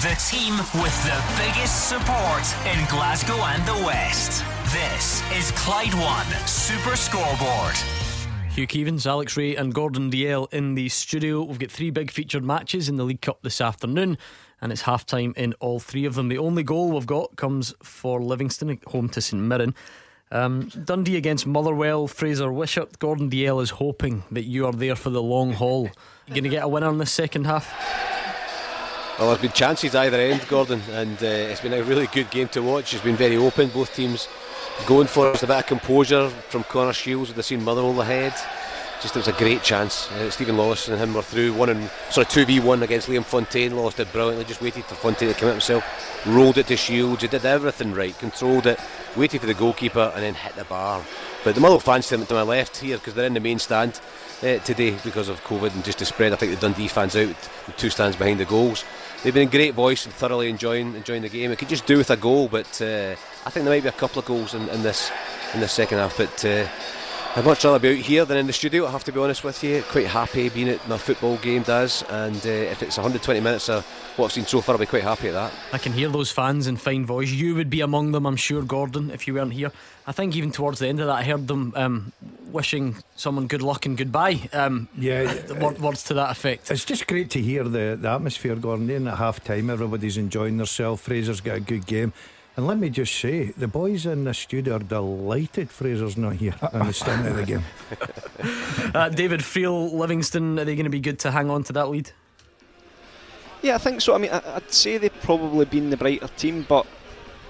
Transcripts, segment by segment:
The team with the biggest support in Glasgow and the West. This is Clyde One Super Scoreboard. Hugh Keevins, Alex Rae, and Gordon Dalziel in the studio. We've got three big featured matches in the League Cup this afternoon, and it's half time in all three of them. The only goal we've got comes for Livingston, home to St Mirren. Um, Dundee against Motherwell, Fraser Wishart. Gordon Dalziel is hoping that you are there for the long haul. You going to get a winner in the second half? Well, there's been chances either end, Gordon, and uh, it's been a really good game to watch. It's been very open, both teams going for it. a bit of composure from Connor Shields with the seen Motherwell ahead. Just it was a great chance. Uh, Steven Lawless and him were through one and sorry two v one against Liam Fontaine. Lawless did brilliantly. Just waited for Fontaine to come out himself, rolled it to Shields. He did everything right, controlled it, waited for the goalkeeper, and then hit the bar. But the Motherwell fans to my left here because they're in the main stand uh, today because of COVID and just to spread. I think the Dundee fans out, the two stands behind the goals they've been in great voice and thoroughly enjoying enjoying the game. It could just do with a goal, but uh, I think there might be a couple of goals in, in this in the second half. But uh, I'd much rather be out here than in the studio. I have to be honest with you. Quite happy being at my football game does, and uh, if it's 120 minutes of what I've seen so far, I'll be quite happy at that. I can hear those fans in fine voice. You would be among them, I'm sure, Gordon, if you weren't here. I think even towards the end of that, I heard them um, wishing someone good luck and goodbye. Um, yeah, words to that effect. It's just great to hear the, the atmosphere, Gordon. In at half time, everybody's enjoying themselves. Fraser's got a good game. And let me just say, the boys in the studio are delighted Fraser's not here and the start of the game. uh, David Friel, Livingston, are they going to be good to hang on to that lead? Yeah, I think so. I mean, I'd say they've probably been the brighter team, but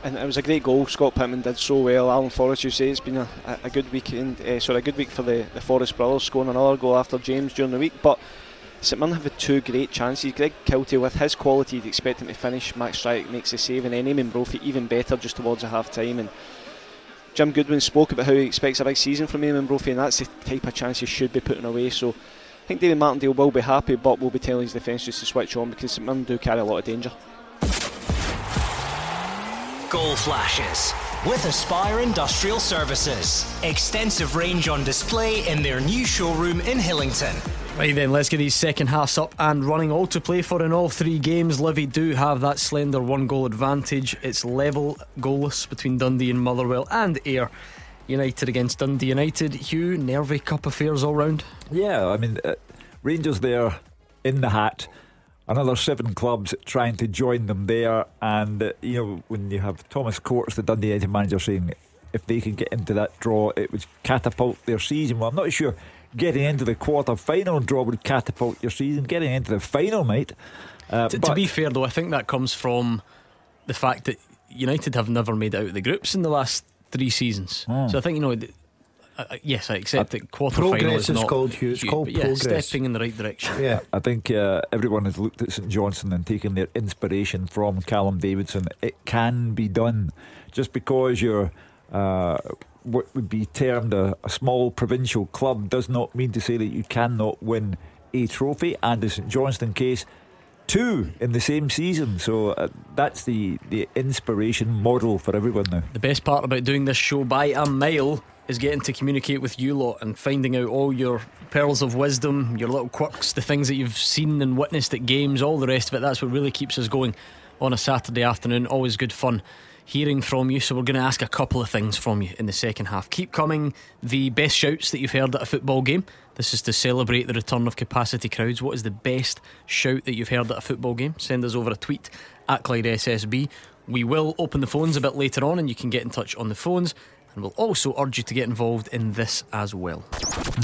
and it was a great goal. Scott Pittman did so well. Alan Forrest, you say it's been a, a good weekend. Uh, sorry, a good week for the, the Forrest brothers, scoring another goal after James during the week. But St Mirren have had two great chances. Greg Kiltie, with his quality, you'd expect him to finish. Max Stryjek makes a save, and then Eamonn Brophy even better just towards the half time. And Jim Goodwin spoke about how he expects a big season from Eamonn Brophy, and that's the type of chance he should be putting away. So I think David Martindale will be happy, but will be telling his defence just to switch on because St Mirren do carry a lot of danger. Goal flashes with Aspire Industrial Services. Extensive range on display in their new showroom in Hillington. Right then, let's get these second halves up and running. All to play for in all three games. Livy do have that slender one goal advantage. It's level goalless between Dundee and Motherwell and Ayr. United against Dundee United. Hugh, nervy cup affairs all round. Yeah, I mean, uh, Rangers there in the hat another seven clubs trying to join them there. And, uh, you know, when you have Thomas Courts, the Dundee United manager, saying if they can get into that draw, it would catapult their season. Well, I'm not sure getting into the quarter final draw would catapult your season. Getting into the final mate. Uh, to, to, be fair, though, I think that comes from the fact that United have never made it out of the groups in the last three seasons. Mm. So I think, you know, uh, uh, yes, I accept uh, that quarter progress is, is called huge. It's called yeah, progress. stepping in the right direction. Yeah, I think uh, everyone has looked at St Johnstone and taken their inspiration from Callum Davidson. It can be done, just because you're. Uh, what would be termed a, a, small provincial club does not mean to say that you cannot win a trophy. And the St Johnstone case, two in the same season. So uh, that's the, the inspiration model for everyone now. The best part about doing this show by a mile is getting to communicate with you lot and finding out all your pearls of wisdom, your little quirks, the things that you've seen and witnessed at games, all the rest of it. That's what really keeps us going on a Saturday afternoon. Always good fun hearing from you. So we're going to ask a couple of things from you in the second half. Keep coming the best shouts that you've heard at a football game. This is to celebrate the return of capacity crowds. What is the best shout that you've heard at a football game? Send us over a tweet at Clyde SSB. We will open the phones a bit later on and you can get in touch on the phones and we'll also urge you to get involved in this as well.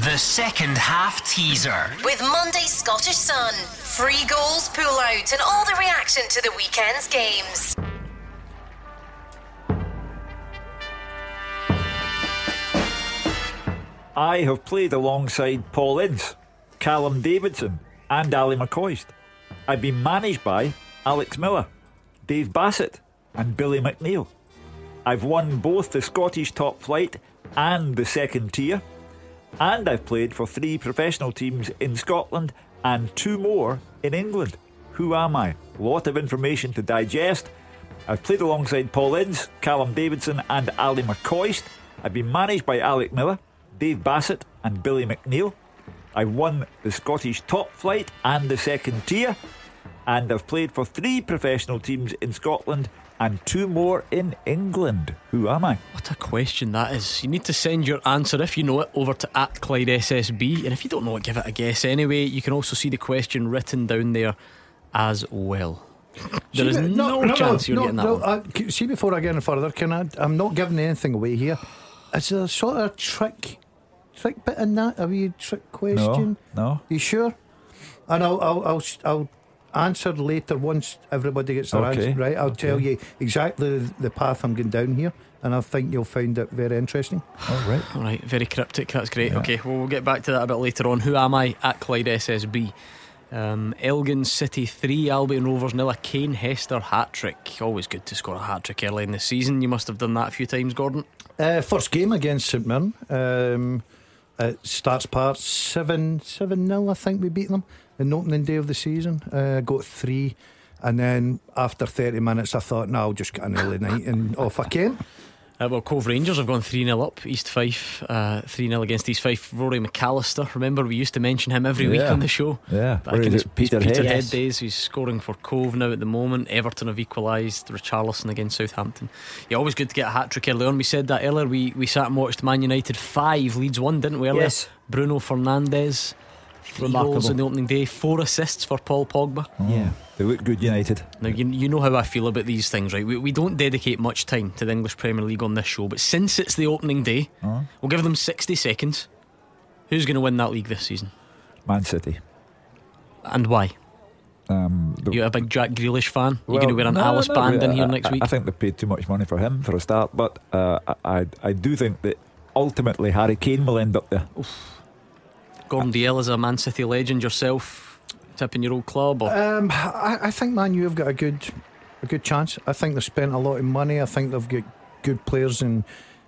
The second half teaser. With Monday Scottish Sun. Free goals, pull out, and all the reaction to the weekend's games. I have played alongside Paul Ince, Callum Davidson, and Ally McCoist. I've been managed by Alex Miller, Dave Bassett, and Billy McNeill. I've won both the Scottish top flight and the second tier. And I've played for three professional teams in Scotland and two more in England. Who am I? Lot of information to digest. I've played alongside Paul Ince, Callum Davidson, and Ally McCoist. I've been managed by Alec Miller, Dave Bassett, and Billy McNeill. I won the Scottish top flight and the second tier. and I've played for three professional teams in Scotland and two more in England. Who am I? What a question that is. You need to send your answer, if you know it, over to at Clyde SSB. And if you don't know it, give it a guess anyway. You can also see the question written down there as well. There See, is no, chance you're getting that one. uh, see, before I get any further, can I? I'm not giving anything away here. It's a sort of trick, trick bit in that? A wee trick question? No. no. You sure? And I'll, I'll, I'll, I'll answer later once everybody gets their Okay. answer right. I'll tell you exactly the path I'm going down here, and I think you'll find it very interesting. All right. All right, very cryptic. That's great. Yeah. Okay, well, we'll get back to that a bit later on. Who am I at Clyde SSB? Um, Elgin City 3, Albion Rovers nil. A Kane Hester hat trick. Always good to score a hat trick early in the season. You must have done that a few times, Gordon. Uh, first game against St Mirren. Um, it starts part 7 7 0, I think we beat them in the opening day of the season. Uh, got three. And then after 30 minutes, I thought, no, I'll just get an early night and off I came. Uh, well, Cove Rangers have gone 3 0 up. East Fife 3 0 against East Fife. Rory McAllister. Remember, we used to mention him every week Yeah. on the show. Yeah. Back in is his? Peterhead? Peterhead Yes. days, he's scoring for Cove now at the moment. Everton have equalised. Richarlison against Southampton. Yeah, always good to get a hat trick early on. We said that earlier. We we sat and watched Man United five Leeds one, didn't we? Earlier? Yes. Bruno Fernandes. Three Remarkable. goals in the opening day, four assists for Paul Pogba. Yeah. They look good, United. Now you you know how I feel about these things, right? We, we don't dedicate much time to the English Premier League on this show, but since it's the opening day, Uh-huh. we'll give them sixty seconds. Who's going to win that league this season, Man City. and why? Um, the- You a big Jack Grealish fan? You're going to wear an no, Alice not band in here I- next week? I think they paid too much money for him for a start, but uh, I, I I do think that ultimately Harry Kane will end up there. Gordon Dalziel is a Man City legend yourself, tipping your old club. Or Um, I, I think Man U have got a good, a good chance. I think they've spent a lot of money. I think they've got good players in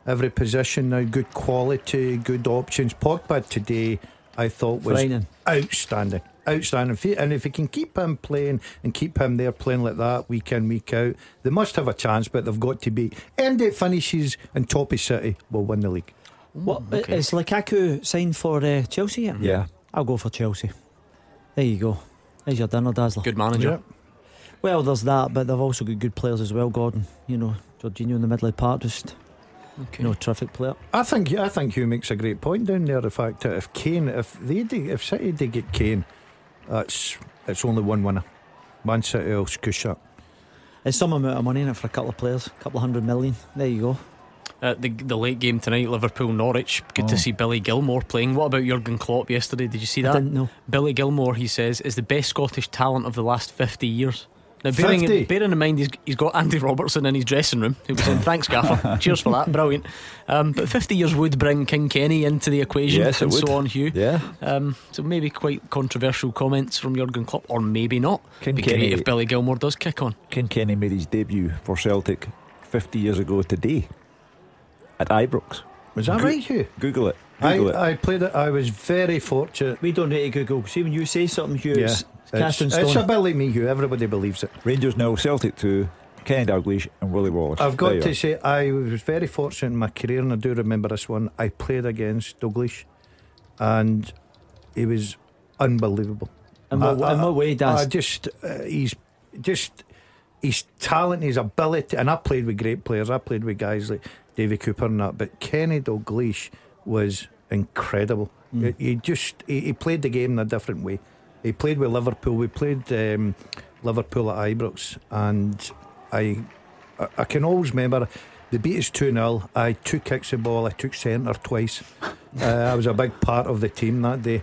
every position now, good quality, good options. Pogba today, I thought was Frightening. outstanding, outstanding. He- And if he can keep him playing and keep him there playing like that week in week out, they must have a chance. But they've got to be. End it finishes and top of City will win the league. What okay. is Lukaku signed for uh, Chelsea yet? Yeah. I'll go for Chelsea. There you go. There's your dinner dazzler. good manager. Yeah. Well, there's that, but they've also got good players as well. Gordon, you know, Jorginho in the middle of the park, just Okay. you know, terrific player. I think I think Hugh makes a great point down there. The fact that if Kane, if they did, if City did get Kane, that's it's only one winner. Man City will squish up. It's some amount of money in it for a couple of players, a couple of hundred million. There you go. Uh, the the late game tonight, Liverpool Norwich. Good to Oh. see Billy Gilmour playing. What about Jurgen Klopp yesterday? Did you see I that? didn't know. Billy Gilmour, he says, is the best Scottish talent of the last 50 years. Now, bearing, 50? bearing in mind he's, he's got Andy Robertson in his dressing room, who was saying, Thanks, Gaffer. Cheers for that. Brilliant. Um, but 50 years would bring King Kenny into the equation Yes, it and would. so on, Hugh. Yeah. Um, so maybe quite controversial comments from Jurgen Klopp, or maybe not. King Be Kenny- great if Billy Gilmour does kick on. Ken Kenny made his debut for Celtic 50 years ago today at Ibrox. Was that Go- right, Hugh? Google it. I, it. I played it. I was very fortunate. We don't need to Google. See when you say something, Hugh, Yeah, it's cast in it's, stone. it's a bit like me, Hugh. Everybody believes it. Rangers nil, Celtic 2, Kenny Dalglish and Willie Wallace. I've got you to are. say, I was very fortunate in my career, and I do remember this one. I played against Douglas, and he was unbelievable. in, what, I- in what way, I just uh, he's just his talent, his ability, and I played with great players. I played with guys like Davy Cooper and that, but Kenny Dalglish was incredible. Mm. He, he just he, he played the game in a different way. He played with Liverpool. We played um, Liverpool at Ibrox, and I I, I can always remember. They beat us 2 0. I took kicks of ball. I took centre twice. uh, I was a big part of the team that day.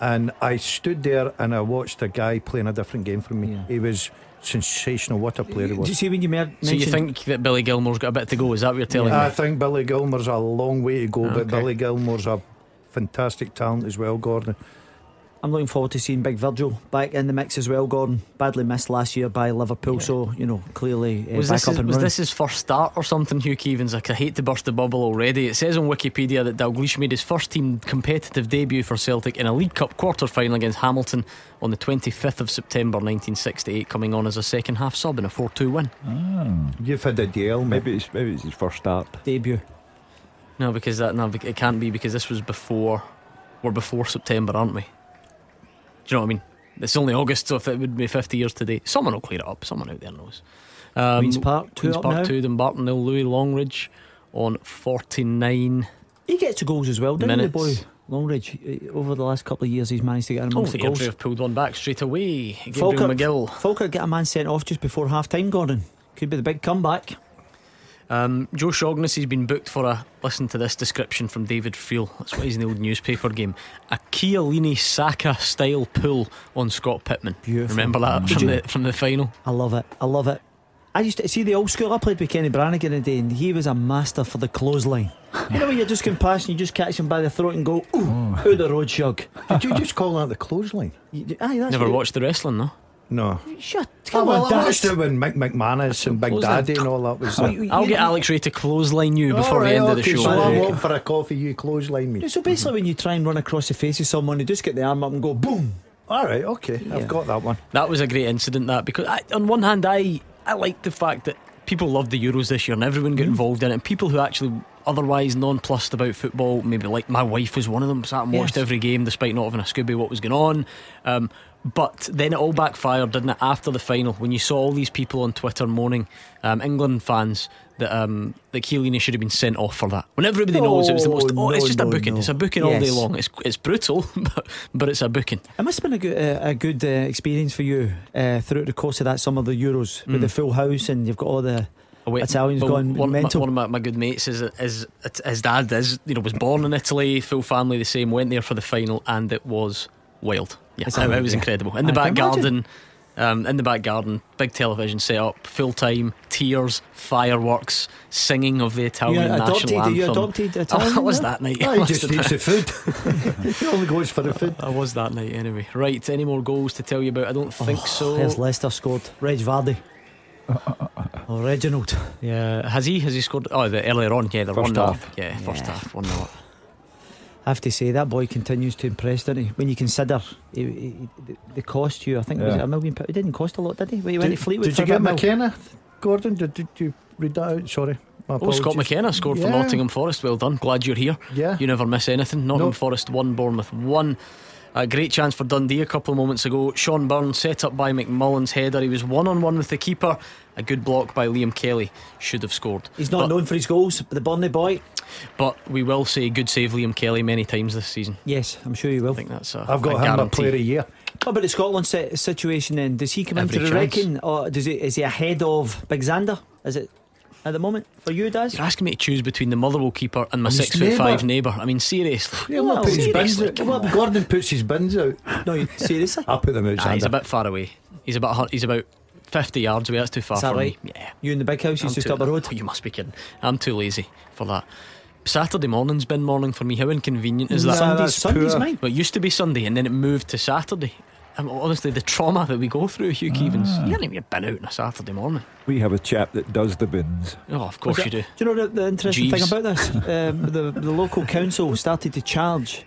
And I stood there and I watched a guy playing a different game from me. Yeah. He was sensational. What a player he was. Do you see when you mer- So you think that Billy Gilmour's got a bit to go? Is that what you're telling I me? think Billy Gilmour's a long way to go, but Billy Gilmour's a fantastic talent as well, Gordon. I'm looking forward to seeing Big Virgil back in the mix as well, Gordon. Badly missed last year by Liverpool, so, you know, clearly uh, Was, back this up his, and was running. this his first start or something, Hugh Keevins? Like, I hate to burst the bubble already. It says on Wikipedia that Dalglish made his first team competitive debut for Celtic in a League Cup quarter final against Hamilton on the 25th of September 1968, coming on as a second half sub in a 4 2 win. Ah, You've had a deal, maybe, it's, maybe it's his first start. Debut. No, because that no, it can't be because this was before. We're before September, aren't we? Do you know what I mean? It's only August, so if it would be 50 years today, someone will clear it up. Someone out there knows. Um, Queen's Park, two Queen's up Park now. 2, Dumbarton nil, Louis Longridge on 49. He gets the goals as well, doesn't he, the boy? Longridge, eh, over the last couple of years, he's managed to get Oh, amongst the goals. Have pulled one back straight away. Gabriel Falkirk, McGill. Falkirk get a man sent off just before half time, Gordon. Could be the big comeback. Um, Joe Shaughnessy has been booked for a listen to this description from David Friel. That's what he's in the old newspaper game. A Chiellini Saka style pull on Scott Pittman. Beautiful. Remember that from the from the final? I love it. I love it. I used to see the old school. I played with Kenny Brannigan a day, and he was a master for the clothesline. You know when you're just going past and you just catch him by the throat and go, ooh, out the road shug. Did you just call that the clothesline? You- Aye, that's Never what- watched the wrestling though. No. Shut. Oh, Come well, on, I watched Dad. it when Mick McManus and Big Clothesline. Daddy and all that was. Oh, there. you- I'll you- get Alex Rae to clothesline you before All the right, end of the show. So I'm Right. walking for a coffee, you clothesline me. So basically, when you try and run across the face of someone, you just get the arm up and go boom. All right, okay, Yeah. I've got that one. That was a great incident. That because I, on one hand, I I like the fact that people loved the Euros this year and everyone got involved in it. And people who actually otherwise nonplussed about football, maybe like my wife was one of them, sat and watched Yes. every game despite not having a Scooby what was going on. Um, but then it all backfired, didn't it? After the final, when you saw all these people on Twitter mourning um, England fans, that um, that Chiellini should have been sent off for that. When everybody knows it was the most. No, Oh, it's no, just a booking. no. It's a booking all day long. It's it's brutal, but, but it's a booking. It must have been a good, uh, a good uh, experience for you uh, throughout the course of that summer, the Euros, with Mm. the full house, and you've got all the. Oh, wait, Italians gone one, mental. One of my, my good mates is, is his dad is you know was born in Italy, full family the same. Went there for the final, and it was wild. Yeah, it was incredible. In the I back garden, um, in the back garden, big television set up, full time, tears, fireworks, singing of the Italian you adopted, national anthem. You adopted Italian? Oh, I was that night. Oh, just needs the food. he only goes for the food. I was that night anyway. Right, any more goals to tell you about? I don't oh, think oh, so. Has Leicester scored. Reg Vardy. Uh, Reginald. Yeah, has he? Has he scored? Oh, the, earlier on, yeah, the first one half. Yeah, yeah, first half, one 0 have to say that boy continues to impress, doesn't he? When you consider he, he, the- the cost you, I think it was it a million. pound? It didn't cost a lot, did he? When he went Did, to Fleetwood did you get that mil? McKenna, Gordon? Did, did you read that out? Sorry. Oh, Scott. McKenna scored for Nottingham Forest. Well done. Glad you're here. Yeah. You never miss anything. Nottingham Nope. Forest one, Bournemouth one. A great chance for Dundee a couple of moments ago. Shaun Byrne set up by McMullan's header. He was one on one with the keeper. A good block by Liam Kelly. Should have scored. He's not but, known for his goals, but the Burnley boy. But we will say good save Liam Kelly many times this season. Yes, I'm sure you will. I think that's a, I've got a him a player of the year. What about the Scotland situation then? Does he come Every into the chance. reckoning, or does he, is he ahead of Big Zander? Is it at the moment for you, Daz? You're asking me to choose between the Motherwell keeper and my And his six foot five neighbour. neighbour. I mean, seriously. Yeah, Well, well, put his bins out. Well, Gordon puts his bins out. No, you- seriously. I'll put them out. Ah, he's a bit far away. He's about he's about fifty yards away. That's too far Is that for right? me. Yeah. You in the big house, he's I'm just too- up the road. Oh, you must be kidding. I'm too lazy for that. Saturday morning's been morning for me. How inconvenient is Nah, that? Sunday's, that's Sunday's poor. mine. Well, it used to be Sunday and then it moved to Saturday. And honestly, the trauma that we go through, Hugh Keevins, you haven't even been out on a Saturday morning. We have a chap that does the bins. Oh, of course Was you do. Do you know the, the interesting Jeeves. thing about this? um, the, the local council started to charge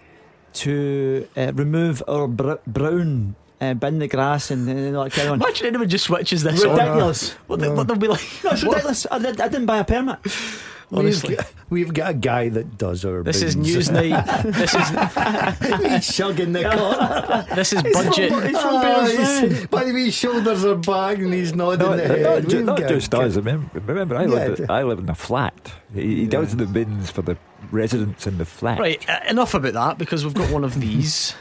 to uh, remove our br- brown uh, bin the grass and, and all that kind of on. Imagine anyone just switches this on. Ridiculous. What, they, what they'll be like? That's what- ridiculous. I, did, I didn't buy a permit. We've Honestly. got, we've got a guy that does our. This is bins. news night. This is he's shugging the corner. this is budget. He's from Oh, he's- By the way, his shoulders are back and he's nodding Not, the not, head. ju- We've not got- just us. Remember, remember I, live, Yeah. I live in a flat. He, he does the bins for the residents in the flat. Right, uh, enough about that because we've got one of these.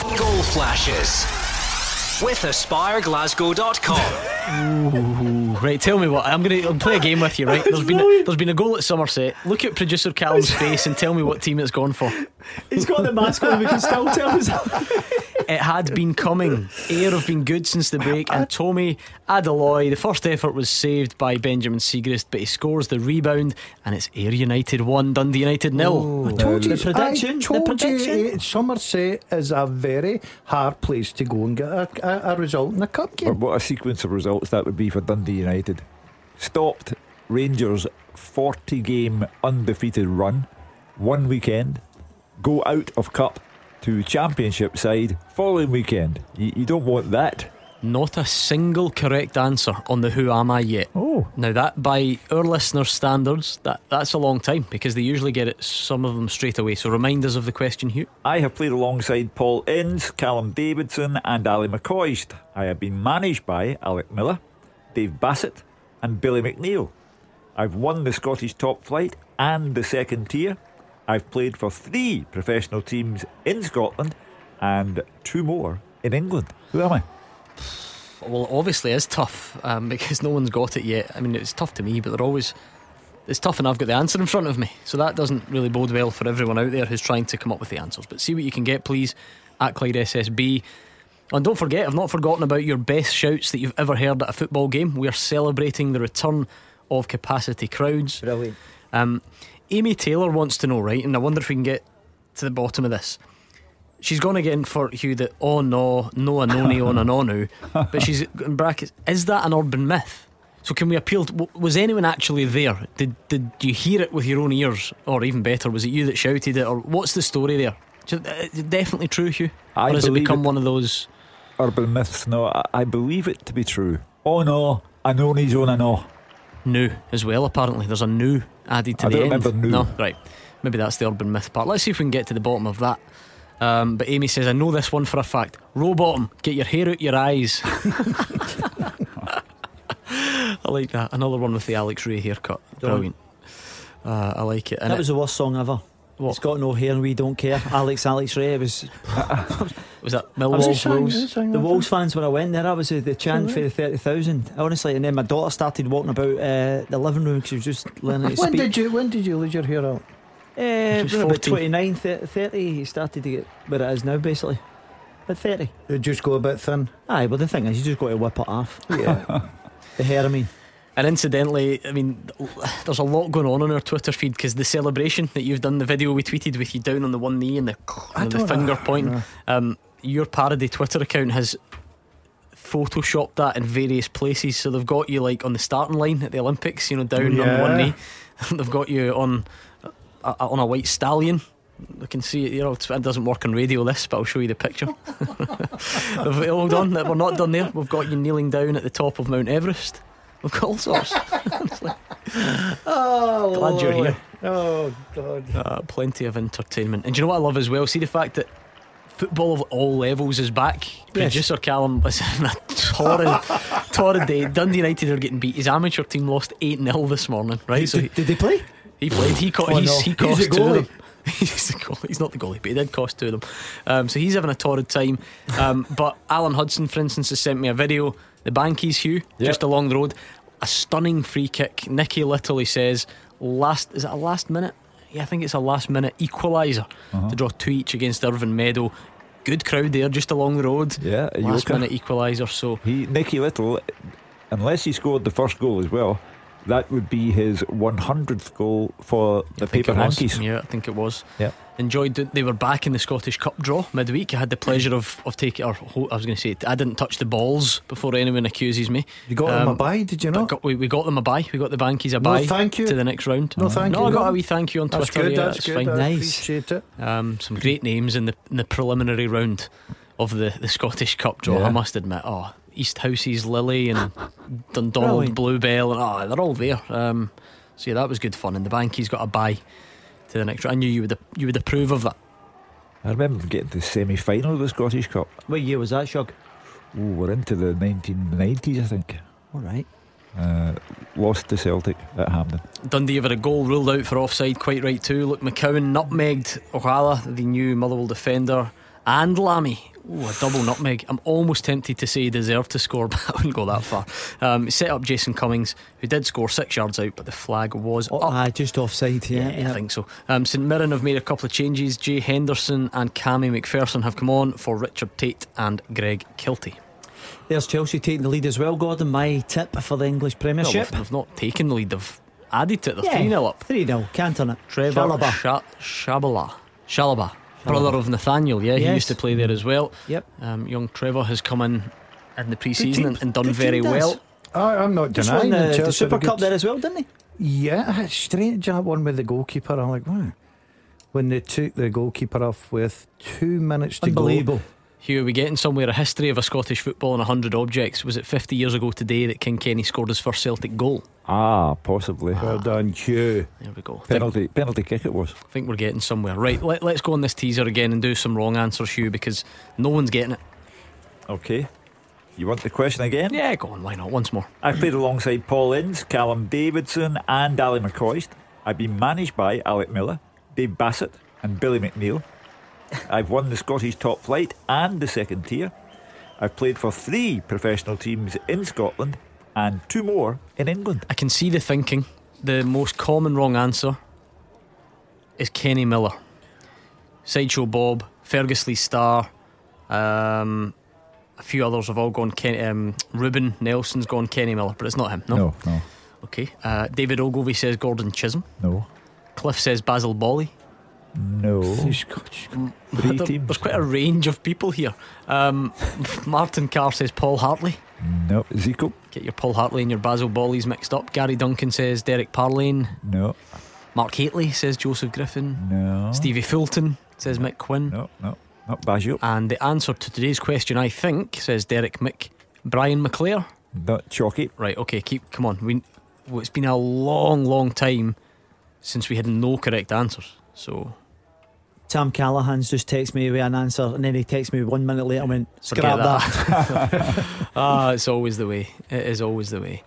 Goal flashes with AspireGlasgow.com. Right, tell me what I'm going to play a game with you. Right, there's been a, there's been a goal at Somerset. Look at producer Callum's face and tell me what team it's gone for. He's got the mask on, we can still tell us. It had been coming. Ayr have been good since the break, and Tomi Adeloye. The first effort was saved by Benjamin Siegrist, but he scores the rebound, and it's Ayr United one, Dundee United nil. I told you, The the prediction. I the prediction. you, Somerset is a very hard place to go and get a, a, a result in a cup game. what a sequence of results that would be for Dundee United. Stopped Rangers' 40 game undefeated run one weekend, go out of cup to championship side following weekend. You, you don't want that. Not a single correct answer on the Who Am I yet. Oh. Now that by our listeners' standards, that, that's a long time because they usually get it some of them straight away. So remind us of the question, Hugh. I have played alongside Paul Ince, Callum Davidson, and Ally McCoist. I have been managed by Alec Miller, Dave Bassett, and Billy McNeill. I've won the Scottish top flight and the second tier. I've played for three professional teams in Scotland and two more in England. Who am I? Well, it obviously is tough um, because no one's got it yet. I mean, it's tough to me, but they're always. It's tough, and I've got the answer in front of me. So that doesn't really bode well for everyone out there who's trying to come up with the answers. But see what you can get, please, at Clyde SSB. And don't forget, I've not forgotten about your best shouts that you've ever heard at a football game. We are celebrating the return of capacity crowds. Brilliant. Um, Amy Taylor wants to know, right? And I wonder if we can get to the bottom of this. She's get in for Hugh that oh no, no anoni on an onu, but she's in brackets. Is that an urban myth? So can we appeal? To, was anyone actually there? Did did you hear it with your own ears, or even better, was it you that shouted it, or what's the story there? Uh, definitely true, Hugh. I or has it become it. one of those? Urban myths. No, I, I believe it to be true. Oh no, he's on a no. new as well. Apparently, there's a new added to I the don't end. remember new. No, right. Maybe that's the urban myth part. Let's see if we can get to the bottom of that. Um, but Amy says, I know this one for a fact. Row bottom, get your hair out your eyes. I like that. Another one with the Alex Rae haircut. Brilliant. Uh, I like it. And that it- was the worst song ever. What? It's got no hair and we don't care. Alex, Alex Rae. It was was that I was Millwall sang- Wolves? the Wolves fans when I went there. I was the, the chant for the thirty thousand. Honestly, and then my daughter started walking about uh, the living room because she was just learning to When speak. did you when did you lose your hair out? Uh, She's when about 14. 29, 30, 30, he started to get where it is now, basically. At 30. It just go a bit thin. Aye, but the thing is, you just got to whip it off. Yeah. The hair, I mean. And incidentally, I mean, there's a lot going on on our Twitter feed because the celebration that you've done, the video we tweeted with you down on the one knee and the, I and the don't- finger pointing, um, your parody Twitter account has photoshopped that in various places. So they've got you like on the starting line at the Olympics, you know, down on one knee. they've got you on uh, on a white stallion. I can see it. You know, it doesn't work on radio. This, but I'll show you the picture. Hold on, we're not done there. We've got you kneeling down at the top of Mount Everest. We've got all sorts. Oh, Glad you're here. Oh God. Uh, plenty of entertainment. And do you know what I love as well? See the fact that football of all levels is back. Yes. Producer Callum was in a torrid, torrid day. Dundee United are getting beat. His amateur team lost 8 0 this morning, right? So he, did, did they play? He played. He, co- Oh, he's, no. he He's cost the two of them. He's. He's not the goalie, but he did cost two of them. Um, so he's having a torrid time. Um, but Alan Hudson, for instance, has sent me a video. The Bankies, Hugh, just along the road. A stunning free kick. Nicky Little, he says, last is it a last minute? Yeah, I think it's a last minute equaliser Uh-huh. to draw two each against Irvine Meadow. Good crowd there, just along the road. Yeah, last minute equaliser. So He Nicky Little, unless he scored the first goal as well, that would be his 100th goal for the I Paper. Bankies. Yeah, I think it was. Yep. Enjoyed. They were back in the Scottish Cup draw midweek. I had the pleasure of, of taking, or ho- I was going to say, I didn't touch the balls before anyone accuses me. You got them a Um, buy, did you not? got, we, we got them a buy. We got the Bankies a buy. thank you. To the next round. No, thank no, you, No, I got a wee thank you on That's Twitter. good. yeah, that's it's good. fine. I Nice. appreciate it. Um, some great names in the in the preliminary round of the, the Scottish Cup draw. Yeah. I must admit. Oh, Easthouses Lily and Dundonald Brilliant. Bluebell and oh, they're all there. Um, so yeah, that was good fun. And the Bankies got a buy to the next round. I knew you would you would approve of that. I remember getting to the semi final of the Scottish Cup. What year was that, Shug? Ooh, we're into the 1990s, I think. All right. Uh, lost to Celtic at Hampden. Dundee have had a goal ruled out for offside, quite right too. Look, McCowan nutmegged Ojala, the new Motherwell defender, and Lamie. Ooh, a double nutmeg. I'm almost tempted to say he deserved to score, but I wouldn't go that far. Um, he set up Jason Cummings, who did score six yards out, but the flag was Oh, up. aye, just offside. Yeah, Yeah, I think so. Um, St Mirren have made a couple of changes. Jay Henderson and Cammy McPherson have come on for Richard Tait and Greg Kiltie. There's Chelsea taking the lead as well, Gordon. My tip for the English No, Premiership. they've, they've not taken the lead, they've added to it. They're Yeah. 3 0 up. 3 0. Can't turn it. Trevor Chalobah. Sha- Shabala. Shalaba. Brother of Nathaniel, yeah, he used to play there as well. Yep. Um, young Trevor has come in in the pre season team. and, and done very team, well. I, I'm not Just denying won that the, the Super are good. Cup there as well, didn't he? Yeah, it's strange that one with the goalkeeper. I'm like, wow. When they took the goalkeeper off with two minutes to go. Unbelievable. Hugh, are we getting somewhere? A history of a Scottish football and a hundred objects. Was it 50 years ago today that King Kenny scored his first Celtic goal? Ah, possibly. Well done, Hugh. There we go. Think, Penalty, penalty kick it was. I think we're getting somewhere. Right, let, let's go on this teaser again and do some wrong answers, Hugh, because no one's getting it. Okay. You want the question again? Yeah, go on, why not? Once more. I played alongside Paul Ince, Callum Davidson, and Ally McCoist. I've been managed by Alec Miller, Dave Bassett, and Billy McNeill. I've won the Scottish top flight and the second tier. I've played for three professional teams in Scotland and two more in England. I can see the thinking. The most common wrong answer is Kenny Miller. Sideshow Bob, Fergus Lee Starr, um, a few others have all gone Ken, um, Ruben Nelson's gone Kenny Miller, but it's not him. No. no, no. Okay. Uh, David Ogilvy says Gordon Chisholm. no. Cliff says Basil Boli. No. Three teams. There's quite a range of people here. Um, Martin Carr says Paul Hartley. No. Zico. Get your Paul Hartley and your Basil Bollies mixed up. Gary Duncan says Derek Parlane. No. Mark Hateley says Joseph Griffin. No. Stevie Fulton says Mick Quinn. No, no. Not Baggio. And the answer to today's question, I think, says Derek Mick. Brian McClair. Not Chalky. Right, okay, keep come on. We well, it's been a long, long time since we had no correct answers. So Sam Callahan's just texted me with an answer, and then he texted me one minute later and went, Forget scrap that. ah, it's always the way. It is always the way.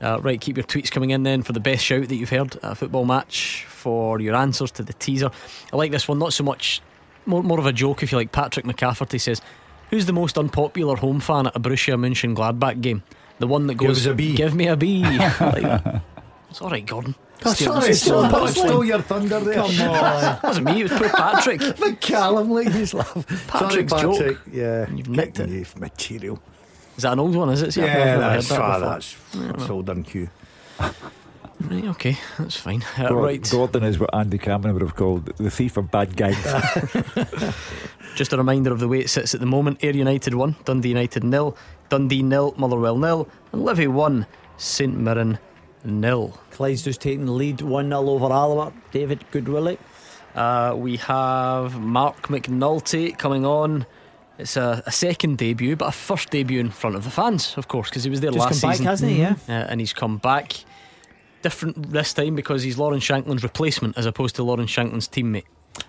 Uh, right, keep your tweets coming in then for the best shout that you've heard at a football match for your answers to the teaser. I like this one, not so much, more, more of a joke if you like. Patrick McCafferty says, Who's the most unpopular home fan at a Borussia Mönchengladbach game? The one that Give goes, us a B." Give me a B. like. It's all right, Gordon. Oh, Steal- sorry, sorry, punchline. stole your thunder there. Come on. It wasn't me, it was poor Patrick. But Callum, like his love. Patrick's Sorry, joke. Patrick. Yeah, You've nicked it. You've material. Is that an old one, is it? See, I've Yeah, never heard that's, that ah, before. that's, that's all done, Q. Right, okay, that's fine. Uh, Gor- right. Gordon is what Andy Cameron would have called the thief of bad guys. Just a reminder of the way it sits at the moment. Ayr United 1, Dundee United nil, Dundee nil, Motherwell nil, and Livy 1, St Mirren nil. Clyde's just taking the lead 1 0 over Alabama. David Goodwillie. Uh, we have Mark McNulty coming on. It's a, a second debut, but a first debut in front of the fans, of course, because he was there Just last come back, season. hasn't he? Yeah. Uh, and he's come back. Different this time because he's Lawrence Shankland's replacement as opposed to Lawrence Shankland's teammate.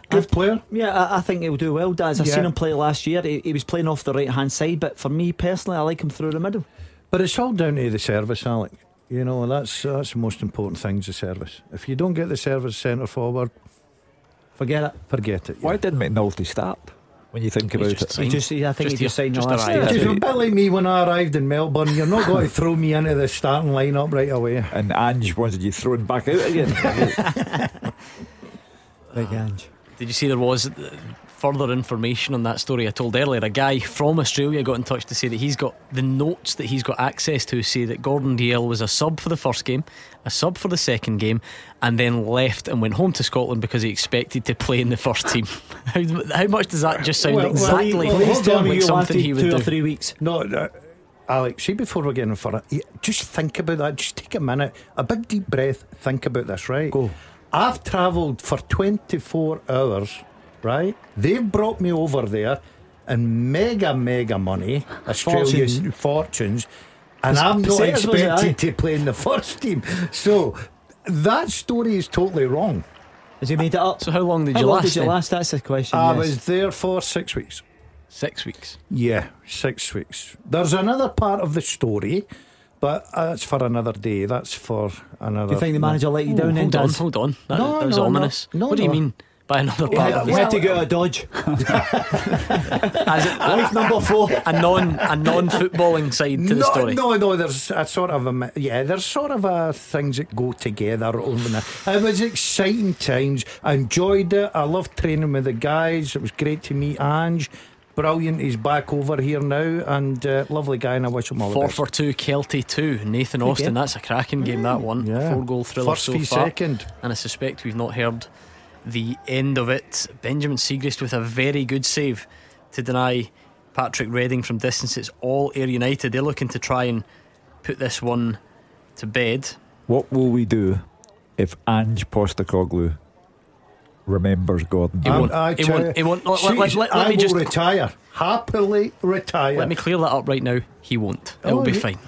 Good player. Yeah, I, I think he'll do well, Daz. I Yeah. seen him play last year. He, he was playing off the right hand side, but for me personally, I like him through the middle. But it's all down to the service, Alec. You know, that's that's the most important thing is the service. If you don't get the service centre forward, Forget it. forget it. Why didn't McNulty start? When you think He's about just it, signed. He just, I think Just he just here, signed just last arrived. year. It was a bit like me when I arrived in Melbourne. You're not going to throw me into the starting lineup right away. and Ange wanted you thrown back out again. Big Ange. Did you see there was further information on that story I told earlier? A guy from Australia got in touch to say that he's got the notes that he's got access to say that Gordon Dalziel was a sub for the first game, a sub for the second game, and then left and went home to Scotland because he expected to play in the first team. how, how much does that just sound Well, exactly well, Please tell me like you something he would two or do? three weeks. No, uh, Alex, see, before we're getting for it, just think about that. Just take a minute, a big deep breath, think about this, right? Go. I've travelled for 24 hours, right? They've brought me over there in mega, mega money, Australia's Fortunes. fortunes, and I'm not pesetas, was it, expected to play in the first team. So that story is totally wrong. Has he made it up? So how long did How you long last? did you then? last? That's the question. I yes. was there for six weeks. Six weeks. Yeah, six weeks. There's another part of the story, but uh, that's for another day. That's for another. Do you think the manager let you down then, hold on, Daz? hold on. That, No, that was no, no. ominous. No, what do you no. mean by another He part had, of the had to get a dodge. As it- Life number four. a non a non footballing side to the story. no, no. There's a sort of a yeah. There's sort of a things that go together. Over the, it was exciting times. I enjoyed it. I loved training with the guys. It was great to meet Ange. Brilliant. He's back over here now, and uh, lovely guy. And I wish him all the Four best. for two, Kelty two. Nathan Austin. That's a cracking game. That one. Yeah. Four goal thriller First so far. second. And I suspect we've not heard the end of it. Benjamin Siegrist with a very good save to deny Patrick Reading from distance. It's all Ayr United. They're looking to try and put this one to bed. what will we do if Ange Postecoglou remembers Gordon. He won't. I He tell won't. you, He won't. Let- let- let- see, let I me will just- retire. Happily retire. Let me clear that up right now. He won't. It'll Oh, be you- fine.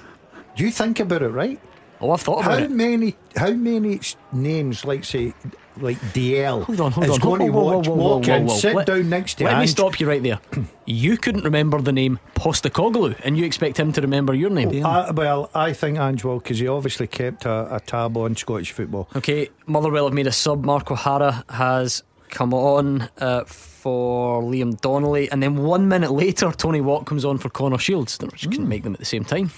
You think about it, right? Oh, I've thought about How it. many? How many names, like say, like DL, Hold on, hold is on. going Whoa, whoa, watch, whoa, whoa, walk whoa, whoa. sit Let- down next to Let me stop you right there. you couldn't remember the name Postecoglou, and you expect him to remember your name. I, well, I think Ange will because he obviously kept a, a tab on Scottish football. Okay, Motherwell have made a sub. Mark O'Hara has come on uh, for Liam Donnelly, and then one minute later, Tony Watt comes on for Connor Shields. They just couldn't make them at the same time.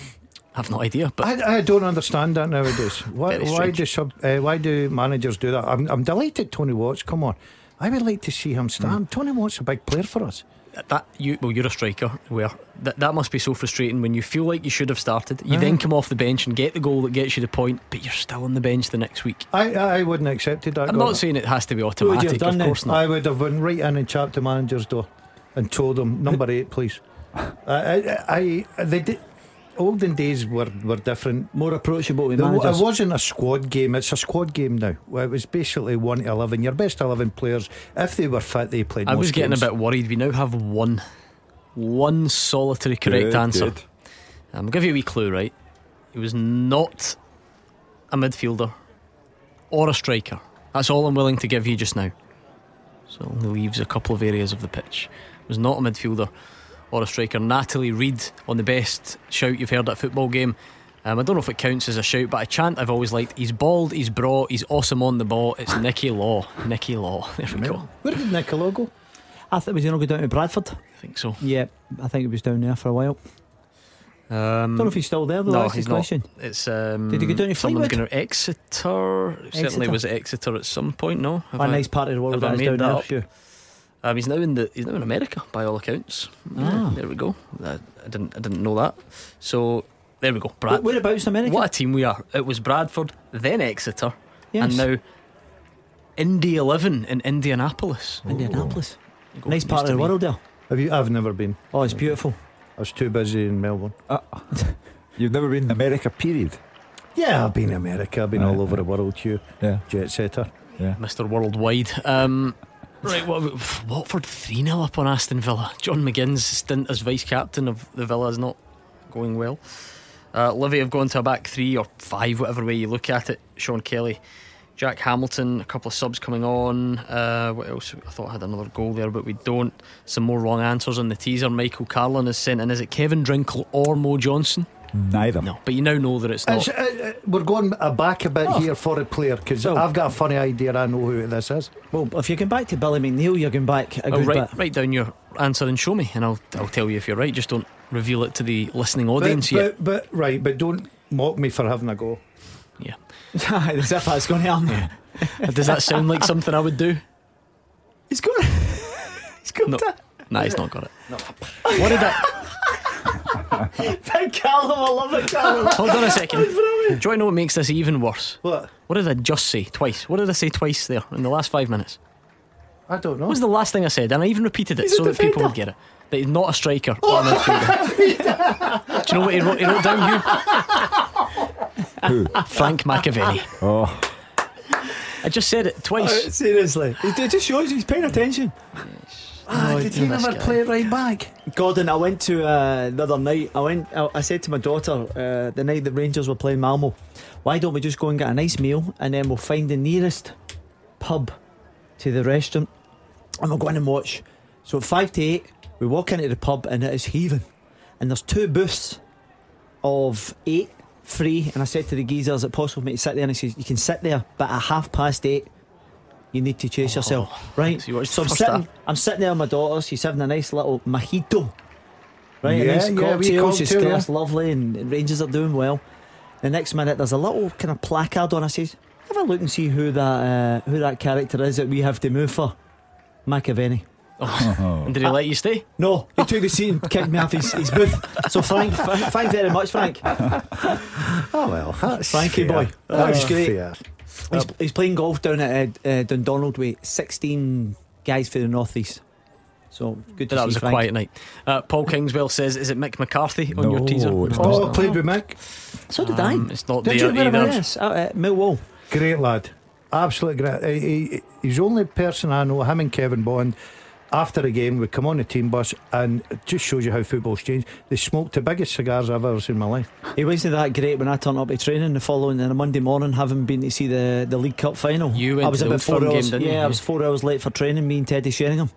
I've no idea, but I, I don't understand that nowadays. Why, why do sub, uh, why do managers do that? I'm, I'm delighted Tony Watts. Come on, I would like to see him stand. Tony Watts is a big player for us. that you well, you're a striker. Where that that must be so frustrating when you feel like you should have started. You then come off the bench and get the goal that gets you the point, but you're still on the bench the next week. I, I wouldn't have accepted that. I'm not saying it has to be would you have automatic. Of then? course not. I would have went right in and chapped the manager's door and told him number eight, please. I, I, I they did. Olden days were, were different. More approachable with There wa- managers. it wasn't a squad game. It's a squad game now. It was basically one to eleven. Your best eleven players, if they were fit, they played. I was most getting games. a bit worried. We now have one, one solitary correct Good, answer. good. I'm gonna give you a wee clue, right? He was not a midfielder or a striker. That's all I'm willing to give you just now. So it only leaves a couple of areas of the pitch. Was not a midfielder or a striker. Natalie Reid on the best shout you've heard at a football game. Um, I don't know if it counts as a shout, but a chant I've always liked. He's bald, he's broad, he's awesome on the ball. It's Nicky Law. Nicky Law. There we go. Where did Nicky Law go? I thought was he going to go down to Bradford? I think so. Yeah, I think he was down there for a while. Um, don't know if he's still there though. no, that's he's the not. question. It's um, Did he go down to someone's Fleetwood? going to Exeter. Certainly was Exeter at some point. No, Have a I- nice part of the world have I that is made down that there. Sure. Um, he's now in the he's now in America by all accounts. Ah. Yeah, there we go. I, I didn't I didn't know that. So there we go. Brad. Where- Whereabouts in America? What a team we are. It was Bradford, then Exeter, Yes. and now Indy Eleven in Indianapolis. Indianapolis. Go- Nice part of the world there. Have you? I've never been. Oh, it's beautiful. I was too busy in Melbourne. Uh, You've never been in America, period. Yeah, I've been in America. I've been Right, all over the world. Hugh, Yeah, jet setter. yeah. Mr. Worldwide. Um, right, what, Watford 3 0 up on Aston Villa. John McGinn's stint as vice captain of the Villa is not going well. Uh, Livy have gone to a back three or five, whatever way you look at it. Sean Kelly, Jack Hamilton, a couple of subs coming on. Uh, what else? I thought I had another goal there, but we don't. Some more wrong answers on the teaser. Michael Carlin is sent in. Is it Kevin Drinkell or Mo Johnston? Neither. No, but you now know that it's not. It's, uh, uh, we're going back a bit here for a player because Well- I've got a funny idea. I know who this is. Well, if you come back to Billy McNeill, you're going back a Oh, good write, bit. write down your answer and show me, and I'll I'll tell you if you're right. Just don't reveal it to the listening But, audience yet. but, but right, but don't mock me for having a go. Yeah. As if that's going to happen. Does that sound like something I would do? He's got. He's got No. that. Nah, he's not got it. No. What did I? Big Callum, I love it, Callum. Hold on a second. Do you know what makes this even worse? What? What did I just say twice? What did I say twice there in the last five minutes? I don't know. What was the last thing I said? And I even repeated it He's so that people would get it. That he's not a striker oh, or a midfielder. Do you know what he wrote, he wrote down? You? Frank McAvenny. Oh, I just said it twice. Seriously. It just shows he's paying attention. Ah, did he this never guy. play right back? Gordon, I went to uh, the other night. I went. I, I said to my daughter uh, the night the Rangers were playing Malmo, "Why don't we just go and get a nice meal and then we'll find the nearest pub to the restaurant and we'll go in and watch." So at five to eight, we walk into the pub and it is heaving, and there's two booths of eight free. And I said to the geezer, "Is it possible for me to sit there?" And he says, "You can sit there, but at half past eight, you need to chase yourself." Right. So you So I'm sitting, half? I'm sitting there with my daughter. She's having a nice little mojito. Right, Yeah, a nice yeah, wee cocktail. She's cocktail, class lovely, and Rangers are doing well. The next minute, there's a little kind of placard on. I says, "Have a look and see who that uh, who that character is that we have to move for." McAvenny. And did he let you stay? No, he took the seat and kicked me off his, his booth. So Frank, th- thank very much, Frank. Oh well, that's Frankie fair. boy. That was That's great. fair. He's, he's playing golf down at uh, uh, Dundonald with 16 guys for the northeast. So good to That see was a Frank. quiet night. Uh, Paul Kingswell says, "Is it Mick McCarthy on your No, teaser?" it's Oh, not. played with Mick. So did Um, I. it's not Did there you? Where either. Yes, out at Millwall. Great lad. absolute great. He, he, he's the only person I know, him and Kevin Bond. After a game, we come on the team bus, and it just shows you how football's changed. They smoked the biggest cigars I've ever seen in my life. It wasn't that great when I turned up to training the following on a Monday morning, having been to see the, the League Cup final. You went I was to the about four Firm game, hours. didn't yeah, you? I was four hours late for training. Me and Teddy Sheringham.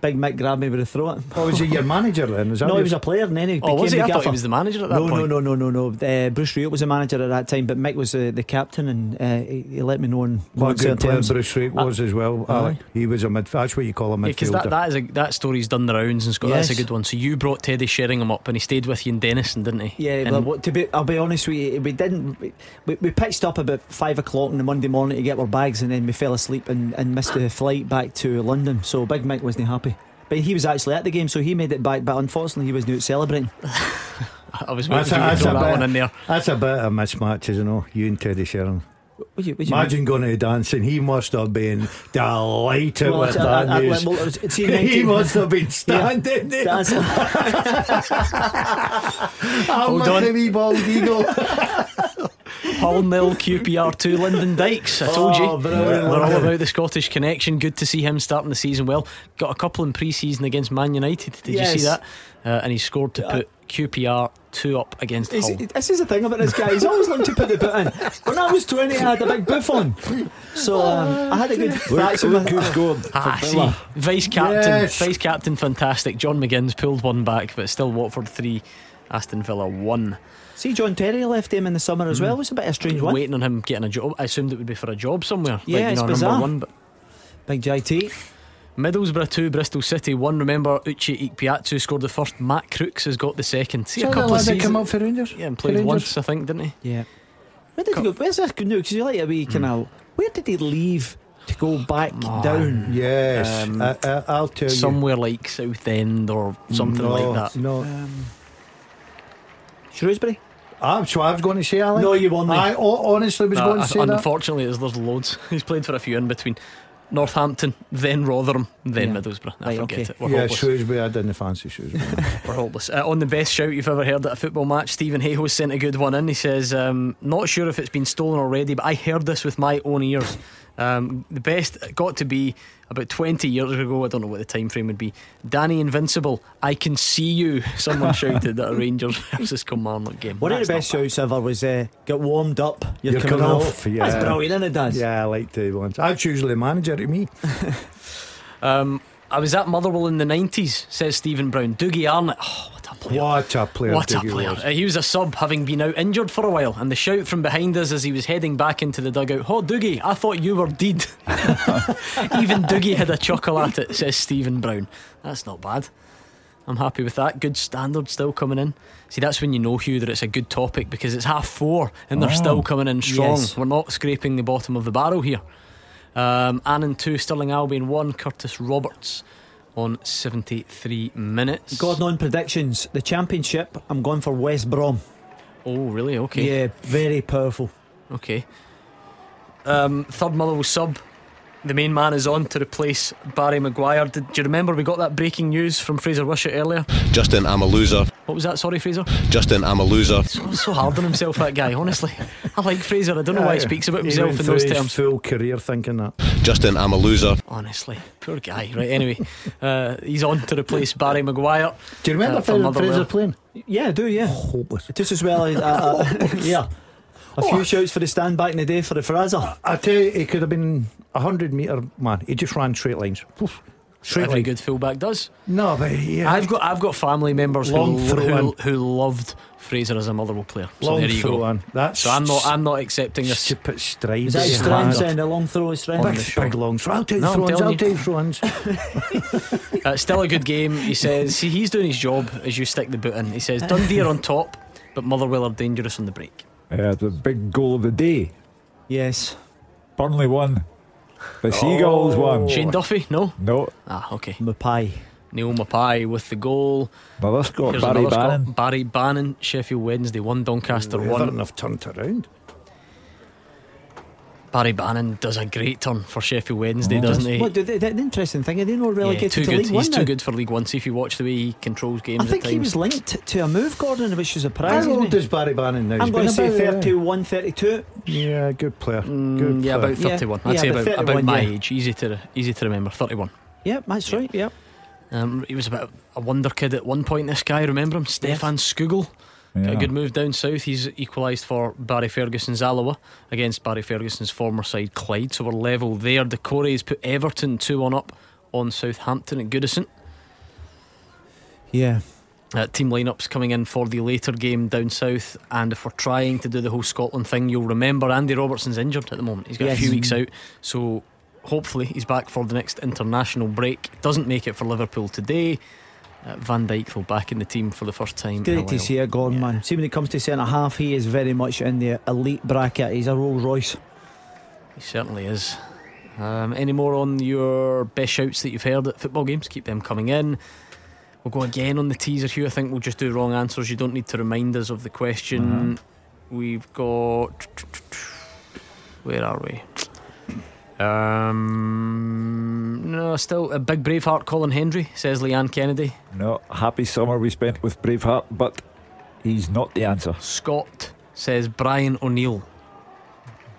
Big Mick grabbed me by the throat. Oh, was he your manager then? Is that No, he was a player, and then he Oh, was he? became I the thought he was the manager at that no, point. No, no, no, no, no. Uh, Bruce Reed was the manager at that time, but Mick was uh, the captain, and uh, he, he let me know in What a no good player terms. Bruce Reed Uh, was as well. aye. Alec. He was a mid. That's what you call a Yeah, because midfielder. that, that is a that story's done the rounds in Scotland. That's a good one. So you brought Teddy Sheringham up, and he stayed with you in Denison, didn't he? Yeah, And well, to be, I'll be honest with you, we didn't. We, we pitched up about five o'clock on the Monday morning to get our bags, and then we fell asleep and, and missed the flight back to London. So Big Mick wasn't happy. But he was actually at the game, so he made it back. But unfortunately, he wasn't out celebrating. I was waiting That's for a, to throw that bit, one in there. that's a bit of a mismatch, isn't it? You and Teddy Sheringham. Would you, would you Imagine going to the dance and he must have been delighted Well, with I- I- that I- news. well, was- he must have been standing there. I'm Hold with on. the wee bald eagle. Hull nil QPR two Lyndon Dykes. I told you Oh, brilliant. we're all about the Scottish connection. Good to see him starting the season well. Got a couple in pre-season against Man United. Did you see that? Uh, and he scored to put QPR two up against He's- Hull. this is the thing about this guy. He's always looking to put the boot in. When I was 20, I had a big boof on. So um, I had a good Look, fraction. look who scored. Ah, see, Villa. vice captain, Yes. vice captain, fantastic. John McGinn's pulled one back, but still Watford three, Aston Villa one. See, John Terry left him in the summer as well. It was a bit of a strange one. Waiting on him getting a job. I assumed it would be for a job somewhere. Yeah, like, it's you know, bizarre. number one, but Big JT. Middlesbrough 2, Bristol City 1. Remember, Uche Ikpeazu scored the first, Matt Crooks has got the second. See, a couple of seasons. come up for Rangers? Yeah, and played Rangers? once, I think, didn't he? Yeah. Where did he go? Where's this news? Because you're like a wee hmm. kind of. Where did he leave to go back Oh, down? Yes, Um, I, I, I'll tell you. Somewhere like Southend or something no, like that. No, um, Shrewsbury? I'm so I was going to say, Alec. No, you weren't. I honestly was No, going to say that. unfortunately, there's, there's loads. He's played for a few in between. Northampton, then Rotherham, then Yeah. Middlesbrough. I Right, forget okay. it. We're Yeah, hopeless. Shrewsbury. I didn't fancy Shrewsbury. We're hopeless. Uh, on the best shout you've ever heard at a football match, Stephen Hayhoe sent a good one in. He says, um, Not sure if it's been stolen already, but I heard this with my own ears. Um, the best got to be about 20 years ago. I don't know what the time frame would be. Danny Invincibile, I can see you. Someone shouted at a Rangers versus Kilmarnock game. One of the best not bad. shouts ever was uh, get warmed up. You're, You're coming coming off. off, yeah. That's brilliant, isn't it, Daz? yeah, I like to once. That's usually the manager to me. Um, I was at Motherwell in the 90s, says Stephen Brown. Dougie Arnott, oh, what a player. What a player! What a player. was. Uh, he was a sub, having been out injured for a while, and the shout from behind us as he was heading back into the dugout, Oh, Doogie, I thought you were dead. Even Doogie had a chuckle at it, says Stephen Brown. That's not bad. I'm happy with that. Good standard still coming in. See, that's when you know, Hugh, that it's a good topic because it's half four and they're still coming in strong. Yes. We're not scraping the bottom of the barrel here. Um, Annan 2, Stirling Albion 1, Curtis Roberts on 73 minutes. God on predictions. The championship, I'm going for West Brom. Oh, really? Okay. Yeah, very powerful. Okay. Um, third Motherwell sub. The main man is on to replace Barry Maguire. Did, do you remember we got that breaking news from Fraser Wishart earlier? Justin, I'm a loser. What was that? Sorry, Fraser. Justin, I'm a loser. So, so hard on himself, that guy. Honestly, I like Fraser. I don't know why he speaks about himself in those terms. Full career thinking that. Justin, I'm a loser. Honestly, poor guy. Right. Anyway, uh, he's on to replace Barry Maguire. Do you remember Uh, Fraser, Motherwell. Fraser playing? Yeah, I do, yeah. Hopeless. Just as well as. Uh, uh, yeah. A few shouts for the stand back in the day for the Fraser. I tell you, he could have been a hundred meter man. He just ran straight lines. Oof. Straight Every line. good fullback does. No, but yeah, I've got I've got family members who, Long throw who, who loved Fraser as a Motherwell player. So long there you throw go. on. That's So I'm not I'm not accepting this. stupid stride. Is that his Yeah. saying the long throw is strength? Big, big long throw. I'll take No, I'm throw-ins. I'll you. take throw-ins. Uh, still a good game. He says see, he's doing his job as you stick the boot in. He says Dundee are on top, but Motherwell are dangerous on the break. Uh, the big goal of the day. Yes. Burnley won. The Seagulls won. Shane Duffy, no. No, Ah, okay. Maupay. Neal Maupay with the goal. another Scott, Here's Barry another Scot- Bannon. Barry Bannon. Sheffield Wednesday one. Doncaster Everton one. have turned around. Barry Bannon does a great turn for Sheffield Wednesday, doesn't he? What, the, the, the interesting thing, are they not relegated yeah, too to good. League One He's now? too good for League One. See if you watch the way he controls games. I think at he times. was linked to a move, Gordon, which is a prize. How old is Barry Bannon now? I'm He's going to been say about, uh, 31, 32. Yeah, good player. Mm, good yeah, player. about Yeah, 31. I'd yeah, say about about, about my yeah. age. Easy to easy to remember. 31. Yeah, that's right. Yeah. Um, he was a bit of a wonder kid at one point. This guy, remember him? Stefan Scougall. Got a good move down south. He's equalised for Barry Ferguson's Alloa against Barry Ferguson's former side Clyde. So we're level there. Doucouré's put Everton 2 1 up on Southampton at Goodison. Yeah. Uh, team lineups coming in for the later game down south, and if we're trying to do the whole Scotland thing, you'll remember Andy Robertson's injured at the moment. He's got Yes. a few weeks out, so hopefully he's back for the next international break. Doesn't make it for Liverpool today. Uh, Van Dijk will back in the team for the first time. a Great to see it, Gordon, man. See, when it comes to centre half, he is very much in the elite bracket. He's a Rolls Royce. He certainly is. Um, any more on your best shouts that you've heard at football games? Keep them coming in. We'll go again on the teaser here. I think we'll just do wrong answers. You don't need to remind us of the question. We've got. Where are we? Um, no, still a big Braveheart. Colin Hendry says Leanne Kennedy. No, happy summer we spent with Braveheart, but he's not the answer. Scott says Brian O'Neill.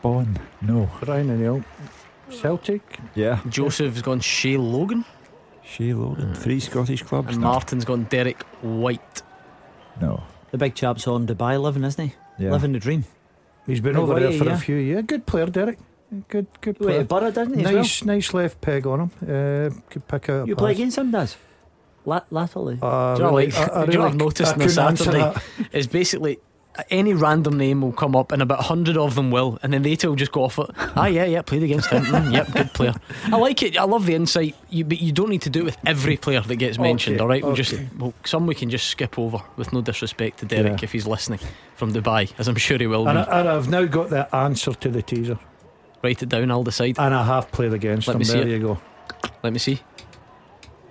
Bon, no. Brian O'Neill. Celtic. Yeah, Joseph's gone Shay Logan, Shay Logan, three Scottish clubs. and now. Martin's gone Derek White. No, The big chap's on Dubai living, isn't he? yeah. Living the dream. He's been Big over there for yeah. a few years. Good player, Derek. Good, good Wait, player. Borough, didn't he? as Nice, nice left peg on him. Uh, could pick out. a You play against him, does? La- latterly. Uh, Do you know, really, like- I, I do you know really I've noticed on a couldn't answer Saturday? that. is basically any random name will come up and about a hundred of them will and then they will just go off it ah yeah yeah played against him Mm, yep good player I like it I love the insight you, but you don't need to do it with every player that gets mentioned Okay, alright we'll just well, some we can just skip over with no disrespect to Derek Yeah. if he's listening from Dubai as I'm sure he will And, be I, and I've now got the answer to the teaser. Write it down I'll decide And I have played against Let him. me see There it. you go. let me see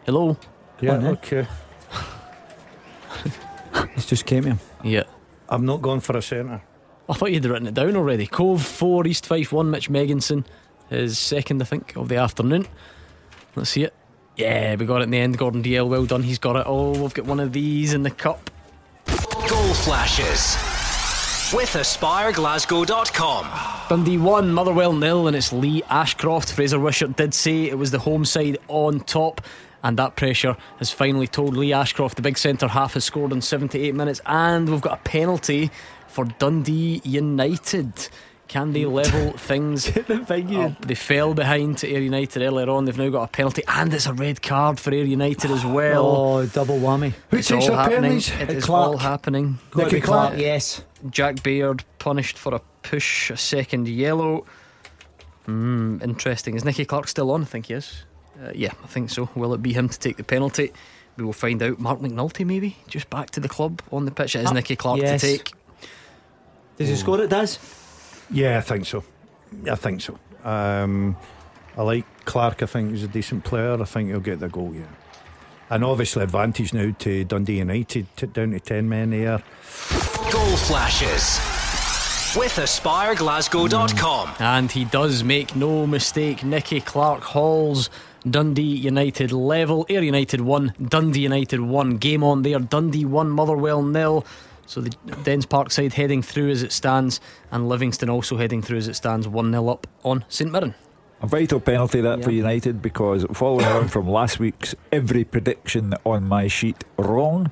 hello Yeah, on, eh? okay. It's just came to him. yeah I'm not going for a centre. I thought you'd written it down already. Cove 4, East Fife 1, Mitch Megginson is second, I think, of the afternoon. Let's see it. Yeah, we got it in the end. Gordon Dalziel, well done. He's got it. Oh, we've got one of these in the cup. Goal flashes with AspireGlasgow.com. Dundee 1, Motherwell nil, and it's Lee Ashcroft. Fraser Wishart did say it was the home side on top. And that pressure has finally told Lee Ashcroft. The big centre half has scored in 78 minutes, and we've got a penalty for Dundee United. Can they level things up? They fell behind to Ayr United earlier on. They've now got a penalty, and it's a red card for Ayr United as well. Oh, double whammy. Who it's takes all the happening. It Uh, Clark. all happening. Nicky Clark, yes. Jack Baird punished for a push, a second yellow. Hmm, interesting. Is Nicky Clark still on? I think he is. Uh, yeah, I think so. Will it be him to take the penalty? We will find out. Marc McNulty, maybe, just back to the club on the pitch. It is Ah, Nicky Clark yes. to take. Does he score it, Does? Yeah, I think so. I think so. Um, I like Clark. I think he's a decent player. I think he'll get the goal. Yeah, and obviously advantage now to Dundee United t- down to ten men here. Goal flashes with AspireGlasgow.com. And he does make no mistake. Nicky Clark hauls Dundee United level. Ayr United 1, Dundee United 1. Game on there. Dundee 1, Motherwell nil. So the Dens Parkside heading through as it stands, and Livingston also heading through as it stands 1 0 up on St Mirren. A vital penalty that for United because following on from last week's every prediction on my sheet wrong,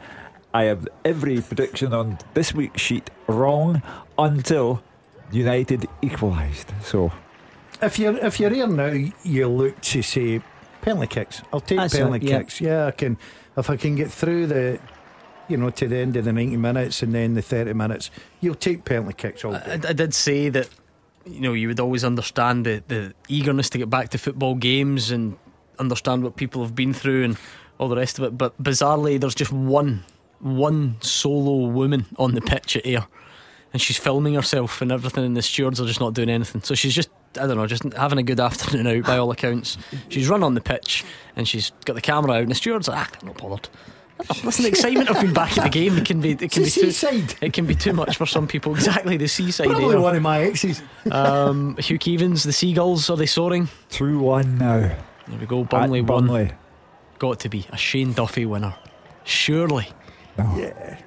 I have every prediction on this week's sheet wrong until United equalised. So If you're if you're here now, you look to say penalty kicks. I'll take That's it, penalty yeah. kicks. Yeah, I can. If I can get through the, you know, to the end of the ninety minutes and then the thirty minutes, you'll take penalty kicks all I, day. I did say that you know you would always understand the, the eagerness to get back to football games and understand what people have been through and all the rest of it. But bizarrely, there's just one one solo woman on the pitch at Ayr, and she's filming herself and everything, and the stewards are just not doing anything. So she's just I don't know, just having a good afternoon out by all accounts. She's run on the pitch and she's got the camera out, and the stewards are ah, not bothered. Listen, the excitement of being back at the game it can be it can be too seaside. it can be too much for some people. Exactly, the seaside Probably air. one of my exes. Um, Hugh Keevins, the Seagulls, are they soaring? 2 1 now. There we go. Burnley. Burnley. Got to be a Shane Duffy winner, surely. Yeah.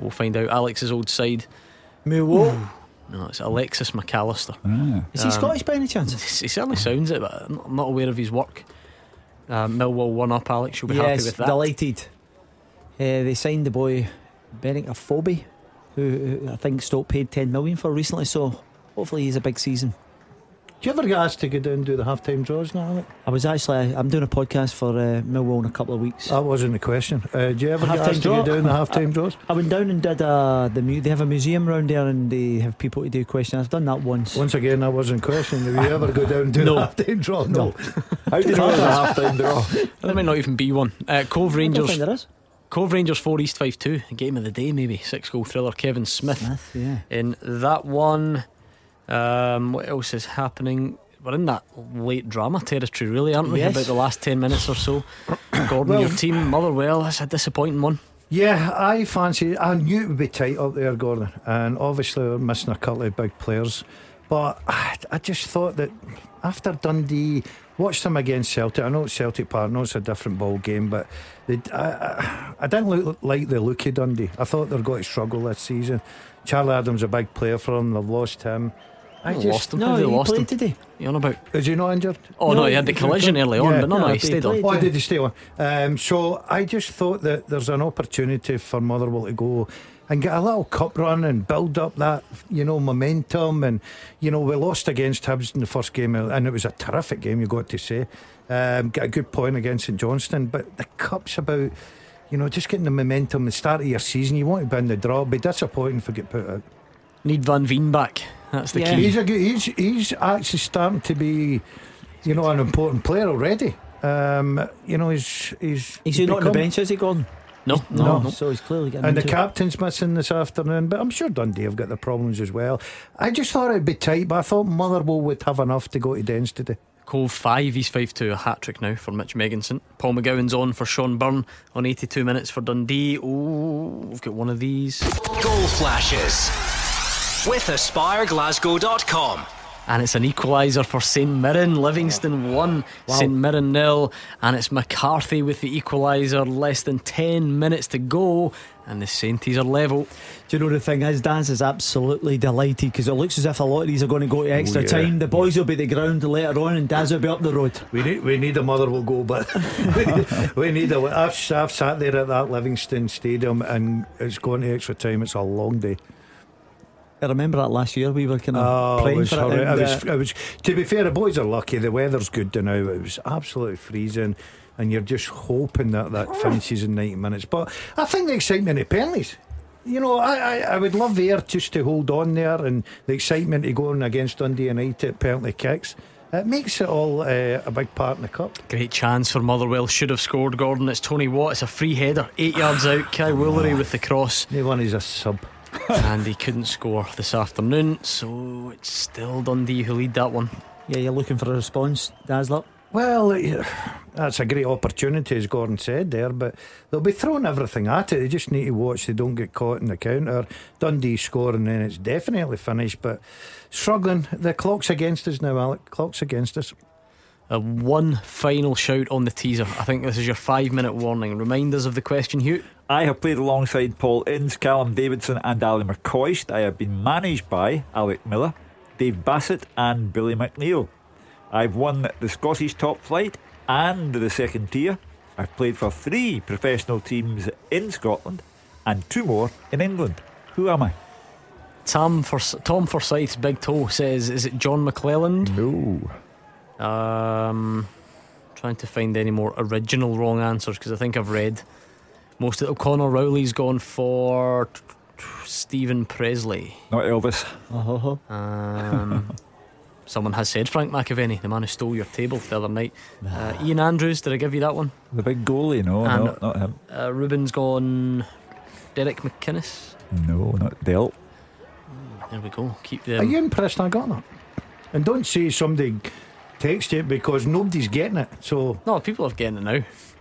We'll find out. Alex's old side. Millwall. No, it's Alexis Mac Allister. Ah. Is he Um, Scottish by any chance? He certainly sounds it, but I'm not aware of his work. Uh, Millwall one up, Alex. You'll be happy with that. delighted. Uh, they signed the boy Benik Afobe, who, who I think Stoke paid 10 million for recently, so hopefully he's a big season. Do you ever get asked to go down and do the half time draws now, Alec? I was actually, I'm doing a podcast for uh, Millwall in a couple of weeks. That wasn't the question. Uh, do you ever get Half-time asked to go down the half time draws? I went down and did uh, the mu- they have a museum round there and they have people to do questions. I've done that once. Once again, that wasn't a question. Did you ever go down and do No. the half time draw? No. How do you know it was a half time draw? There might not even be one. Uh, Cove I don't Rangers. think there is. Cove Rangers 4 East Fife 2. Game of the day, maybe. Six goal thriller. Kevin Smith. Smith, yeah. In that one. Um, what else is happening? We're in that late drama territory, really, aren't we? Yes. About the last 10 minutes or so. Gordon, Well- your team, Motherwell, that's a disappointing one. Yeah, I fancy. I knew it would be tight up there, Gordon, and obviously we're missing a couple of big players. But I, I just thought that after Dundee, watched them against Celtic. I know it's Celtic Park, I know it's a different ball game, but they, I, I, I didn't look like the look of Dundee. I thought they're going to struggle this season. Charlie Adams a big player for them. They've lost him. I They just lost him. No, he they lost played him. today. You on about? is he not injured? Oh no, No, he had the collision early on, yeah, but no, no, no, he he stayed on. played. Oh, did he stay on? Um, so I just thought that there's an opportunity for Motherwell to go and get a little cup run and build up that, you know, momentum. And, you know, we lost against Hibs in the first game, and it was a terrific game, you got to say. Um, get a good point against St Johnstone, but the cup's about, you know, just getting the momentum, the start of your season. You want to be in the draw, It'd be disappointing if we get put out. Need Van Veen back. That's the Yeah. key. He's a good, he's he's actually starting to be, you know, an important player already. Um, you know, he's he's Is he not on the become- bench, is he, Gordon? No, no, No. no. So he's clearly getting And the into it. captain's missing this afternoon, but I'm sure Dundee have got their problems as well. I just thought it'd be tight, but I thought Motherwell would have enough to go to Dens today. Cove 5, East Fife 2, a hat trick now for Mitch Megginson. Paul McGowan's on for Shaun Byrne on 82 minutes for Dundee. Oh, we've got one of these. Goal flashes with AspireGlasgow.com. And it's an equaliser for St Mirren. Livingston 1, St Mirren nil. And it's McCarthy with the equaliser. Less than 10 minutes to go. And the Sainties are level. Do you know the thing is, Dance is absolutely delighted because it looks as if a lot of these are going to go to oh, extra yeah. time. The boys will be the ground later on, and Daz will be up the road. We need we need a Motherwell goal, but we need a. I've, I've sat there at that Livingston Stadium, and it's going to extra time. It's a long day. I remember that last year we were kind of Oh, it praying was, for it. it, was, uh, it was. To be fair, the boys are lucky. The weather's good now. It was absolutely freezing, and you're just hoping that that finishes in 90 minutes. But I think the excitement of penalties. You know, I, I, I would love there just to hold on there and the excitement of going against Dundee United at penalty kicks. It makes it all uh, a big part in the cup. Great chance for Motherwell. Should have scored Gordon. It's Tony Watt. It's a free header. Eight yards out. Kai Woolery with the cross. No one is a sub. and he couldn't score this afternoon. So it's still Dundee who lead that one. yeah, you're looking for a response, Dazzler. Well, that's a great opportunity, as Gordon said there, but they'll be throwing everything at it. They just need to watch they don't get caught in the counter. Dundee score, and then it's definitely finished, but struggling. The clock's against us now, Alec. Clock's against us. Uh, one final shout on the teaser. I think this is your five minute warning. Remind us of the question, Hugh. I have played alongside Paul Ince, Callum Davidson, and Ally McCoist. I have been managed by Alec Miller, Dave Bassett, and Billy McNeill. I've won the Scottish top flight and the second tier. I've played for three professional teams in Scotland and two more in England. Who am I? Tom, Fors- Tom Forsyth's Big Toe says, Is it John McClelland? No. Um, trying to find any more original wrong answers because I think I've read most of it. O'Connor Rowley's gone for Steven Pressley. Not Elvis. Uh-huh. Um, someone has said Frank McAvenny, the man who stole your table the other night. Uh, Ian Andrews, did I give you that one? The big goalie. No, And- no, not him. Uh, Ruben's gone Derek McInnes. No, not Dale. There we go. Keep Are you impressed I got that? And don't say somebody text it because nobody's getting it. So, No, people are getting it now.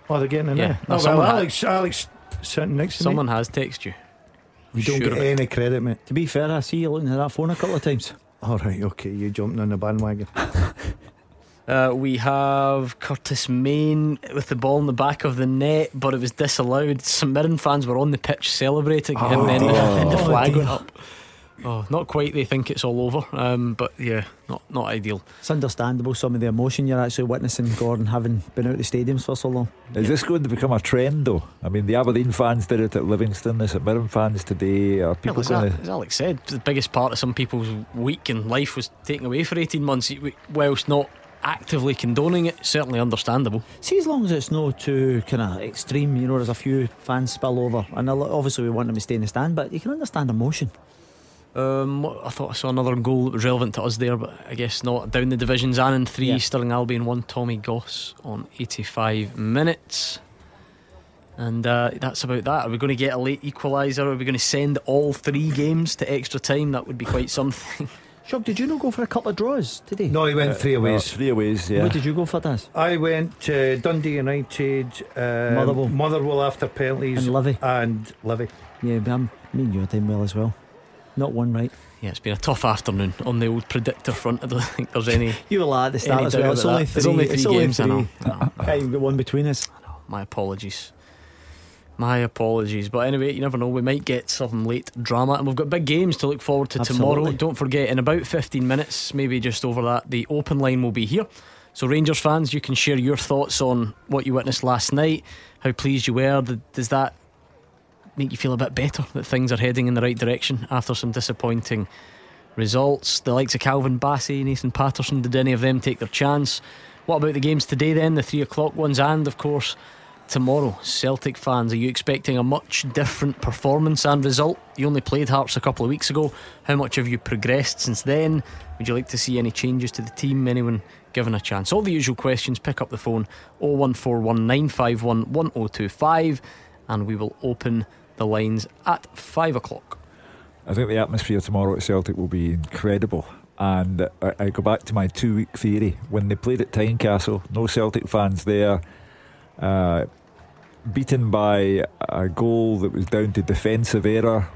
Oh, they're getting in Yeah. there. No, Oh, well, Alex, Alex sitting next to Someone me. has texted you. You don't Sure get of it. any credit, mate. To be fair, I see you looking at that phone a couple of times. All right, okay, you jumping on the bandwagon. Uh, we have Curtis Main with the ball in the back of the net, but it was disallowed. St Mirren fans were on the pitch celebrating, and then the, and the Oh, flag dear. went up. Oh, not quite. They think it's all over, um, but yeah, not not ideal. It's understandable some of the emotion you're actually witnessing, Gordon, having been out of the stadiums for so long. Is this going to become a trend, though? I mean, the Aberdeen fans did it at Livingston. Is it Mirren fans today? Are people as, going Al- as Alex said, the biggest part of some people's week and life was taken away for 18 months, whilst not actively condoning it. Certainly understandable. See, as long as it's no too kind of extreme, you know, there's a few fans spill over, and obviously we want them to stay in the stand, but you can understand emotion. Um, I thought I saw another goal that was relevant to us there, but I guess not. Down the divisions, Annan 3, Yeah. Stirling Albion 1, Tommy Goss on 85 minutes. And uh, that's about that. Are we going to get a late equaliser? Are we going to send all three games to extra time? That would be quite something. Shock, did you not go for a couple of draws today? No, he went three Uh, ways. three aways, yeah. What did you go for, Daz? I went to Dundee United, uh, Motherwell. Motherwell after penalties, And Livy. and Livy. Yeah, but I'm, me and you are doing well as well. Not one right. yeah, it's been a tough afternoon on the old predictor front. I don't think there's any. You were at the start as well. It's only, that. three, There's only it's three only games, I know. I know. Can't even one between us. My apologies. My apologies. But anyway, you never know. We might get some late drama. And we've got big games to look forward to tomorrow. Don't forget, in about 15 minutes, maybe just over that, the open line will be here. So, Rangers fans, you can share your thoughts on what you witnessed last night, how pleased you were. Does that make you feel a bit better that things are heading in the right direction after some disappointing results? The likes of Calvin Bassey, Nathan Patterson, did any of them take their chance? What about the games today then, the three o'clock ones, and of course, tomorrow? Celtic fans, are you expecting a much different performance and result? You only played Hearts a couple of weeks ago. How much have you progressed since then? Would you like to see any changes to the team? Anyone given a chance? All the usual questions. Pick up the phone 01419511025 and we will open the lines at 5 o'clock. I think the atmosphere tomorrow at Celtic will be incredible. And I, I go back to my two week theory. When they played at Tynecastle, no Celtic fans there, uh, beaten by a goal that was down to defensive error,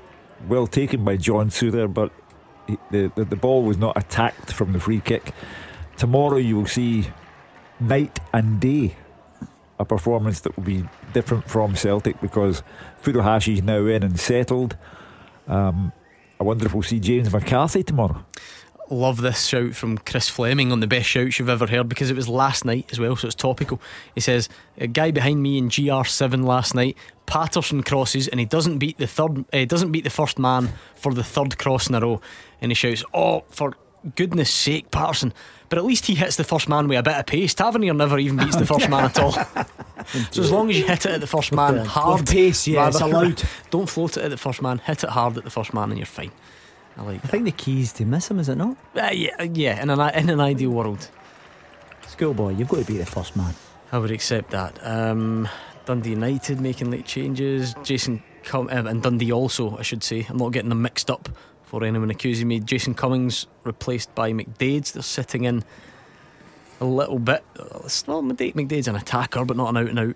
well taken by John Souttar, but he, the, the, the ball was not attacked from the free kick. Tomorrow you will see night and day a performance that will be different from Celtic because Furuhashi is now in and settled. Um, I wonder if we'll see James McCarthy tomorrow. Love this shout from Chris Fleming on the best shouts you've ever heard because it was last night as well, so it's topical. He says, A guy behind me in GR7 last night, Patterson crosses and he doesn't beat the third, uh, doesn't beat the first man for the third cross in a row. And he shouts, Oh, for goodness sake, Patterson. But at least he hits the first man with a bit of pace. Tavernier never even beats the first man at all. so as long as you hit it at the first man With hard, pace, yeah, it's rather- allowed. Don't float it at the first man, hit it hard at the first man, and you're fine. I like I that. think the key is to miss him, is it not? Uh, yeah, yeah. In an in an ideal world, Schoolboy, you've got to be the first man. I would accept that. Um, Dundee United making late changes. Jason um, and Dundee also, I should say. I'm not getting them mixed up for anyone accusing me. Jason Cummings replaced by McDades. They're sitting in a little bit. Well, McDade- McDade's an attacker, but not an out and out.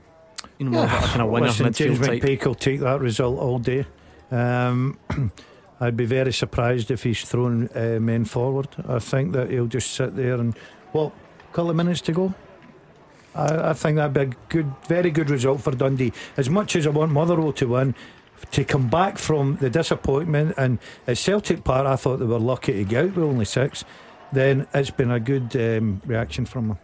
You know, more of a kind of winger Listen, James midfield type. McPake will take that result all day. Um, I'd be very surprised if he's thrown uh, men forward. I think that he'll just sit there and well, couple of minutes to go. I, I think that'd be a good, very good result for Dundee. As much as I want Motherwell to win, to come back from the disappointment and at Celtic Park, I thought they were lucky to get out with only six. Then it's been a good um, reaction from them.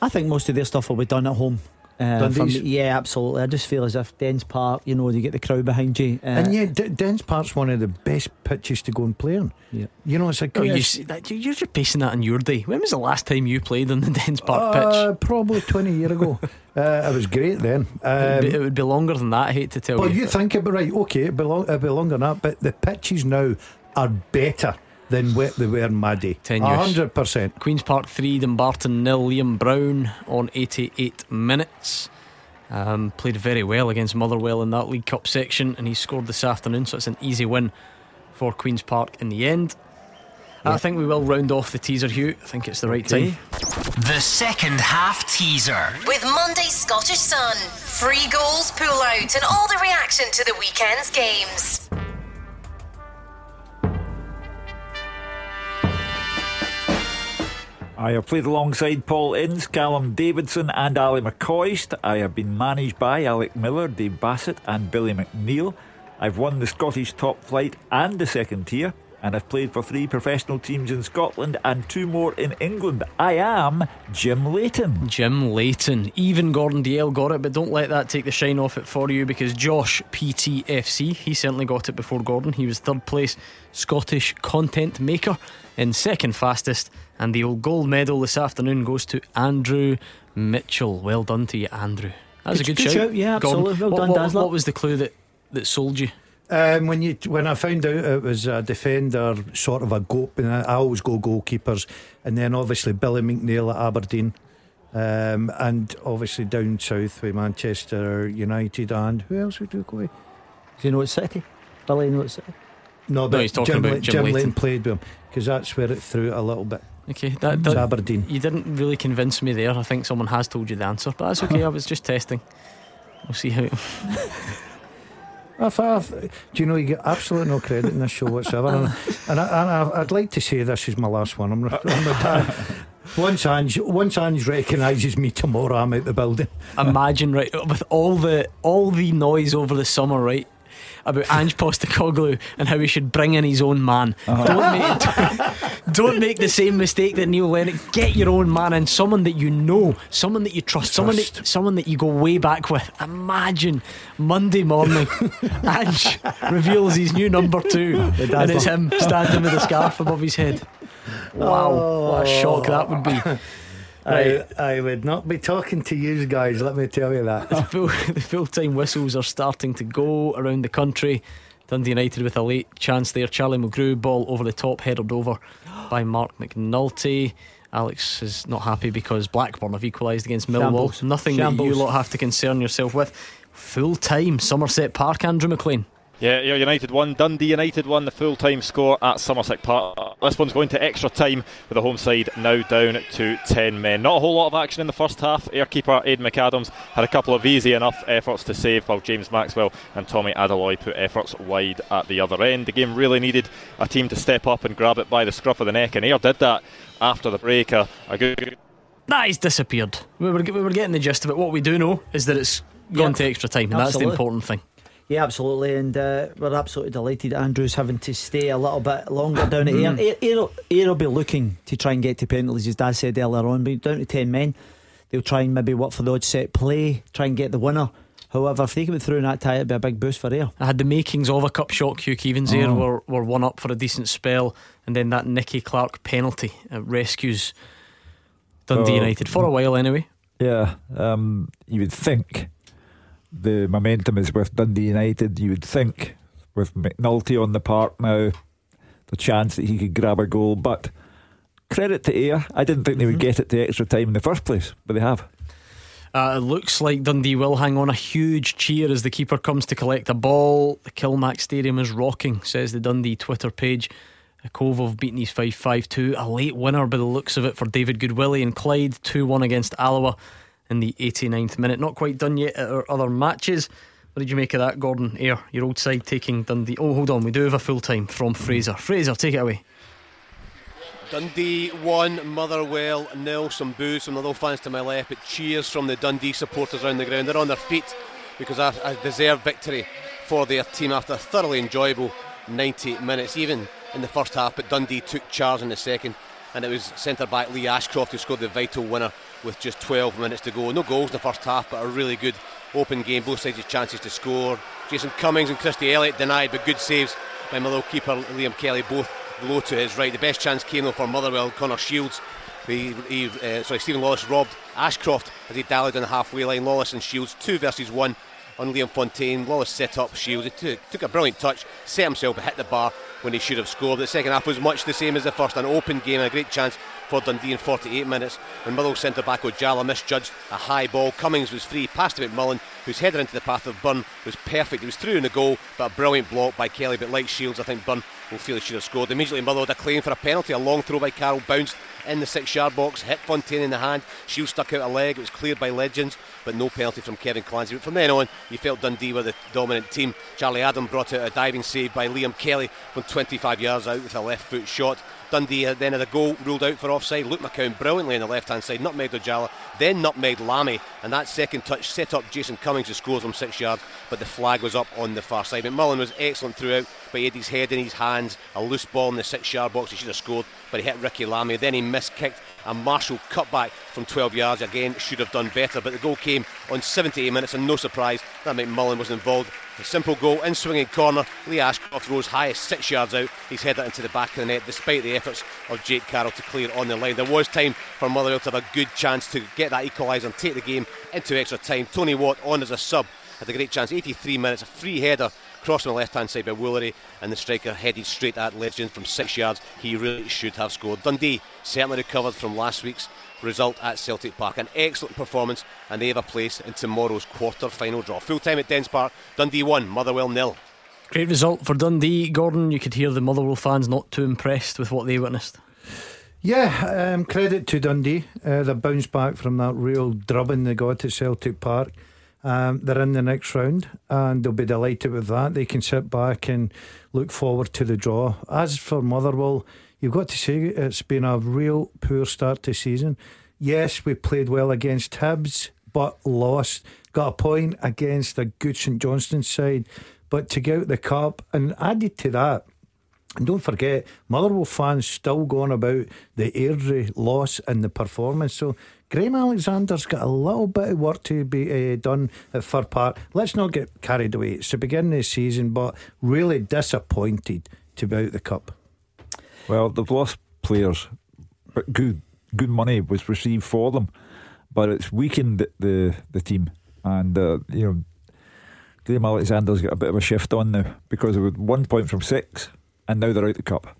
I think most of their stuff will be done at home. Uh, from me- yeah, absolutely. I just feel as if Dens Park, you know, you get the crowd behind you. Uh, and yeah, D- Dens Park's one of the best pitches to go and play on. Yeah. You know, it's a Oh, you it's- see that, you- you're just basing that on your day. When was the last time you played on the Dens Park pitch? Uh, probably 20 years ago. uh, it was great then. it, would be, Um, it would be longer than that. I hate to tell well, you. you think about right, okay, it belong, it belong on that, but the pitches now are better than what they were in my day. Ten years. 100%. Queen's Park 3, Dumbarton nil. Liam Brown on 88 minutes. Um, played very well against Motherwell in that League Cup section, and he scored this afternoon, so it's an easy win for Queen's Park in the end. I think we will round off the teaser, Hugh. I think it's the right Okay. time. The second half teaser. With Monday's Scottish Sun. Free goals, pull out, and all the reaction to the weekend's games. I have played alongside Paul Ince, Callum Davidson, and Ally McCoist. I have been managed by Alec Miller, Dave Bassett, and Billy McNeill. I've won the Scottish top flight and the second tier, and I've played for three professional teams in Scotland and two more in England. I am Jim Leighton. Jim Leighton. Even Gordon Dalziel got it, but don't let that take the shine off it for you because Josh PTFC, he certainly got it before Gordon. He was third place Scottish content maker in second fastest. And the old gold medal this afternoon goes to Andrew Mitchell. Well done to you, Andrew. That was Good- a good, good shout. shout, yeah, Gordon. absolutely. Well what, done, what- Dazzler. what was the clue that, that sold you? Um, when you when I found out it was a defender, sort of a goat, and I, I always go goalkeepers, and then obviously Billy McNeill at Aberdeen, um, and obviously down south with Manchester United, and who else would you go with? Do you know it's City? Billy, you know it's City? No, but he's talking Jim, about Jim Jim. Leighton played with him because that's where it threw it a little bit. Okay, that, that Aberdeen. you didn't really convince me there. I think someone has told you the answer, but that's okay. I was just testing. We'll see how. I thought, do you know you get absolutely no credit in this show whatsoever? and and, I, and I, I'd like to say this is my last one. I'm, I'm retired. Once Ange, once Ange recognises me tomorrow, I'm out the building. imagine right with all the all the noise over the summer right about Ange Postecoglou and how he should bring in his own man. Don't make don't make the same mistake that Neil Lennon. Get your own man and someone that you know, someone that you trust, someone that Trust. someone that you go way back with. Imagine Monday morning, Ange reveals his new number two, and it's him standing with a scarf above his head. Wow, what a shock that would be. Right. I, I would not be talking to you guys, let me tell you that. the full, the full-time whistles are starting to go around the country. Dundee United with a late chance there. Charlie Mulgrew ball over the top, headed over by Marc McNulty. Alex is not happy because Blackburn have equalised against Millwall. Shambles. Nothing that you lot have to concern yourself with. Full time Somerset Park, Andrew McLean. Yeah, United won. Dundee United won the full time score at Somerset Park. This one's going to extra time with the home side now down to 10 men. Not a whole lot of action in the first half. Ayr keeper Aidan McAdams had a couple of easy enough efforts to save, while James Maxwell and Tomi Adeloye put efforts wide at the other end. The game really needed a team to step up and grab it by the scruff of the neck, and Ayr did that after the break. A, a good That has disappeared. We were, we were getting the gist of it. What we do know is that it's gone Yep. to extra time, and that's the important thing. Yeah, absolutely, and uh, we're absolutely delighted. Andrew's having to stay a little bit longer down at Ayr. Ayr, Ayr, Ayr will be looking to try and get to penalties, as Dad said earlier on. But down to ten men, they'll try and maybe work for the odd set play, try and get the winner. However, if they can get through in that tie, it'd be a big boost for Ayr. I had the makings of a cup shock. Hugh Keevins there Oh. were, were one up for a decent spell, and then that Nicky Clark penalty uh, rescues Dundee Oh. United for a while anyway. Yeah, um, you would think the momentum is with Dundee United. You would think with McNulty on the park now, the chance that he could grab a goal. But credit to Ayr. I didn't think they would get it to extra time in the first place, but they have. Uh, it looks like Dundee will hang on a huge cheer as the keeper comes to collect a ball. The Kilmac Stadium is rocking, says the Dundee Twitter page. A Cove have beaten East Fife 5 2. A late winner by the looks of it for David Goodwillie and Clyde 2 1 against Alloa in the 89th minute. Not quite done yet at our other matches. What did you make of that, Gordon Ayr? Your old side taking Dundee. Oh, hold on, we do have a full time from Fraser. Fraser, take it away. Dundee one, Motherwell nil. Some boos from the fans to my left, but cheers from the Dundee supporters around the ground. They're on their feet because a deserved victory for their team after a thoroughly enjoyable 90 minutes, even in the first half. But Dundee took charge in the second, and it was centre back Lee Ashcroft who scored the vital winner with just 12 minutes to go. No goals in the first half, but a really good open game. Both sides had chances to score. Jason Cummings and Christie Elliott denied, but good saves by Motherwell keeper Liam Kelly, both low to his right. The best chance came though for Motherwell, Connor Shields. He, he, uh, sorry, Steven Lawless robbed Ashcroft as he dallied on the halfway line. Lawless and Shields, two versus one on Liam Fontaine. Lawless set up Shields. He took, a brilliant touch, set himself, but hit the bar when he should have scored. The second half was much the same as the first, an open game a great chance for Dundee in 48 minutes when Motherwell centre back Ojala misjudged a high ball. Cummings was free, passed to McMullan, whose header into the path of Byrne was perfect. It was through in the goal, but a brilliant block by Kelly. But like Shields, I think Burn Oldfield should have scored. Immediately Motherwell a claim for a penalty. A long throw by Carroll bounced in the six yard box, hit Fontaine in the hand. Shields stuck out a leg. It was cleared by Legzdins, but no penalty from Kevin Clancy. But from then on, you felt Dundee were the dominant team. Charlie Adam brought out a diving save by Liam Kelly from 25 yards out with a left foot shot. Dundee uh, then had a goal ruled out for offside. Luke McCowan brilliantly on the left hand side, nutmegged Ojala, then nutmegged Lamie, and that second touch set up Jason Cummings to score from six yards, but the flag was up on the far side. McMullan was excellent throughout, had his head in his hands, a loose ball in the six yard box, he should have scored, but he hit Ricky Lamie, then he missed kicked a Marshall cutback from 12 yards again should have done better, but the goal came on 78 minutes, and no surprise that McMullan was involved. A simple goal in swinging corner. Lee Ashcroft rose highest six yards out. He's headed into the back of the net despite the efforts of Jake Carroll to clear on the line. There was time for Motherwell to have a good chance to get that equaliser and take the game into extra time. Tony Watt on as a sub had a great chance. 83 minutes, a free header crossed on the left hand side by Woolery, and the striker headed straight at Legend from six yards. He really should have scored. Dundee certainly recovered from last week's result at Celtic Park. An excellent performance, and they have a place in tomorrow's quarter final draw. Full time at Dens Park, Dundee 1, Motherwell nil. Great result for Dundee. Gordon, you could hear the Motherwell fans not too impressed with what they witnessed. Yeah, um, credit to Dundee. Uh, they bounced back from that real drubbing they got at Celtic Park. Um, they're in the next round and they'll be delighted with that. They can sit back and look forward to the draw. As for Motherwell, you've got to say it's been a real poor start to season. Yes, we played well against Hibs, but lost. Got a point against a good St Johnstone side, but to get out the cup and added to that, and don't forget, Motherwell fans still going about the Airdrie loss and the performance. So Graham Alexander's got a little bit of work to be uh, done at Fir Park. Let's not get carried away. It's the beginning of the season, but really disappointed to be out the cup. Well, they've lost players, but good good money was received for them, but it's weakened the the, team, and uh, you know. Graham Alexander's got a bit of a shift on now because of one point from six, and now they're out the cup.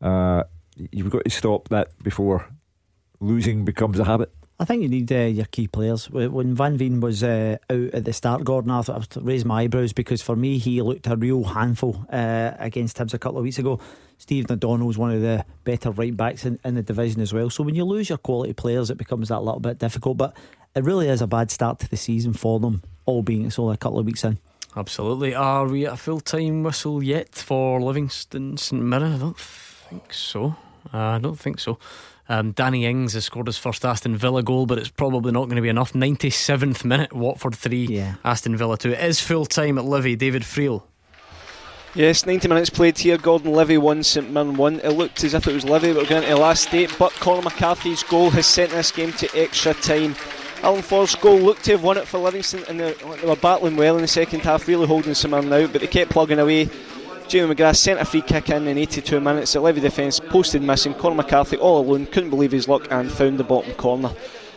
Uh, you've got to stop that before losing becomes a habit. I think you need uh, your key players. When Van Veen was uh, out at the start, Gordon, I, thought I was raise my eyebrows because for me he looked a real handful uh, against Hibs a couple of weeks ago. Steve is one of the better right backs in, in the division as well. So when you lose your quality players, it becomes that little bit difficult. But it really is a bad start to the season for them, all being it's only a couple of weeks in. Absolutely. Are we at a full time whistle yet for Livingston St Mirren? I don't think so. Uh, I don't think so. Um, Danny Ings has scored his first Aston Villa goal, but it's probably not going to be enough. 97th minute, Watford 3, yeah. Aston Villa 2. It is full time at Livy. David Friel. Yes, 90 minutes played here. Gordon Livy 1, St Mirren 1. It looked as if it was Livy, but we're going to the last eight. But Conor McCarthy's goal has sent this game to extra time. Alan Forrest's goal looked to have won it for Livingston, and they, they were battling well in the second half, really holding St Mirren out, but they kept plugging away. Jamie McGrath sent a free kick in in 82 minutes. The Livy defence posted missing. Conor McCarthy all alone, couldn't believe his luck and found the bottom corner.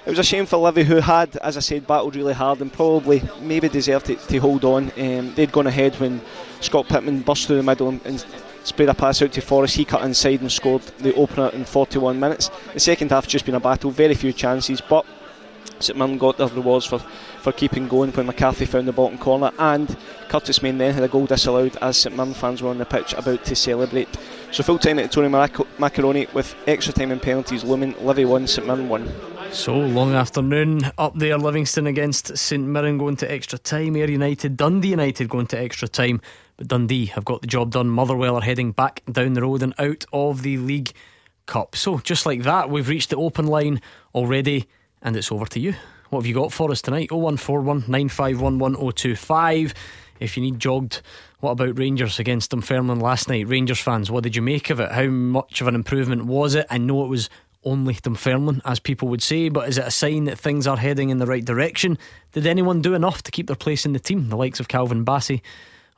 It was a shame for Livy, who had, as I said, battled really hard and probably maybe deserved to, to hold on. Um, they'd gone ahead when Scott Pittman burst through the middle and, and sprayed a pass out to Forrest. He cut inside and scored the opener in 41 minutes. The second half just been a battle, very few chances, but St Mirren got their rewards for, for keeping going when McCarthy found the bottom corner and Curtis Main then had a goal disallowed as St Mirren fans were on the pitch about to celebrate. So full time at Tony Mac- Macaroni with extra time and penalties looming. Livy 1, St Mirren 1. So long afternoon up there, Livingston against St Mirren going to extra time. Ayr United, Dundee United going to extra time. But Dundee have got the job done. Motherwell are heading back down the road and out of the League Cup. So just like that, we've reached the open line already and it's over to you. What have you got for us tonight? 0141 951 1025. If you need jogged, what about Rangers against Dunfermline last night? Rangers fans, what did you make of it? How much of an improvement was it? I know it was only Dunfermline, as people would say, but is it a sign that things are heading in the right direction? Did anyone do enough to keep their place in the team? The likes of Calvin Bassey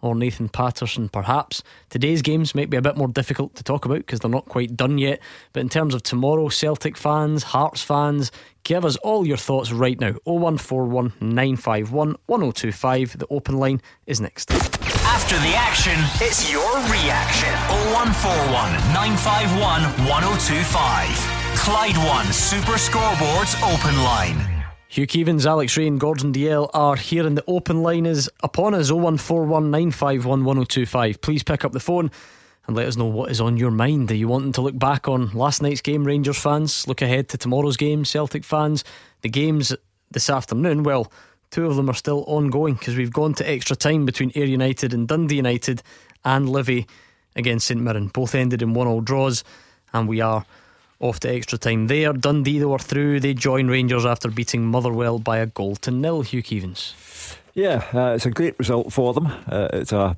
or Nathan Patterson, perhaps. Today's games might be a bit more difficult to talk about because they're not quite done yet. But in terms of tomorrow, Celtic fans, Hearts fans, give us all your thoughts right now. 0141 951 1025. The open line is next. After the action, it's your reaction. 0141 951 1025. Clyde One Super Scoreboards Open Line. Hugh Keevins, Alex Rae, and Gordon Dalziel are here, and the open line is upon us 0141 951 1025. Please pick up the phone and let us know what is on your mind. Are you wanting to look back on last night's game, Rangers fans? Look ahead to tomorrow's game, Celtic fans? The games this afternoon, well, two of them are still ongoing because we've gone to extra time between Ayr United and Dundee United and Livy against St Mirren. Both ended in one all draws, and we are off to extra time there. Dundee, though, are through. They join Rangers after beating Motherwell by a goal to nil. Hugh Keevins. Yeah, uh, it's a great result for them. Uh, it's a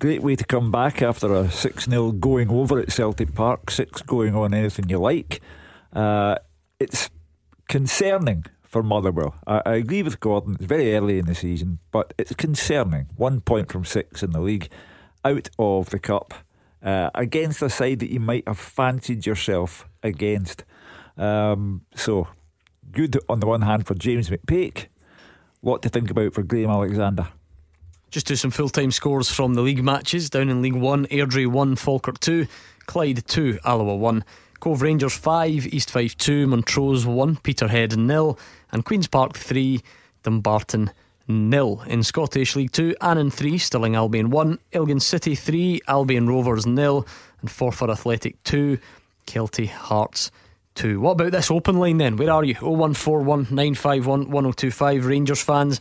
Great way to come back after a 6 0 going over at Celtic Park, 6 going on anything you like. Uh, it's concerning for Motherwell. I, I, agree with Gordon, it's very early in the season, but it's concerning. One point from six in the league, out of the Cup, uh, against a side that you might have fancied yourself against. Um, so, good on the one hand for James McPake. What to think about for Graham Alexander? Just do some full time scores from the league matches. Down in League 1, Airdrie 1, Falkirk 2, Clyde 2, Alloa 1, Cove Rangers 5, East Fife 2, Montrose 1, Peterhead 0, and Queen's Park 3, Dumbarton 0. In Scottish League 2, Annan 3, Stirling Albion 1, Elgin City 3, Albion Rovers 0, and Forfar Athletic 2, Kelty Hearts 2. What about this open line then? Where are you? 0141 951 1025 Rangers fans.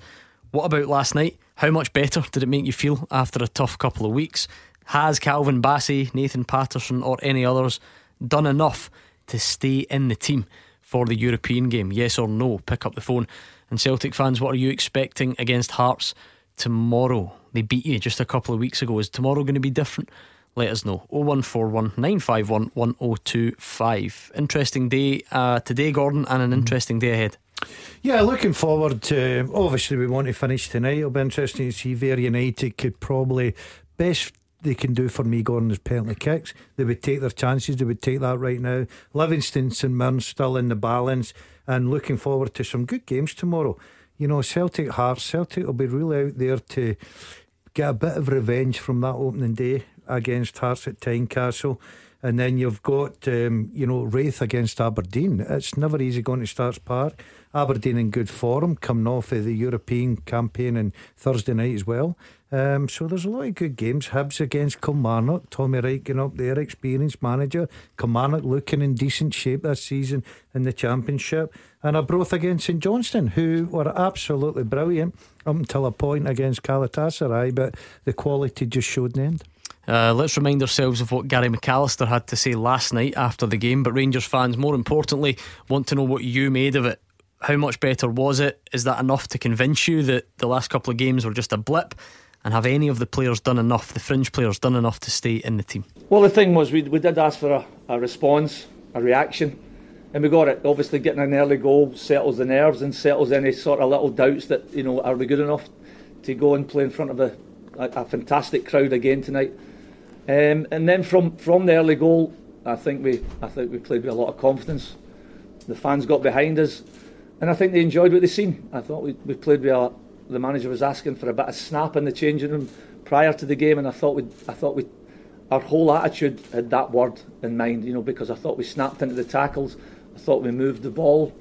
What about last night? How much better did it make you feel after a tough couple of weeks? Has Calvin Bassey, Nathan Patterson, or any others done enough to stay in the team for the European game? Yes or no? Pick up the phone. And Celtic fans, what are you expecting against Hearts tomorrow? They beat you just a couple of weeks ago. Is tomorrow going to be different? Let us know. 0141 951 1025. Interesting day uh, today, Gordon, and an mm-hmm. interesting day ahead. Yeah, looking forward to. Obviously, we want to finish tonight. It'll be interesting to see where United could probably best they can do for me going as penalty kicks. They would take their chances. They would take that right now. Livingston and Mirren still in the balance, and looking forward to some good games tomorrow. You know, Celtic Hearts. Celtic will be really out there to get a bit of revenge from that opening day against Hearts at Tynecastle. And then you've got, um, you know, Raith against Aberdeen. It's never easy going to Starks Park. Aberdeen in good form, coming off of the European campaign and Thursday night as well. Um, so there's a lot of good games. Hibs against Kilmarnock. Tommy Wright getting up there, experienced manager. Kilmarnock looking in decent shape this season in the Championship. And Arbroath against St Johnstone, who were absolutely brilliant up until a point against Galatasaray, but the quality just showed an end. Uh, let's remind ourselves of what Gary McAllister had to say last night after the game. But Rangers fans, more importantly, want to know what you made of it how much better was it? Is that enough to convince you that the last couple of games were just a blip? And have any of the players done enough, the fringe players done enough to stay in the team? Well, the thing was, we, we did ask for a, a response, a reaction, and we got it. Obviously, getting an early goal settles the nerves and settles any sort of little doubts that, you know, are we good enough to go and play in front of a, a, a fantastic crowd again tonight? Um, and then from, from the early goal, I think we I think we played with a lot of confidence. The fans got behind us and I think they enjoyed what they seen. I thought we, we played with the manager was asking for a bit of snap in the changing room prior to the game, and I thought we I thought we our whole attitude had that word in mind, you know, because I thought we snapped into the tackles, I thought we moved the ball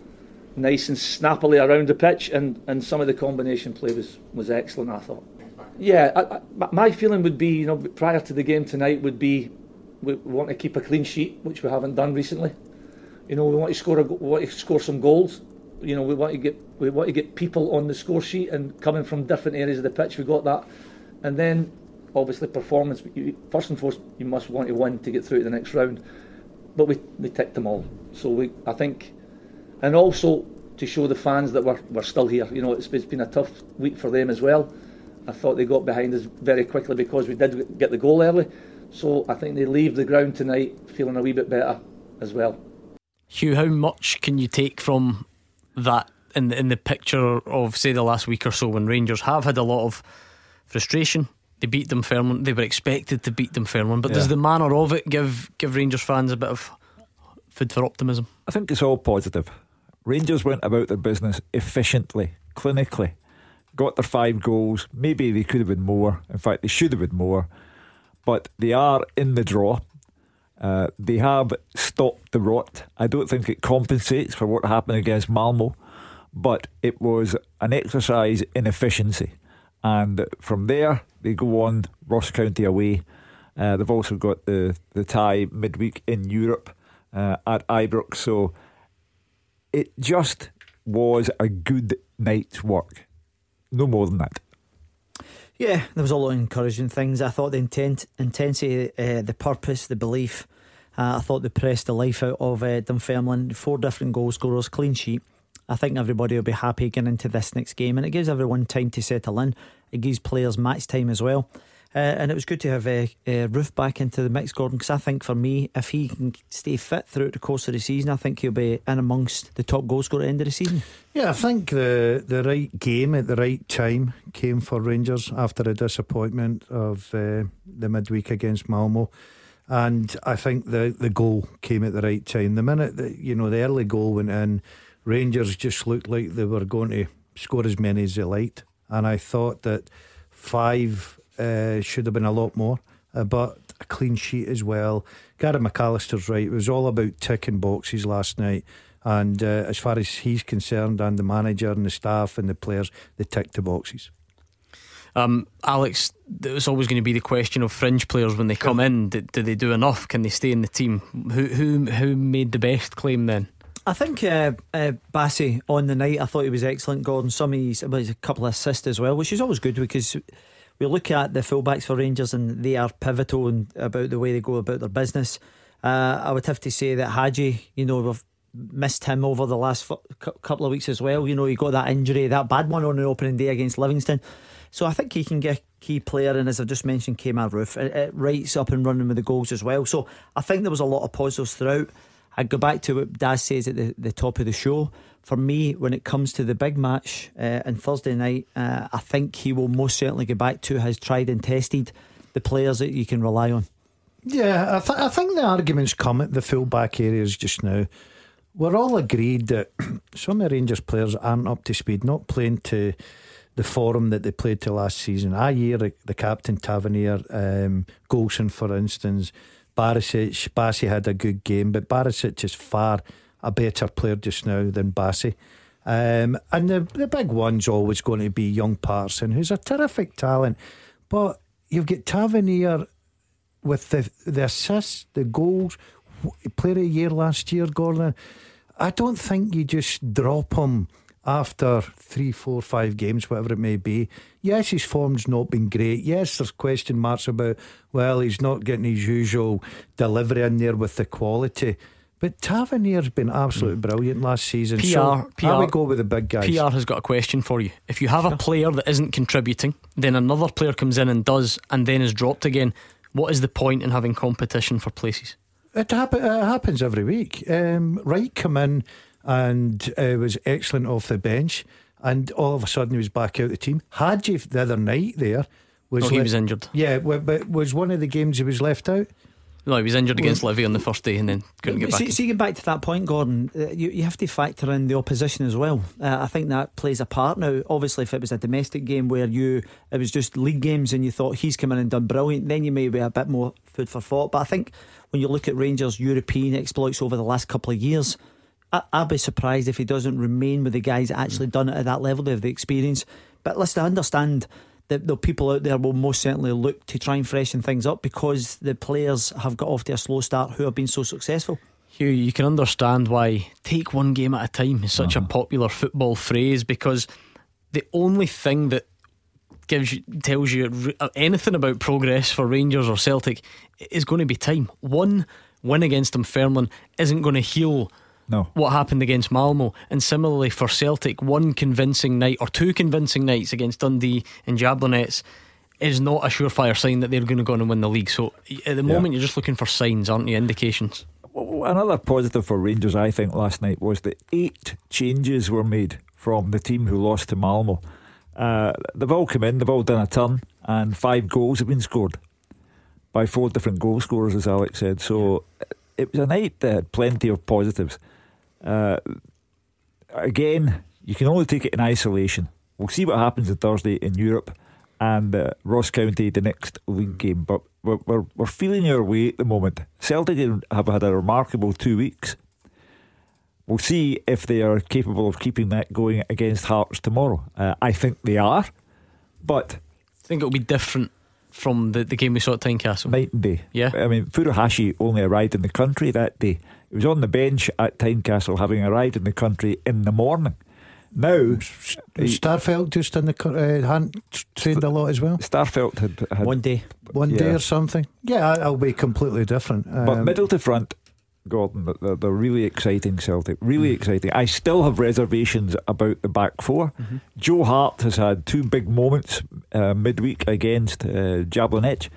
nice and snappily around the pitch, and, and some of the combination play was, was excellent. I thought. Yeah, I, I, my feeling would be, you know, prior to the game tonight would be we, want to keep a clean sheet, which we haven't done recently. You know, we want to score a, we want to score some goals you know, we want to get we want to get people on the score sheet and coming from different areas of the pitch. We got that, and then obviously performance. You, first and foremost, you must want to win to get through to the next round. But we we ticked them all. So we I think, and also to show the fans that we're we're still here. You know, it's, it's been a tough week for them as well. I thought they got behind us very quickly because we did get the goal early. So I think they leave the ground tonight feeling a wee bit better as well. Hugh, how much can you take from that in the, in the picture of say the last week or so when Rangers have had a lot of frustration. They beat Dunfermline. They were expected to beat Dunfermline, but yeah. does the manner of it give give Rangers fans a bit of food for optimism? I think it's all positive. Rangers went about their business efficiently, clinically, got their five goals. Maybe they could have been more. In fact, they should have been more. But they are in the draw. Uh, they have stopped the rot. I don't think it compensates for what happened against Malmo, but it was an exercise in efficiency. And from there, they go on Ross County away. Uh, they've also got the, the tie midweek in Europe uh, at Ibrox. So it just was a good night's work. No more than that. Yeah, there was a lot of encouraging things. I thought the intent, intensity, uh, the purpose, the belief. Uh, I thought they pressed the life out of uh, Dunfermline. Four different goal scorers, clean sheet. I think everybody will be happy getting into this next game, and it gives everyone time to settle in. It gives players match time as well. Uh, and it was good to have uh, uh, Roofe back into the mix, Gordon, because I think for me, if he can stay fit throughout the course of the season, I think he'll be in amongst the top goal scorer at the end of the season. Yeah, I think the the right game at the right time came for Rangers after a disappointment of uh, the midweek against Malmo. And I think the, the goal came at the right time. The minute that you know the early goal went in, Rangers just looked like they were going to score as many as they liked, and I thought that five uh, should have been a lot more, uh, but a clean sheet as well. Gary McAllister's right. It was all about ticking boxes last night. And uh, as far as he's concerned, and the manager and the staff and the players, they ticked the boxes. Um, Alex, it's always going to be the question of fringe players when they come in. Do, do, they do enough? Can they stay in the team? Who who who made the best claim then? I think uh, uh, Bassey on the night, I thought he was excellent. Gordon, some of his, well, a couple of assists as well, which is always good because we look at the fullbacks for Rangers and they are pivotal and about the way they go about their business. Uh, I would have to say that Hagi, you know, we've missed him over the last f- couple of weeks as well. You know, he got that injury, that bad one on the opening day against Livingston. So I think he can get a key player, and as I just mentioned, Kemar Roofe, it, it rights up and running with the goals as well. So I think there was a lot of positives throughout. I go back to what Daz says at the, the top of the show. For me, when it comes to the big match uh, on Thursday night, uh, I think he will most certainly go back to has tried and tested, the players that you can rely on. Yeah, I, th- I think the arguments come at the full back areas just now. We're all agreed that some of the Rangers players aren't up to speed, not playing to the form that they played to last season. I hear the captain Tavernier, um, Goldson, for instance, Barisic. Bassey had a good game, but Barisic is far a better player just now than Bassey. Um, and the, the big one's always going to be young Patterson, who's a terrific talent. But you've got Tavernier with the, the assists, the goals, player of the year last year, Gordon. I don't think you just drop him after three, four, five games, whatever it may be. Yes, his form's not been great. Yes, there's question marks about, well, he's not getting his usual delivery in there with the quality. But Tavernier's been absolutely mm. brilliant last season. PR, so PR, I would go with the big guys. PR has got a question for you. If you have sure. a player that isn't contributing, then another player comes in and does, and then is dropped again, what is the point in having competition for places? It, happen, it happens every week. Um, Wright come in and uh, was excellent off the bench. And all of a sudden, he was back out the team. Hagi the other night there was. Oh, he le- was injured. Yeah, but was one of the games he was left out. No, he was injured against well, Livy on the first day and then couldn't get back. See, see getting back to that point, Gordon, uh, you, you have to factor in the opposition as well. Uh, I think that plays a part now. Obviously, if it was a domestic game where you it was just league games and you thought he's come in and done brilliant, then you may be a bit more food for thought. But I think when you look at Rangers' European exploits over the last couple of years, I, would be surprised if he doesn't remain with the guys that actually done it at that level. They have the experience. But listen, I understand that the people out there will most certainly look to try and freshen things up because the players have got off to a slow start who have been so successful. Hugh, you can understand why take one game at a time is such uh-huh. a popular football phrase because the only thing that gives you tells you anything about progress for Rangers or Celtic is going to be time. One win against them, Dunfermline isn't going to heal no. what happened against Malmo. And similarly for Celtic, one convincing night or two convincing nights against Dundee and Jablonec is not a surefire sign that they're going to go on and win the league. So at the moment, yeah. you're just looking for signs, aren't you? Indications. Another positive for Rangers, I think, last night was that eight changes were made from the team who lost to Malmo. Uh, they've all come in, they've all done a turn, and five goals have been scored by four different goal scorers, as Alex said. So it was a night that had plenty of positives. Uh, again, you can only take it in isolation. We'll see what happens on Thursday in Europe and uh, Ross County the next league game. But we're, we're, we're feeling our way at the moment. Celtic have had a remarkable two weeks. We'll see if they are capable of keeping that going against Hearts tomorrow. Uh, I think they are, but I think it'll be different from the, the game we saw at Tynecastle? Night and day. Yeah. I mean, Furuhashi only arrived in the country that day. He was on the bench at Tynecastle, having arrived in the country in the morning. Now, Starfelt just in the cur- uh, hadn't trained a lot as well. Starfelt had, had One day. One day or something. Yeah, it'll be completely different. But Um, middle to front, Gordon, they're, they're really exciting Celtic. Really exciting. I still have reservations about the back 4 Joe Hart has had two big moments uh, midweek against uh, Jablonec.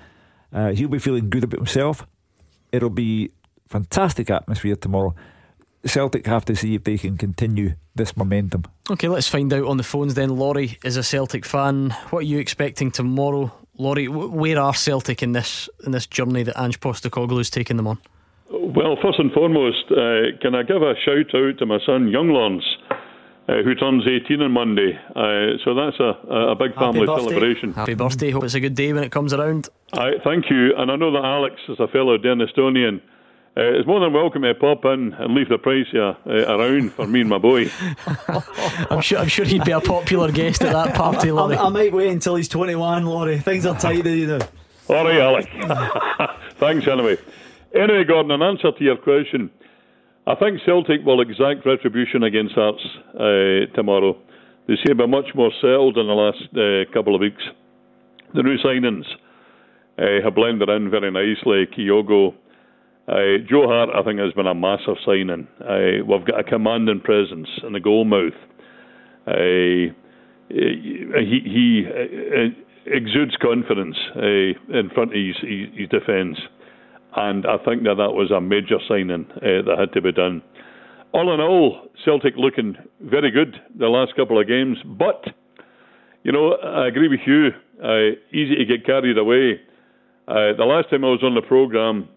Uh, he'll be feeling good about himself. It'll be fantastic atmosphere tomorrow. Celtic have to see if they can continue this momentum. Okay, let's find out on the phones then. Laurie is a Celtic fan. What are you expecting tomorrow? Laurie, where are Celtic in this in this journey that Ange Postecoglou is taking them on? Well, first and foremost, uh, can I give a shout out to my son, Young Lawrence, uh, who turns 18 on Monday. Uh, so that's a, a big family birthday. celebration. Happy birthday. Hope it's a good day when it comes around. I thank you, and I know that Alex is a fellow Denistonian. Uh, is more than welcome to pop in and leave the price uh, uh, around for me and my boy. I'm sure I'm sure he'd be a popular guest at that party, Laurie. I, I might wait until he's 21, Laurie. Things are tight, you know. All right, Alex. Thanks anyway. Anyway, Gordon, an answer to your question, I think Celtic will exact retribution against Hearts uh, tomorrow. They seem to be much more settled in the last uh, couple of weeks. The new signings uh, have blended in very nicely. Kyogo, uh, Joe Hart, I think, has been a massive signing. Uh, we've got a commanding presence in the goal mouth. Uh, he he uh, exudes confidence uh, in front of his, his, his defence, and I think that that was a major signing uh, that had to be done. All in all, Celtic looking very good the last couple of games, but you know I agree with you. Uh, easy to get carried away. Uh, the last time I was on the programme, uh,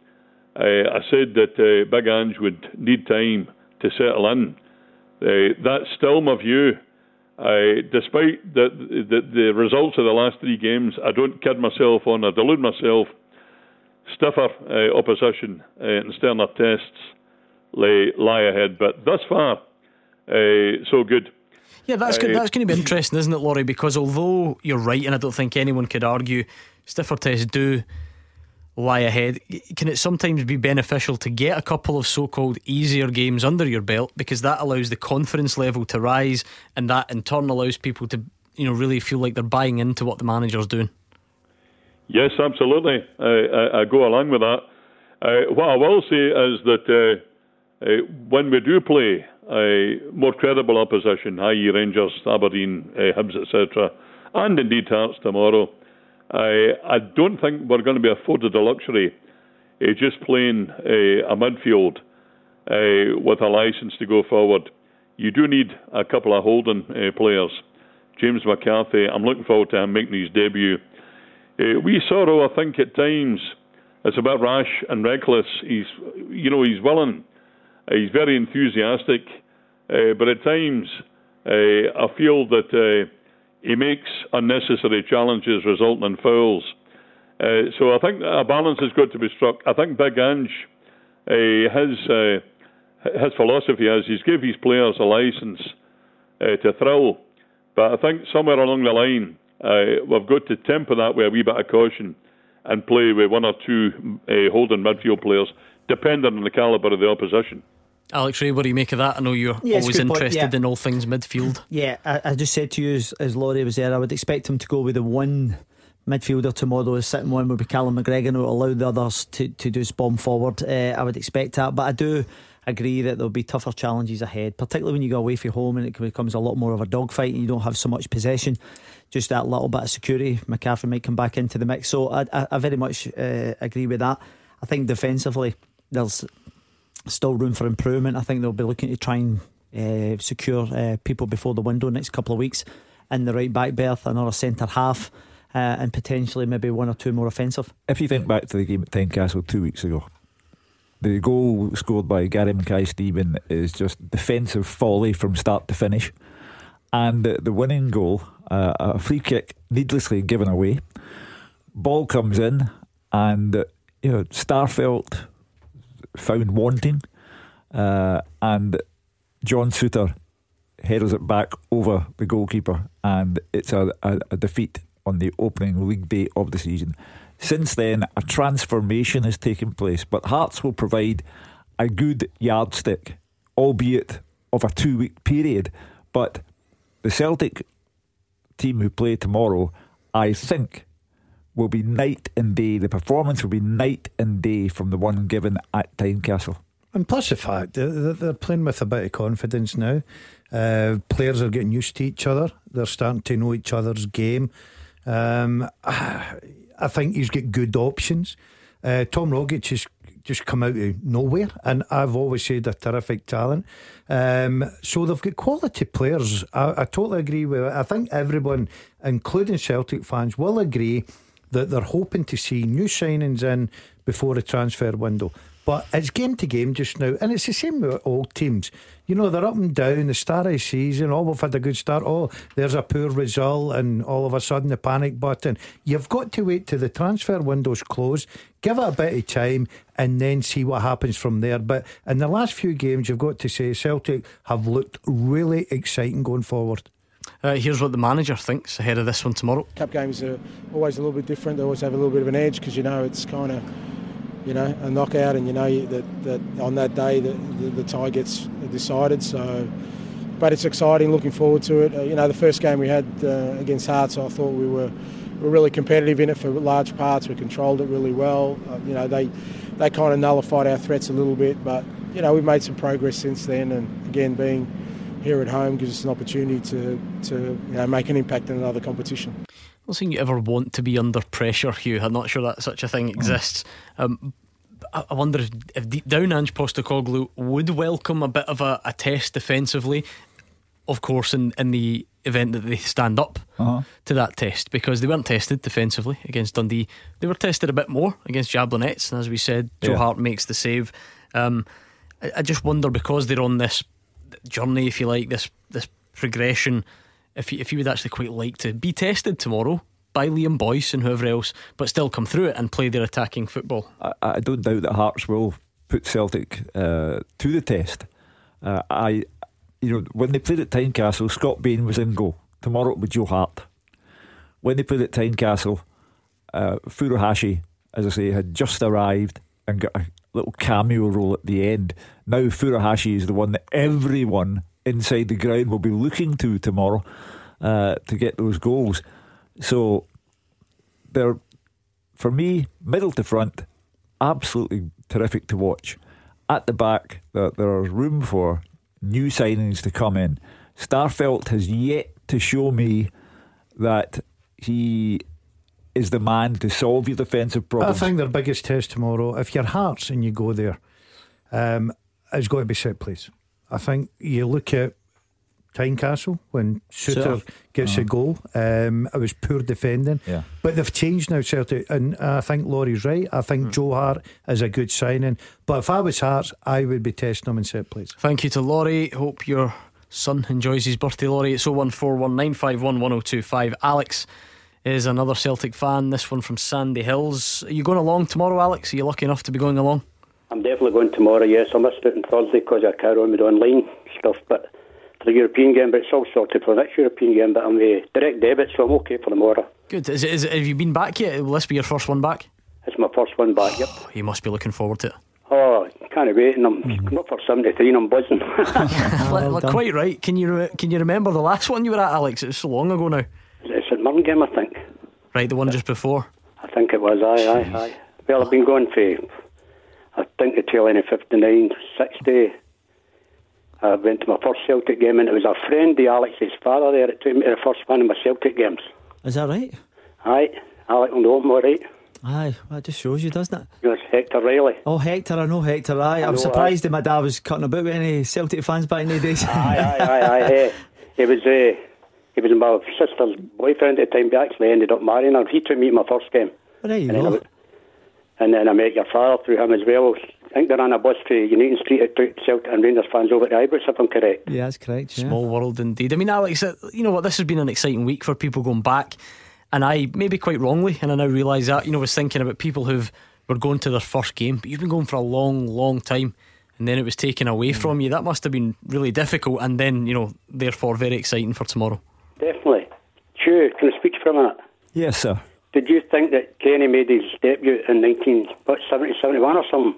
I said that uh, Big Ange would need time to settle in. Uh, that's still my view. Uh, despite the, the the results of the last three games, I don't kid myself on or delude myself. Stiffer uh, opposition uh, and sterner tests lay, lie ahead, but thus far, uh, so good. Yeah, that's go- Uh, that's going to be interesting, isn't it, Laurie? Because although you're right, and I don't think anyone could argue, stiffer tests do lie ahead. Can it sometimes be beneficial to get a couple of so-called easier games under your belt because that allows the confidence level to rise, and that in turn allows people to, you know, really feel like they're buying into what the manager's doing. Yes, absolutely. I, I go along with that. Uh, what I will say is that uh, uh, when we do play uh, more credible opposition, i.e., Rangers, Aberdeen, uh, Hibs, etc., and indeed Hearts tomorrow, I I don't think we're going to be afforded the luxury of just playing uh, a midfield uh, with a license to go forward. You do need a couple of holding uh, players. James McCarthy, I'm looking forward to him making his debut. Uh, we Soro, I think at times it's a bit rash and reckless. He's, you know, he's willing, uh, he's very enthusiastic, uh, but at times uh, I feel that uh, he makes unnecessary challenges resulting in fouls. Uh, so I think a balance has got to be struck. I think Big Ange, uh, his uh, his philosophy is he's give his players a license uh, to thrill, but I think somewhere along the line uh, we've got to temper that with a wee bit of caution and play with one or two uh, holding midfield players, depending on the calibre of the opposition. Alex Rae, what do you make of that? I know you're Yeah, always interested yeah. in all things midfield. Yeah, I, I just said to you as, as Laurie was there, I would expect him to go with the one midfielder tomorrow. Is sitting one would be Callum McGregor, and it will allow the others to, to just bomb forward. Uh, I would expect that, but I do agree that there'll be tougher challenges ahead, particularly when you go away from home and it becomes a lot more of a dogfight and you don't have so much possession. Just that little bit of security, McCaffrey might come back into the mix. So I, I, I very much uh, agree with that. I think defensively, there's still room for improvement. I think they'll be looking to try and uh, secure uh, people before the window next couple of weeks in the right back berth, another centre half, uh, and potentially maybe one or two more offensive. If you think back to the game at Tynecastle two weeks ago, the goal scored by Gary Mackay Steven is just defensive folly from start to finish. And the, the winning goal, uh, a free kick needlessly given away. Ball comes in, and you know Starfelt found wanting, uh, and John Souttar headers it back over the goalkeeper, and it's a, a, a defeat on the opening league day of the season. Since then, a transformation has taken place, but Hearts will provide a good yardstick, albeit of a two week period. But the Celtic team who play tomorrow, I think, will be night and day. The performance will be night and day from the one given at Tynecastle. And plus the fact they're, playing with a bit of confidence now. Uh, players are getting used to each other. They're starting to know each other's game. Um, I think he's got good options. Uh, Tom Rogic has just come out of nowhere, and I've always said a terrific talent. Um, so they've got quality players. I, I totally agree with it. I think everyone, including Celtic fans, will agree that they're hoping to see new signings in before the transfer window. But it's game to game just now, and it's the same with all teams. You know, they're up and down, the start of the season, oh, we've had a good start, oh, there's a poor result, and all of a sudden the panic button. You've got to wait till the transfer window's closed, give it a bit of time, and then see what happens from there. But in the last few games, you've got to say Celtic have looked really exciting going forward. Uh, here's what the manager thinks ahead of this one tomorrow. Cup games are always a little bit different. They always have a little bit of an edge because you know it's kind of you know, a knockout, and you know that, that on that day the, the, the tie gets decided. So, but it's exciting. Looking forward to it. Uh, you know, the first game we had uh, against Hearts, I thought we were were really competitive in it for large parts. We controlled it really well. Uh, you know, they they kind of nullified our threats a little bit, but you know we've made some progress since then. And again, being here at home gives us an opportunity to to you know make an impact in another competition. I'm not think you ever want to be under pressure, Hugh. I'm not sure that such a thing exists. Um, I wonder if, if, deep down Ange Postecoglou would welcome a bit of a, a test defensively. Of course, in, in the event that they stand up uh-huh. to that test, because they weren't tested defensively against Dundee. They were tested a bit more against Jablonec, and as we said, Joe yeah. Hart makes the save. Um, I, I just wonder because they're on this journey, if you like, this this progression if he, if he would actually quite like to be tested tomorrow by Liam Boyce and whoever else, but still come through it and play their attacking football. I, I don't doubt that Hearts will put Celtic uh, to the test. Uh, I, you know, when they played at Tynecastle, Scott Bain was in goal. Tomorrow it will be Joe Hart. When they played at Tynecastle, uh, Furuhashi, as I say, had just arrived and got a little cameo role at the end. Now Furuhashi is the one that everyone inside the ground will be looking to tomorrow uh, to get those goals. So they're, for me, middle to front, absolutely terrific to watch. At the back, there, there is room for new signings to come in. Starfelt has yet to show me that he is the man to solve your defensive problems. I think their biggest test tomorrow, if you're Hearts and you go there, um, it's got to be set place. I think you look at Tynecastle when Souttar gets uh-huh. a goal. Um, it was poor defending, yeah. but they've changed now, Celtic, and I think Laurie's right. I think mm. Joe Hart is a good signing, but if I was Hearts, I would be testing them in set place. Thank you to Laurie. Hope your son enjoys his birthday, Laurie. It's 01419511025. Alex is another Celtic fan. This one from Sandy Hills. Are you going along tomorrow, Alex? Are you lucky enough to be going along? I'm definitely going tomorrow, yes. I missed it on Thursday because I carry on with online stuff, but for the European game, but it's all sorted for the next European game, but I'm the direct debit, so I'm okay for tomorrow. Good. Is it, is it, have you been back yet? Will this be your first one back? It's my first one back, yep. you must be looking forward to it. Oh, can't wait, and I'm mm-hmm. up for 73 and I'm buzzing. well, quite right. Can you can you remember the last one you were at, Alex? It was so long ago now. It's at Game, I think. Right, the one just before? I think it was, aye, aye, aye. Well, I've been going for I think the tail end of 59, 60. I went to my first Celtic game and it was a friend of Alex's father there that took me to the first one of my Celtic games. Is that right? Aye, Alex will know him all right. Aye, that just shows you, doesn't it? Yes, Hector Riley. Oh, Hector, I know Hector. Aye, I am surprised that my dad was cutting about with any Celtic fans back in the days. aye, aye, aye, aye. he was, uh, he was my sister's boyfriend at the time. We actually ended up marrying her. He took me to my first game. There you and go. And then I met your father through him as well. I think they're on a bus to Union Street at Celtic and Rangers fans over at Ibrox, if I'm correct. Yeah, that's correct. Yeah. Small world indeed. I mean, Alex, uh, you know what? This has been an exciting week for people going back. And I, maybe quite wrongly, and I now realise that, you know, was thinking about people who were going to their first game, but you've been going for a long, long time. And then it was taken away mm. from you. That must have been really difficult, and then, you know, therefore very exciting for tomorrow. Definitely. Sure. Can I speak for a minute? Yes, sir. Did you think that Kenny made his debut in 1970, 71 or something?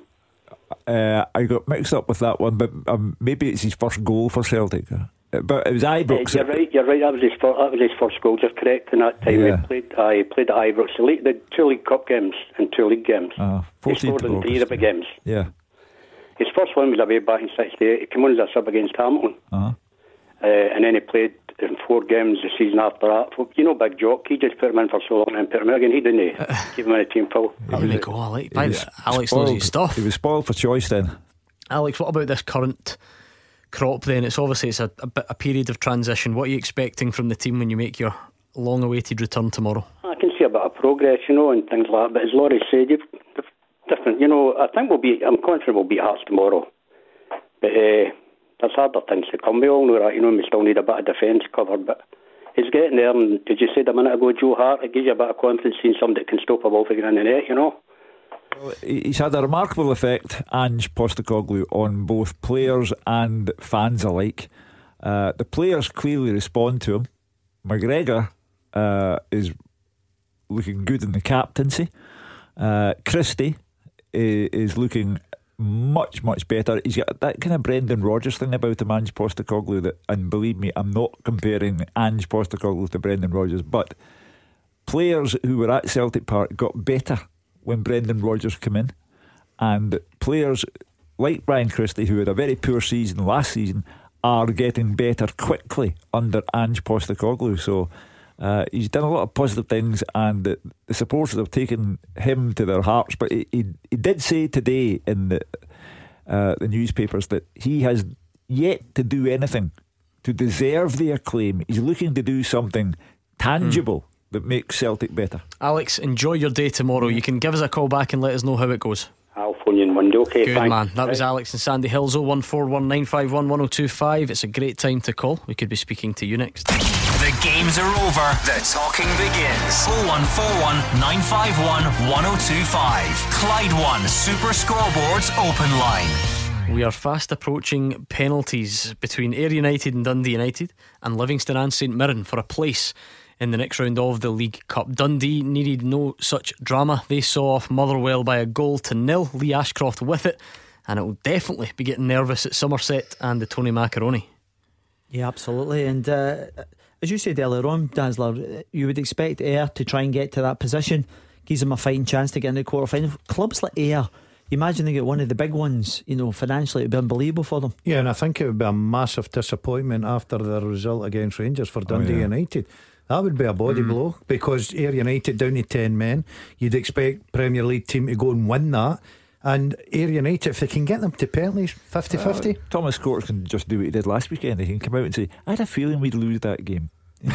Uh, I got mixed up with that one, but um, maybe it's his first goal for Celtic. Uh, But it was Ibrox. Uh, you're right. You're right. That was his first. That was his first goal. Just correct. In that time, Yeah. he played. Uh, he played at Ibrox. The, league, the two League Cup games and two league games. Uh, he scored in three of the games. Yeah. His first one was away back in '68. He came on as a sub against Hamilton, Uh-huh. uh, and then he played in four games the season after that. You know, Big Jock. He just put him in for so long and put him out again. He didn't. He? Keep him in a team full. That would go, I like. He was Alex knows his stuff. He was spoiled for choice then. Alex, what about this current crop then? It's obviously it's a, a, bit- a period of transition. What are you expecting from the team when you make your long awaited return tomorrow? I can see a bit of progress, you know, and things like that. But as Laurie said, you've you've different. You know, I think we'll be. I'm confident we'll beat Hearts tomorrow. But uh, there's harder things to come. We all know that. You know, we still need a bit of defence cover, but. He's getting there, and did you say a minute ago, Joe Hart? It gives you a bit of confidence seeing somebody that can stop a ball from getting in the net, you know? He- He's had a remarkable effect, Ange Postecoglou, on both players and fans alike. Uh, the players clearly respond to him. McGregor uh, is looking good in the captaincy. Uh, Christie is looking much, much better. He's got that kind of Brendan Rodgers thing about him, Ange Postecoglou. That, and believe me, I'm not comparing Ange Postecoglou to Brendan Rodgers, but players who were at Celtic Park got better when Brendan Rodgers came in, and players like Ryan Christie, who had a very poor season last season, are getting better quickly under Ange Postecoglou. So. Uh, he's done a lot of positive things, and the, the supporters have taken him to their hearts. But he, he, he did say today in the uh, the newspapers that he has yet to do anything to deserve the acclaim. He's looking to do something tangible that makes Celtic better. Alex, enjoy your day tomorrow. You can give us a call back and let us know how it goes. I'll phone you in Monday, okay? Good thanks. man. That was Alex and Sandy Hills 01419511025. It's a great time to call. We could be speaking to you next. The games are over. The talking begins. 0141 951 1025. Clyde One Super Scoreboards Open Line. We are fast approaching penalties between Ayr United and Dundee United and Livingston and St Mirren for a place in the next round of the League Cup. Dundee needed no such drama. They saw off Motherwell by a goal to nil. Lee Ashcroft with it, and it will definitely be getting nervous at Somerset and the Tony Macaroni. Yeah, absolutely. And uh, as you said earlier on, Dazzler, you would expect Ayr to try and get to that position, gives them a fighting chance to get in the quarter final. Clubs like Ayr, you imagine they get one of the big ones, you know, financially, it'd be unbelievable for them. Yeah, and I think it would be a massive disappointment after the result against Rangers for oh, Dundee yeah. United. That would be a body mm. blow because Ayr United down to 10 men. You'd expect Premier League team to go and win that. And Ayr United, if they can get them to penalties 50 50. Uh, Thomas Courts can just do what he did last weekend. He can come out and say, I had a feeling we'd lose that game.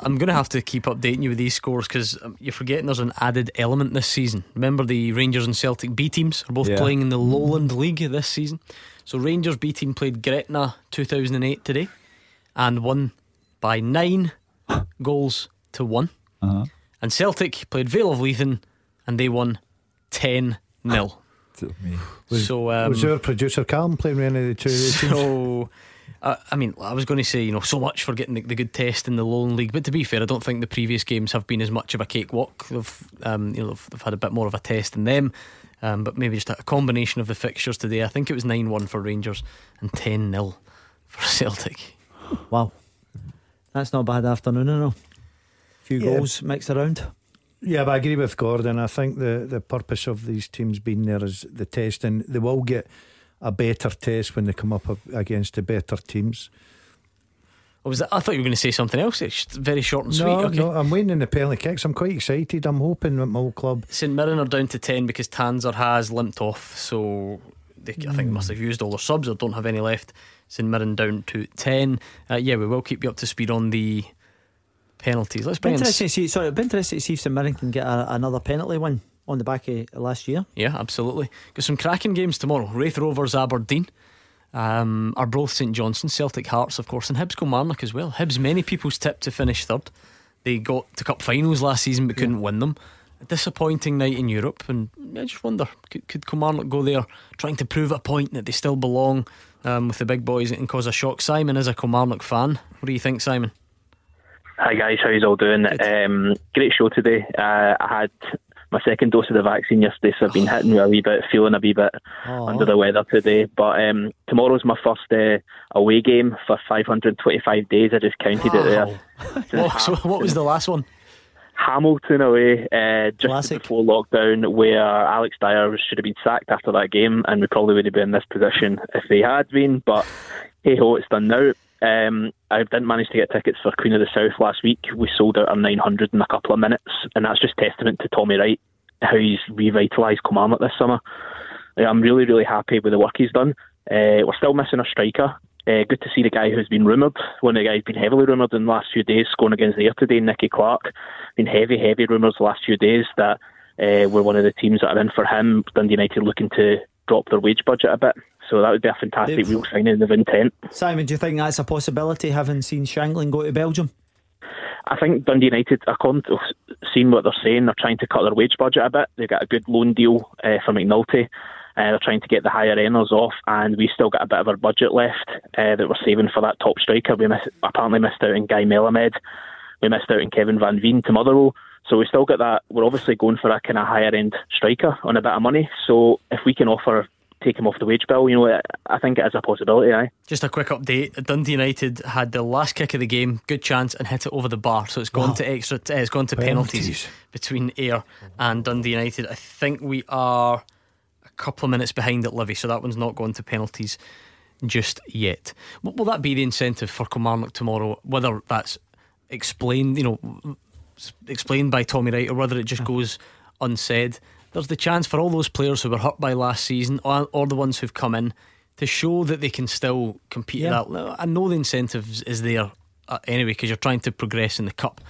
I'm going to have to keep updating you with these scores because um, you're forgetting there's an added element this season. Remember, the Rangers and Celtic B teams are both Yeah. playing in the Lowland League this season. So, Rangers B team played Gretna 2008 today and won by nine goals to one. Uh-huh. And Celtic played Vale of Leithen and they won 10 0. Was, So, um, was our producer Calm playing with any of the two of the teams? So, uh, I mean, I was going to say, you know, so much for getting the, the good test in the Lowland League, but to be fair, I don't think the previous games have been as much of a cakewalk. They've, um, you know, they've, they've had a bit more of a test in them, um, but maybe just a combination of the fixtures today. I think it was nine one for Rangers and ten 0 for Celtic. Wow. That's not a bad afternoon, I know. Few Yeah. goals mixed around. Yeah, but I agree with Gordon. I think the, the purpose of these teams being there is the test, and they will get a better test when they come up against the better teams. What was that? I thought you were going to say something else. It's very short and sweet. No, okay. no, I'm waiting in the penalty kicks. I'm quite excited. I'm hoping that my old club. St Mirren are down to 10 because Tanser has limped off. So they, I think they must have used all their subs or don't have any left. St Mirren down to 10. Uh, yeah, we will keep you up to speed on the penalties. Let's Be bring in. interesting to see, sorry, it'd be interesting to see if St Mirren can get a, another penalty win on the back of last year. Yeah, absolutely. Got some cracking games tomorrow. Raith Rovers, Aberdeen. Um, are both St Johnstone, Celtic Hearts, of course, and Hibs go Kilmarnock as well. Hibs, many people's tip to finish third. They got to cup finals last season but couldn't win them. A disappointing night in Europe, and I just wonder could, could Kilmarnock go there trying to prove a point that they still belong um, with the big boys and cause a shock? Simon is a Kilmarnock fan. What do you think, Simon? Hi guys, how you all doing? Um, great show today. Uh, I had my second dose of the vaccine yesterday, so I've been hitting a wee bit, feeling a wee bit Oh. under the weather today. But um, tomorrow's my first uh, away game for 525 days. I just counted it there. What, so what was the last one? Hamilton away uh, just before lockdown, where Alex Dyer should have been sacked after that game, and we probably would have been in this position if he had been. But hey ho, it's done now. Um, I didn't manage to get tickets for Queen of the South last week. We sold out our 900 in a couple of minutes, and that's just testament to Tommy Wright, how he's revitalised Kilmarnock this summer. I'm really, really happy with the work he's done. Uh, we're still missing a striker. Uh, good to see the guy who's been rumoured, one of the guys been heavily rumoured in the last few days, scoring against Ayr today, Nicky Clark. Been heavy, heavy rumours the last few days that uh, we're one of the teams that are in for him. Dundee United looking to drop their wage budget a bit. So that would be a fantastic real signing of intent. Simon, do you think that's a possibility, having seen Shankland go to Belgium? I think Dundee United, according to seeing what they're saying, they're trying to cut their wage budget a bit. They've got a good loan deal uh, for McNulty. Uh, they're trying to get the higher earners off, and we still got a bit of our budget left uh, that we're saving for that top striker. We miss, apparently missed out in Guy Melamed. We missed out in Kevin Van Veen to Motherwell. So we still got that. We're obviously going for a kind of higher end striker on a bit of money. So if we can offer, take him off the wage bill, you know, I think it is a possibility. Aye. Just a quick update. Dundee United had the last kick of the game, good chance, and hit it over the bar. So it's gone Wow. to extra. Uh, it's gone to penalties. Penalties. between Ayr and Dundee United. I think we are a couple of minutes behind at Livy, so that one's not going to penalties just yet. What will that be the incentive for Kilmarnock tomorrow? Whether that's explained, you know, explained by Tommy Wright, or whether it just goes unsaid. There's the chance for all those players who were hurt by last season, or, or the ones who've come in, to show that they can still compete Yeah. at that. I know the incentive is there uh, anyway because you're trying to progress in the cup.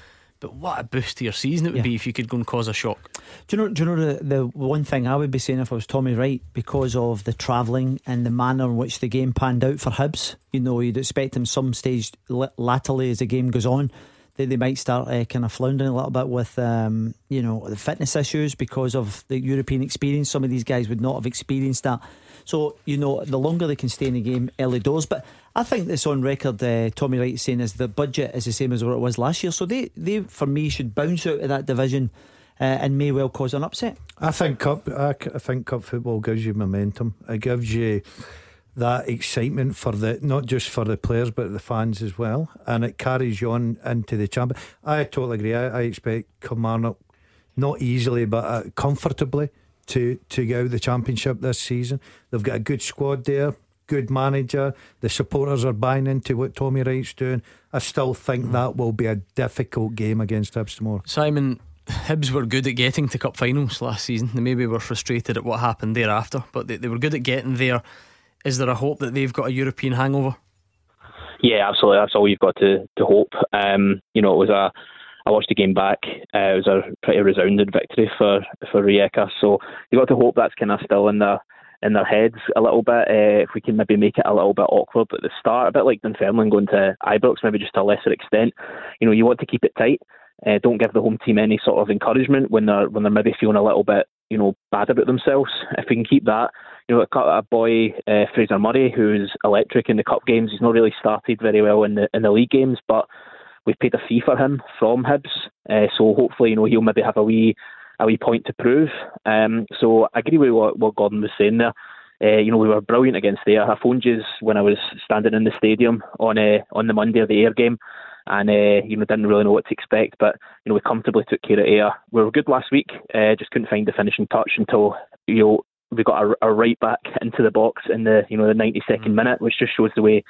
But what a boost to your season it would Yeah. be if you could go and cause a shock. Do you know? Do you know the, the one thing I would be saying if I was Tommy Wright because of the travelling and the manner in which the game panned out for Hibs? You know, you'd expect him some stage la- latterly as the game goes on that they might start uh, kind of floundering a little bit with um, you know the fitness issues because of the European experience. Some of these guys would not have experienced that. So you know, the longer they can stay in the game, early doors. But I think that's on record. Uh, Tommy Wright saying is the budget is the same as what it was last year. So they, they for me should bounce out of that division uh, and may well cause an upset. I think cup. I, I think cup football gives you momentum. It gives you that excitement for the not just for the players but the fans as well, and it carries you on into the champion. I totally agree. I, I expect Kilmarnock not easily but uh, comfortably to to go the championship this season. They've got a good squad there. Good manager, the supporters are buying into what Tommy Wright's doing. I still think that will be a difficult game against Hibs tomorrow. Simon, Hibs were good at getting to cup finals last season. They maybe were frustrated at what happened thereafter, but they, they were good at getting there. Is there a hope that they've got a European hangover? Yeah, absolutely. That's all you've got to, to hope. Um, you know, it was a. I watched the game back. Uh, it was a pretty resounding victory for for Rijeka. So you've got to hope that's kind of still in their in their heads a little bit. Uh, if we can maybe make it a little bit awkward at the start, a bit like Dunfermline going to Ibrox, maybe just to a lesser extent. You know, you want to keep it tight. Uh, don't give the home team any sort of encouragement when they're when they're maybe feeling a little bit you know bad about themselves. If we can keep that, you know, a, a boy uh, Fraser Murray who's electric in the cup games. He's not really started very well in the in the league games, but we've paid a fee for him from Hibs, uh, so hopefully you know he'll maybe have a wee a wee point to prove. Um, so I agree with what, what Gordon was saying there. Uh, you know, we were brilliant against Ayr. I phoned you when I was standing in the stadium on uh, on the Monday of the Ayr game, and uh, you know didn't really know what to expect. But you know, we comfortably took care of Ayr. We were good last week. Uh, just couldn't find the finishing touch until you know we got a, a right back into the box in the you know the 92nd minute, which just shows the way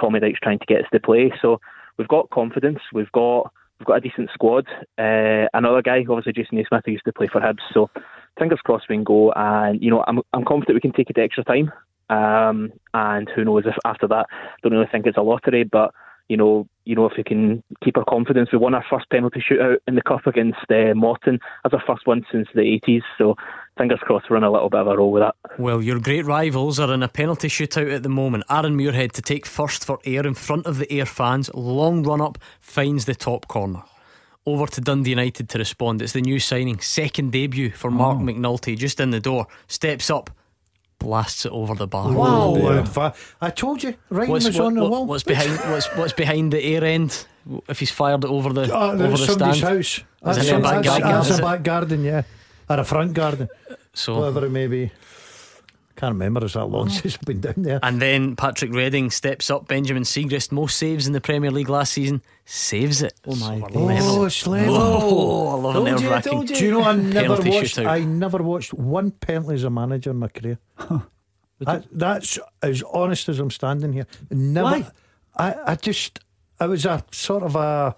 Tommy Dyke's trying to get us to play. So we've got confidence. We've got we've got a decent squad. Uh, another guy, obviously Jason Naismith, who used to play for Hibs. So fingers crossed we can go. And you know, I'm I'm confident we can take it to extra time. Um, and who knows if after that, don't really think it's a lottery, but. You know, you know, if we can keep our confidence, we won our first penalty shootout in the cup against uh, Morton. as our first one since the 80s. So, fingers crossed, we're in a little bit of a roll with that. Well, your great rivals are in a penalty shootout at the moment. Aaron Muirhead to take first for Ayr in front of the Ayr fans. Long run up, finds the top corner. Over to Dundee United to respond. It's the new signing, second debut for Marc McNulty, just in the door. Steps up, blasts it over the bar. Oh, oh, wow. I told you, right What's, was what- on the what- wall. what's behind? What's what's behind the Ayr end? if he's fired it over the Oh, over the somebody's stand. house. Is That's, it back that's- garden? that's a back garden, yeah. Or a front garden. So- Whatever it may be. Can't remember, it's that long since I've been down there. And then Patrick Reading steps up. Benjamin Siegrist, most saves in the Premier League last season, saves it. Oh my Oh, it's level. Oh, I love a Told you, nerve wracking. told you. Do you know I never penalty watched? shootout. I never watched one penalty as a manager in my career. That- that's as honest as I'm standing here. Never. Why? I, I just. I was a sort of a.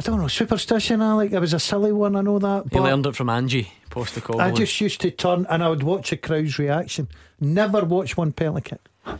I don't know superstition. I like. It was a silly one. I know that. He but learned it from Angie Postecoglou. I just used to turn and I would watch the crowd's reaction. Never watch one penalty kick. well,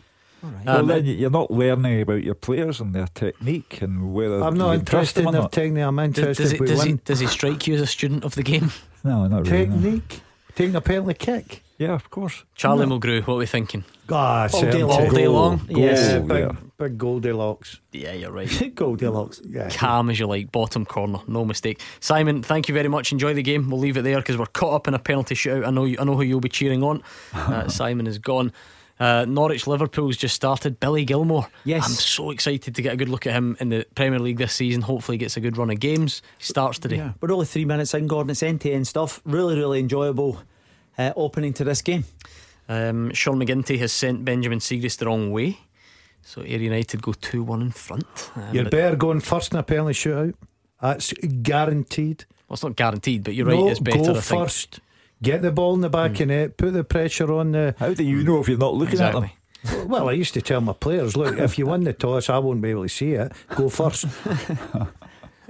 Um, then you're not learning about your players and their technique and whether I'm not you can trust interested in their not. technique. I'm interested does, he, with does, he, does he strike you as a student of the game? No, not really. no. technique. Taking a penalty kick. Yeah, of course. Charlie Mulgrew, what are we thinking? Ah, All day long. All day long? goal, Yes. Yeah, big, yeah. big Goldilocks. Yeah, you're right. Goldilocks. Yeah. Calm as you like, bottom corner, no mistake. Simon, thank you very much. Enjoy the game. We'll leave it there because we're caught up in a penalty shootout. I know, you, I know who you'll be cheering on. Uh, Simon is gone. Uh, Norwich Liverpool's just started. Billy Gilmour. Yes. I'm so excited to get a good look at him in the Premier League this season. Hopefully, he gets a good run of games. He starts today. Yeah, we're only three minutes in, Gordon. It's end to end stuff. Really, really enjoyable uh, opening to this game. Um, Sean McGinty has sent Benjamin Siegrist the wrong way. So Ayr United go 2 1 in front. Um, You're but- better going first in a penalty shootout. That's guaranteed. well, it's not guaranteed, but you're right, it's better. go I think. first. Get the ball in the back of net. Put the pressure on the. How do you know if you're not looking at them? Well, I used to tell my players, look, if you win the toss, I won't be able to see it. Go first.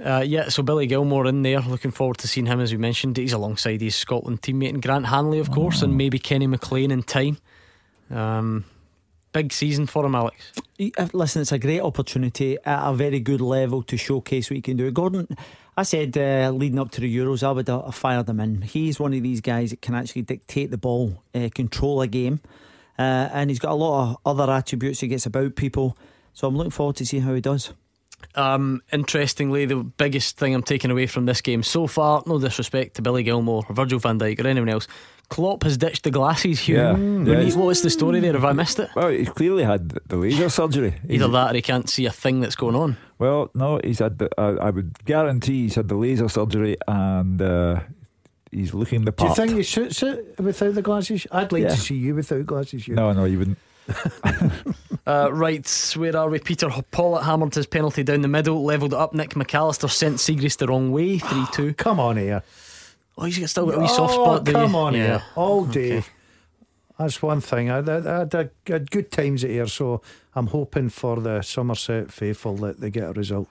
Uh, yeah, so Billy Gilmour in there. Looking forward to seeing him, as we mentioned. He's alongside his Scotland teammate and Grant Hanley, of course, and maybe Kenny McLean in time. Um, big season for him, Alex. Uh, Listen, it's a great opportunity at a very good level to showcase what he can do. Gordon, I said uh, leading up to the Euros, I would uh, have fired him in. He's one of these guys that can actually dictate the ball, uh, control a game, uh, and he's got a lot of other attributes. He gets about people, so I'm looking forward to see how he does. Um, interestingly, the biggest thing I'm taking away from this game so far, no disrespect to Billy Gilmour or Virgil van Dijk or anyone else, Klopp has ditched the glasses, Hugh. Yeah. When Yeah, what's the story there? Have I missed it? Well, he's clearly had the laser surgery. Either He's- that or he can't see a thing that's going on. Well, no, he's had. The, I, I would guarantee he's had the laser surgery and uh, he's looking the part. Do you think he suits it without the glasses? I'd like Yeah. to see you without glasses. You. No, no, you wouldn't. Uh, right, where are we? Peter Pawlett hammered his penalty down the middle, levelled it up. Nick McAllister sent Siegrist the wrong way, 3 2. Come on here. Oh, he's still got a wee soft Oh, spot. do you? come on yeah. here. All day. Okay. That's one thing. I, I, I, had had good times at here, so I'm hoping for the Somerset faithful that they get a result.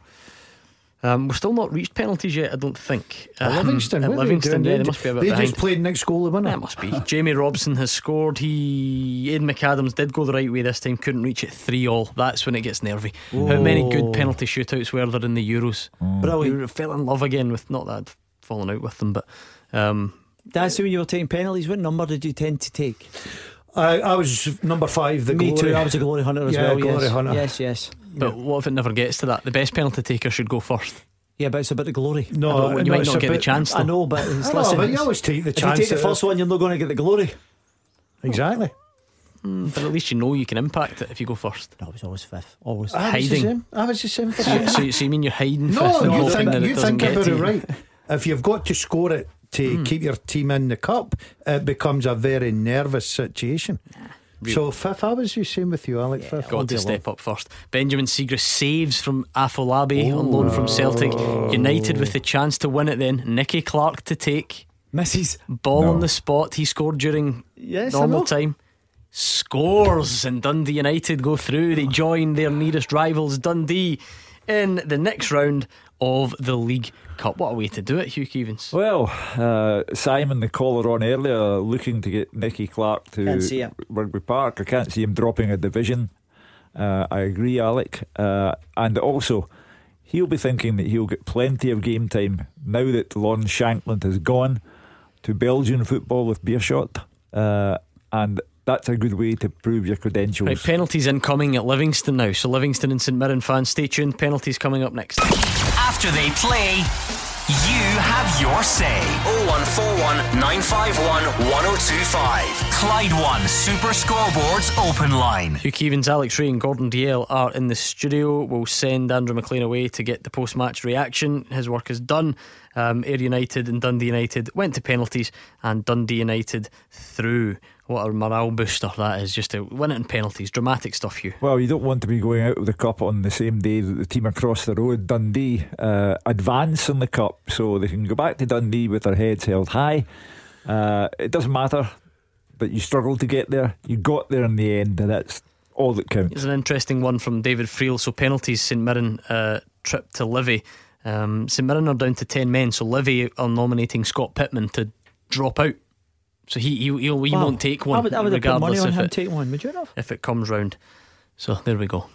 Um, we're still not reached penalties yet, I don't think. Um, Livingston, what are they yeah, they must be a bit They behind. just played next goal to win Yeah, it. it must be. Jamie Robson has scored. He Aidan McAdams did go the right way this time. Couldn't reach it three all. That's when it gets nervy. How many good Oh. penalty shootouts were there in the Euros? Brilliant. You fell in love again with not that I'd fallen out with them, but um, That's when you were taking penalties. What number did you tend to take? I, I was number five, the Me glory. too. I was a glory hunter as Yeah, well. glory yes. hunter. yes, yes. but what if it never gets to that? The best penalty taker should go first. Yeah, but it's about the glory. No, I uh, you no, might not a get the bit- chance. I Though. know, but it's, I know, listen, but you always take the if you chance. take the at first one, you're not going to get the glory. Exactly. Hmm, but at least you know you can impact it if you go first. No, I was always fifth. Always. I was the Hiding. same. I was the same for So, so, so you mean you're hiding? No, fifth and you hoping think, you doesn't think about it right. If you've got to score it to Hmm. keep your team in the cup, it becomes a very nervous situation. So fifth, I was the same with you, Alex. fifth. Got to step up first. Benjamin Siegrist saves from Afolabi on loan from Celtic. United with the chance to win it then. Nicky Clark to take. Misses. Ball No. on the spot. He scored during Yes, normal time. Scores and Dundee United go through. They join their nearest rivals, Dundee, in the next round of the League Cup. What a way to do it, Hugh Keevins. Well, uh, Simon, the caller on earlier, looking to get Nicky Clark to see. Rugby Park. I can't see him dropping a division. Uh, I agree, Alec. Uh, and also, he'll be thinking that he'll get plenty of game time now that Lon Shankland has gone to Belgian football with Beerschot. Uh, and that's a good way to prove your credentials. Right, penalties incoming at Livingston now. So Livingston and St Mirren fans, stay tuned. Penalties coming up next. After they play, You have your say. 0141 951 1025. Clyde One Super Scoreboards Open Line. Hugh Keevins, Alex Rae, and Gordon Dalziel are in the studio. We'll send Andrew McLean away to get the post match reaction. His work is done. Um, Ayr United and Dundee United went to penalties, and Dundee United through. What a morale booster that is! Just to win it in penalties, dramatic stuff. Hugh. Well, you don't want to be going out of the cup on the same day that the team across the road, Dundee, uh, advance in the cup, so they can go back to Dundee with their heads held high. Uh, it doesn't matter that you struggled to get there; you got there in the end, and that's all that counts. It's an interesting one from David Friel. So penalties, St Mirren uh, trip to Livy. Um, St Mirren are down to ten men, so Livy are nominating Scott Pittman to drop out. So he he, he'll, he Wow. won't take one I would, I would have put money regardless on if him it, taking one. Would you have? if it comes round. So there we go.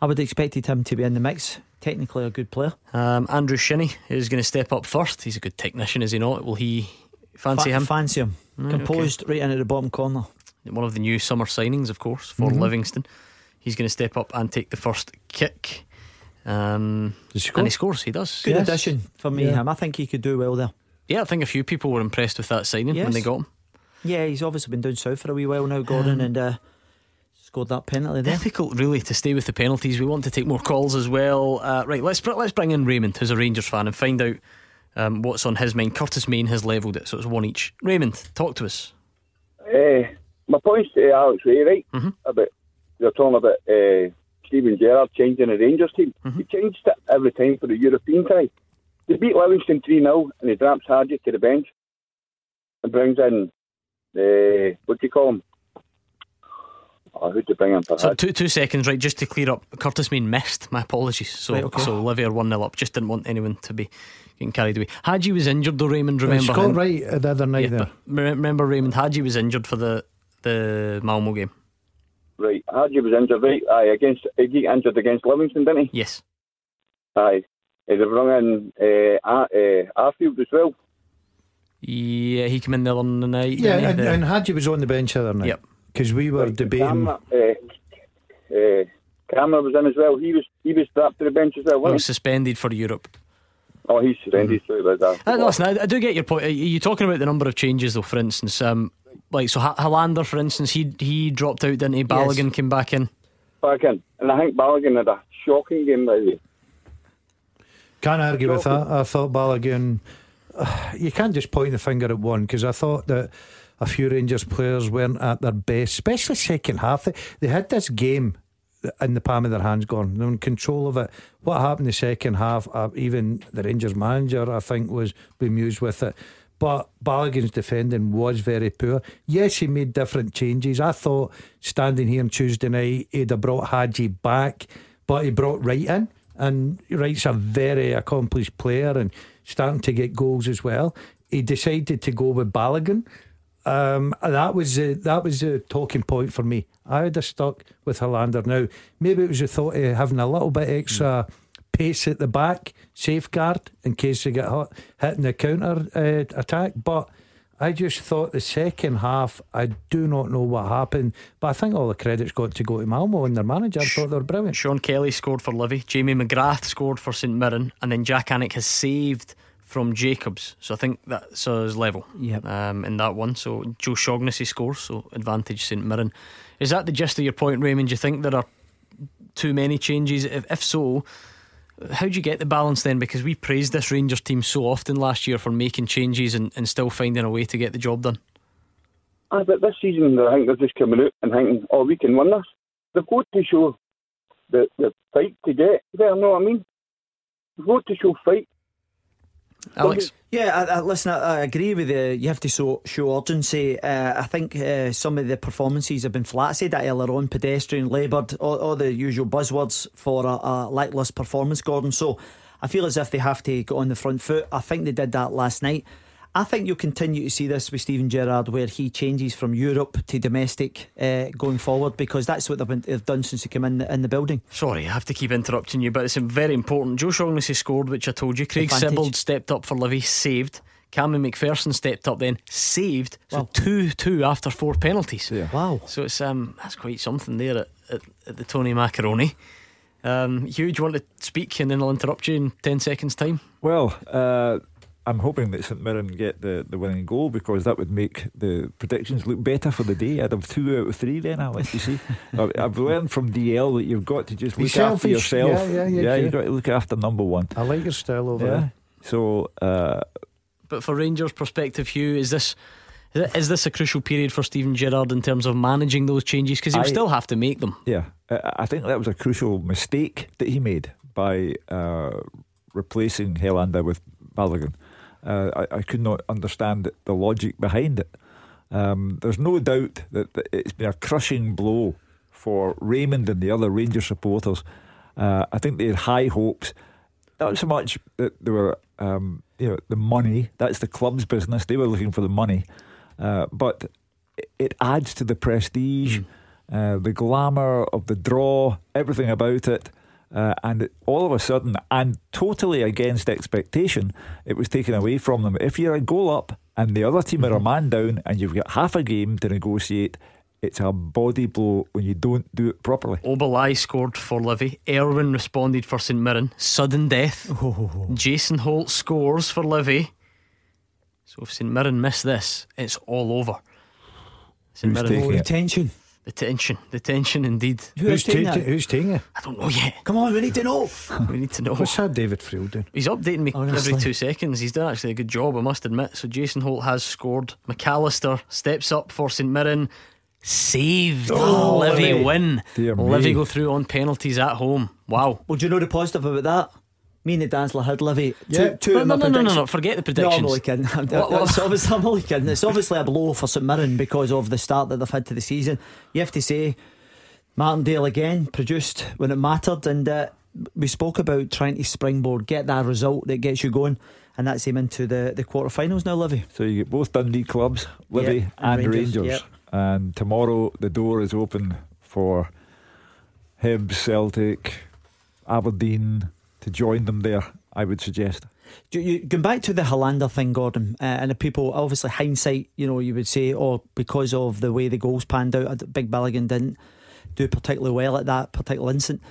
I would have expected him to be in the mix. Technically, a good player. Um, Andrew Shinnie is going to step up first. He's a good technician, is he not? Will he fancy Fa- him? Fancy him. Right, Composed right into the bottom corner. One of the new summer signings, of course, for Mhm. Livingston. He's going to step up and take the first kick. Um, score? and he scores. He does. Good addition for me. Yeah. Him. I think he could do well there. Yeah, I think a few people were impressed with that signing when they got him. Yeah, he's obviously been down south for a wee while now, Gordon, Um, and uh, scored that penalty there. Difficult, really, to stay with the penalties. We want to take more calls as well. Uh, right, let's let's bring in Raymond, who's a Rangers fan, and find out um, what's on his mind. Curtis Main has levelled it, so it's one each. Raymond, talk to us. Uh, my point's to Alex Rae, right? Mm-hmm. About you're talking about uh, Steven Gerrard changing the Rangers team. Mm-hmm. He changed it every time for the European tie. They beat Livingston 3 0 and he drops Hagi to the bench and brings in the what do you call him? Oh, who'd you bring in for So two two seconds, right? Just to clear up, Curtis Main missed. My apologies. So Right, okay. so Livy are one 0 up. Just didn't want anyone to be getting carried away. Hagi was injured though. Raymond, remember? Scott him? Wright uh, the other night Yeah, there. remember Raymond Hagi was injured for the the Malmo game. Right, Hagi was injured, right? Aye, against he got injured against Livingston, didn't he? Yes. Aye. They brought in uh, Ar- uh, Arfield as well. Yeah, he came in the other night. Yeah, he? and, The- and Hagi was on the bench the other night. Yep. Because we were debating. Kamara, uh, uh, Kamara was in as well. He was he was strapped to the bench as well, well, wasn't suspended for Europe. Oh, he's suspended. Sorry about that. Uh, listen, I, I do get your point. Are you talking about the number of changes, though? For instance, um, like so, Ha- Helander, for instance, he he dropped out, didn't he? Balogun came back in. Back in, and I think Balogun had a shocking game by the way. Can't argue with that. I thought Balogun. You can't just point the finger at one because I thought that a few Rangers players weren't at their best, especially second half. They, they had this game in the palm of their hands gone. They were in control of it. What happened the second half, uh, even the Rangers manager, I think, was bemused with it. But Balogun's defending was very poor. Yes, he made different changes. I thought standing here on Tuesday night, he'd have brought Hagi back, but he brought Wright in. And Wright's a very accomplished player and starting to get goals as well. He decided to go with Balogun. Um, that was uh, that was a talking point for me. I would have stuck with Helander. Now, maybe it was the thought of having a little bit extra pace at the back, safeguard in case they get hit, hit in the counter uh, attack. But I just thought the second half, I do not know what happened, but I think all the credit's got to go to Malmo and their manager. I thought they were brilliant. Sean Kelly scored for Livy. Jamie McGrath scored for St Mirren, and then Jak Alnwick has saved from Jacobs. So I think that's his level. Yep. Um, in that one. So Joe Shaughnessy scores. So advantage St Mirren. Is that the gist of your point, Raymond? Do you think there are too many changes? If, if so, how do you get the balance then? Because we praised this Rangers team so often last year for making changes and, and still finding a way to get the job done. Aye, but this season, I think they're just coming out and thinking, oh, we can win this. They've got to show the, the fight to get there, know what I mean? They've got to show fight. Alex? Yeah, I, I, listen, I, I agree with you. You have to show, show urgency. Uh, I think uh, some of the performances have been flat. Said that earlier on pedestrian, laboured, all, all the usual buzzwords for a, a lacklustre performance, Gordon. So I feel as if they have to go on the front foot. I think they did that last night. I think you'll continue to see this with Steven Gerrard, where he changes from Europe to domestic uh, going forward, because that's what they've, been, they've done since he came in the, in the building. Sorry, I have to keep interrupting you, but it's very important. Joe Shaughnessy scored, which I told you. Craig Advantage. Sibbald stepped up for Livy, saved. Cameron McPherson stepped up then, saved. So two two after four penalties. Wow. So it's um that's quite something there at, at, at the Tony Macaroni. Um, Hugh, do you want to speak and then I'll interrupt you in 10 seconds' time? Well, uh, I'm hoping that St Mirren get the, the winning goal because that would make the predictions look better for the day. I'd have two out of three then, I like to see. I've I've learned from DL that you've got to just Be look after yourself. Yeah, yeah, yeah, yeah yeah. you've got to look after number one. I like your style over Yeah. there. So, uh, But for Rangers' perspective, Hugh, is this is this a crucial period for Steven Gerrard in terms of managing those changes? Because he'll I- still have to make them. Yeah, I I think that was a crucial mistake that he made by uh, replacing Helander with Balogun. Uh, I, I could not understand the logic behind it. Um, there's no doubt that, that it's been a crushing blow for Raymond and the other Ranger supporters. Uh, I think they had high hopes. Not so much that they were, um, you know, the money. That's the club's business. They were looking for the money, uh, but it- adds to the prestige, uh, the glamour of the draw, everything about it. Uh, and all of a sudden, and totally against expectation, it was taken away from them. If you're a goal up and the other team are a man down and you've got half a game to negotiate, it's a body blow when you don't do it properly. Obileye scored for Livy. Erwin responded for St Mirren. Sudden death. Jason Holt scores for Livy. So if St Mirren miss this, it's all over. St Who's taking Oh, the it? tension. The tension. The tension indeed. Who is taking it? Who's taking it? I don't know yet. Come on, we need to know. we need to know. What's that David Friel doing? He's updating me oh, Honestly. every two seconds. He's done actually a good job, I must admit. So Jason Holt has scored. McAllister steps up for St Mirren. Saved. Oh, Livy Livy. win. Dear me. Livy go through on penalties at home. Wow. Well, do you know the positive about that? Me and the Dazzler had Livy. Yeah. Two, two No, of no, no, no, no, no, forget the No, I'm predictions. only kidding. I'm, What- what- It's obviously, I'm only kidding. It's obviously a blow for St Mirren because of the start that they've had to the season. You have to say, Martindale again produced when it mattered, and uh, we spoke about trying to springboard, get that result that gets you going, and that's him into the the quarterfinals now, Livy. So you get both Dundee clubs, Livy Yeah, and and, Rangers, Rangers. yep. And tomorrow the door is open for Hibs, Celtic, Aberdeen to join them there, I would suggest. You, going back to the Helander thing, Gordon, uh, and the people, obviously, hindsight, you know, you would say, oh, because of the way the goals panned out, Big Balogun didn't do particularly well at that particular instant.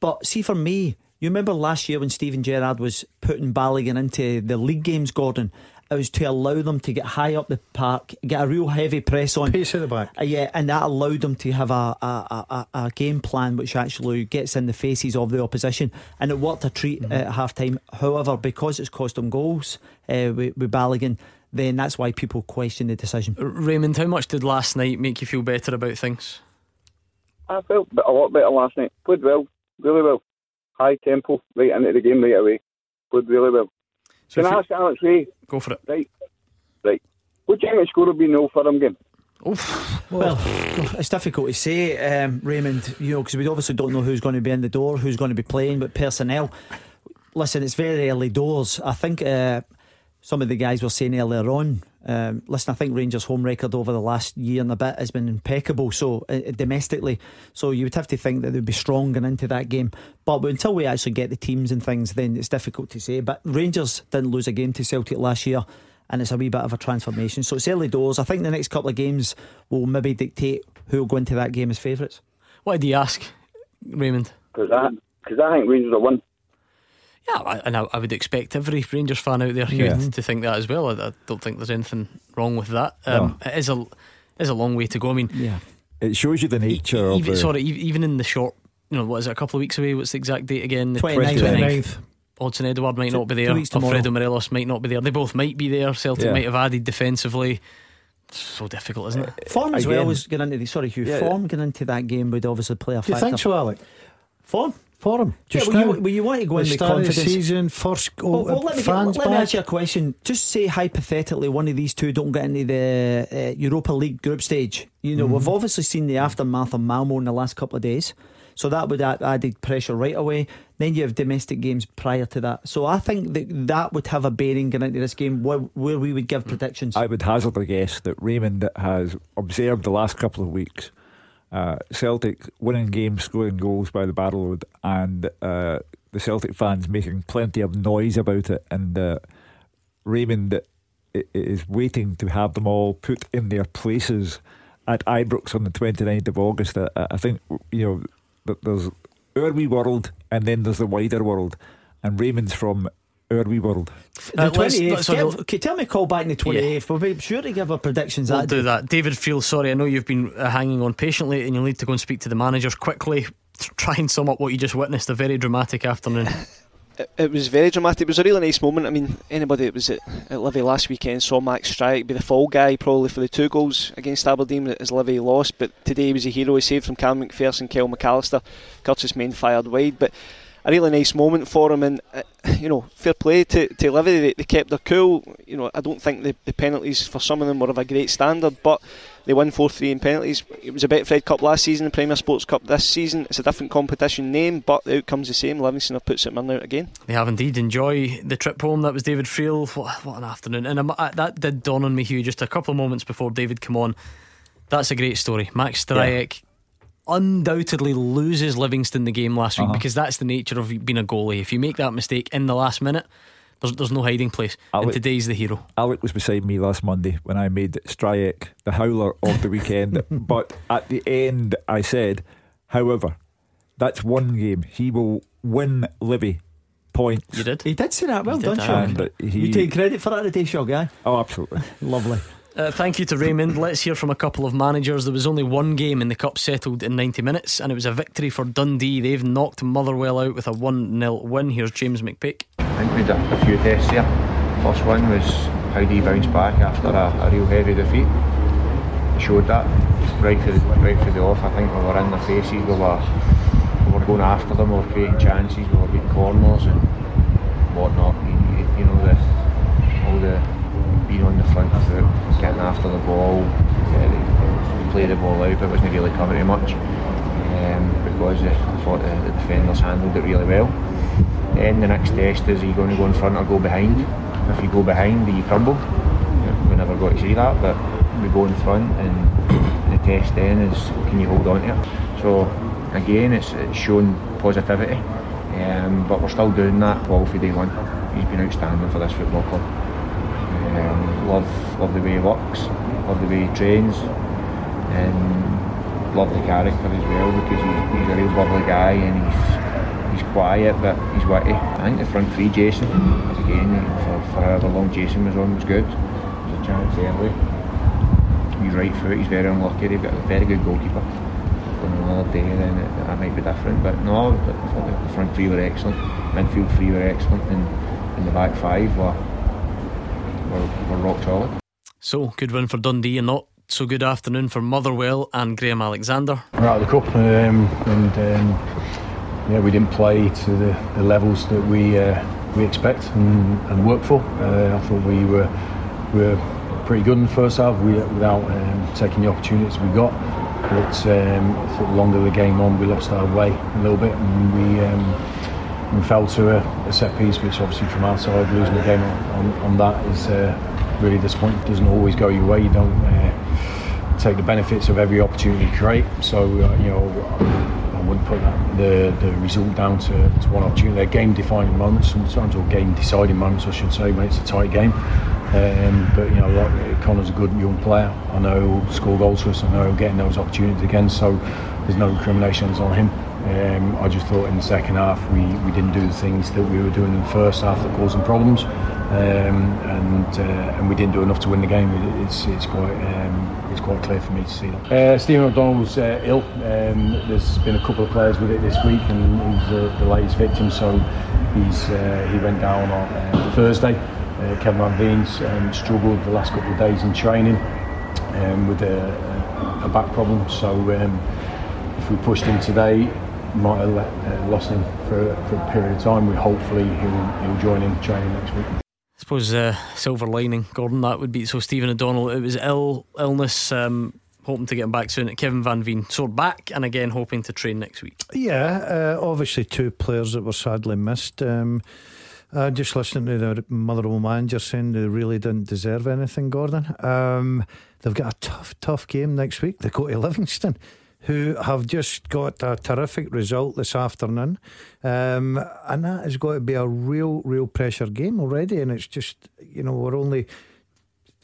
But see, for me, you remember last year when Stephen Gerrard was putting Balogun into the league games, Gordon? It was to allow them to get high up the park, get a real heavy press on. Pace at the back. Uh, yeah, and that allowed them to have a, a, a, a game plan which actually gets in the faces of the opposition. And it worked a treat Mm-hmm. at half time. However, because it's cost them goals uh, with, with Balogun, then that's why people question the decision. Raymond, how much did last night make you feel better about things? I felt a lot better last night. Played well, really well. High tempo, right into the game right away. Played really well. So Can I ask Alex Rae? Go for it. Right, right. What do you think the score will be now for them game? Well, it's difficult to say, um, Raymond, you know, because we obviously don't know who's going to be in the door, who's going to be playing, but personnel. Listen, it's very early doors. I think uh, some of the guys were saying earlier on. Um, listen, I think Rangers' home record over the last year and a bit has been impeccable. So uh, domestically, so you would have to think that they'd be strong going into that game. But until we actually get the teams and things, then it's difficult to say. But Rangers didn't lose a game to Celtic last year, and it's a wee bit of a transformation. So it's early doors. I think the next couple of games will maybe dictate who will go into that game as favourites. What do you ask, Raymond? Because I, cause I think Rangers will win. Yeah, I- and I, I would expect every Rangers fan out there Hugh, Yeah. to think that as well. I, I don't think there's anything wrong with that. Um, It is a it is a long way to go. I mean, yeah, It shows you the nature of even the, sorry, e- even in the short, you know, what is it? A couple of weeks away. What's the exact date again? The 29th. 29th. Odsonne Edouard might Two- not be there. Alfredo Morelos might not be there. They both might be there. Celtic Yeah. might have added defensively. It's so difficult, isn't it? Form as Again- well was going into the sorry Hugh. Yeah. Form going into that game would obviously play a Do you factor. think so, Alec? Form. For him. Just yeah, well, now. you, well, you want to go the in with start of the season, first Well, well, let me, get, fans let me ask you a question. Just say hypothetically one of these two don't get into the uh, Europa League group stage. You know, Mm-hmm. we've obviously seen the aftermath of Malmo in the last couple of days. So that would add added pressure right away. Then you have domestic games prior to that. So I think that that would have a bearing going into this game where, where we would give predictions. I would hazard a guess that Raymond has observed the last couple of weeks. Uh, Celtic winning games, scoring goals by the Battle Road, and uh, the Celtic fans making plenty of noise about it. And uh, Raymond is waiting to have them all put in their places at Ibrox on the 29th of August. I, I think you know there's our wee world, and then there's the wider world. And Raymond's from our wee world. The Uh, let's- 28th. let's have Give- can tell me a call back in the 28th? We'll be sure to give our predictions We'll that do day. that. David Friel, sorry, I know you've been uh, hanging on patiently and you'll need to go and speak to the managers quickly. T- Try and sum up what you just witnessed. A very dramatic afternoon. It, it was very dramatic. It was a really nice moment. I mean, anybody that was at, at Livy last weekend saw Max Stryjek be the fall guy probably for the two goals against Aberdeen as Livy lost. But today he was a hero. He saved from Cam McPherson, Kyle McAllister. Curtis Main fired wide. But a really nice moment for him. And, uh, you know, fair play to, to Livy. They, they kept their cool. You know, I don't think the, the penalties for some of them were of a great standard. But they won 4 3 in penalties. It was a Betfred Cup last season, the Premier Sports Cup this season. It's a different competition name, but the outcome's the same. Livingston have put St Mirren out again. They have indeed. Enjoy the trip home. That was David Friel. What, what an afternoon. And um, that did dawn on me, Hugh, just a couple of moments before David come on. That's a great story. Max Stryjek undoubtedly loses Livingston the game last week Uh-huh. because that's the nature of being a goalie. If you make that mistake in the last minute, there's, there's no hiding place. and today's the hero. Alec was beside me last Monday when I made Stryjek the howler of the weekend. but at the end, I said, however, that's one game. He will win Livy points. You did? He did say that. Well You did done, that. Shog. And he- You take credit for that today, Shog, guy. Oh, absolutely. Lovely. Uh, thank you to Raymond. Let's hear from a couple of managers. There was only one game in the Cup settled in 90 minutes, and it was a victory for Dundee. They've knocked Motherwell out with a 1 0 win. Here's James McPake. I think we had a, a few tests here. First one was how do you bounce back after a, a real heavy defeat. Showed that right through, the, right through the off. I think we were in their faces, we were, we were going after them, we were creating chances, we were getting corners and whatnot. You, you- you know, the, all the being on the front foot, getting after the ball, uh, play the ball out, but it wasn't really to much um, because I thought the, the defenders handled it really well. Then the next test is are you going to go in front or go behind? If you go behind, you crumble? We never got to see that, but we go in front, and the test then is can you hold on to it? So again, it's, it's shown positivity, um, but we're still doing that. Paul for day one, he's been outstanding for this football club. Um, love, love the way he works, love the way he trains, and love the character as well because he, he's a real bubbly guy and he's he's quiet but he's witty. I think the front three, Jason, again for, for however long Jason was on was good. There's a chance early. He's right foot. He's very unlucky. They've got a very good goalkeeper. On another day, then it, that might be different. But no, the front three were excellent. Midfield three were excellent, and, and the back five were were, were rock solid. So, good win for Dundee and not so good afternoon for Motherwell and Graham Alexander. We're out of the cup, um, and um, yeah, we didn't play to the, the levels that we uh, we expect and, and work for. Uh, I thought we were we were pretty good in the first half we, without um, taking the opportunities we got. But um, I thought the longer the game on, we lost our way a little bit, and we. We fell to a, a set piece, which obviously from our side, losing the game on, on, on that is uh, really disappointing. It doesn't always go your way. You don't uh, take the benefits of every opportunity you create. So uh, you know, I wouldn't put that, the the result down to, to one opportunity. They're game defining moments sometimes, or game deciding moments, I should say, when it's a tight game. Um, but you know, like, Connor's a good young player. I know he'll score goals for us. I know he'll get in those opportunities again. So there's no recriminations on him. Um, I just thought in the second half we, we didn't do the things that we were doing in the first half that caused them problems, um, and uh, and we didn't do enough to win the game. It, it's it's quite um, it's quite clear for me to see that. Uh, Stephen O'Donnell's uh, ill. Um, there's been a couple of players with it this week, and he's uh, the latest victim. So he's uh, he went down on uh, Thursday. Uh, Kevin Van Veen's um, struggled the last couple of days in training um, with a, a, back problem. So if we pushed him today, might have let, uh, lost him for, for a period of time. We hopefully he'll he'll join in training next week. I suppose uh, silver lining, Gordon. That would be so. Stephen O'Donnell. It was ill illness. Um, hoping to get him back soon. Kevin Van Veen sore back, and again hoping to train next week. Yeah, uh, obviously two players that were sadly missed. Um, uh, just listening to the mother Motherwell manager saying they really didn't deserve anything, Gordon. Um, they've got a tough, tough game next week. They go to Livingston, who have just got a terrific result this afternoon. Um, and that has got to be a real, real pressure game already. And it's just, you know, we're only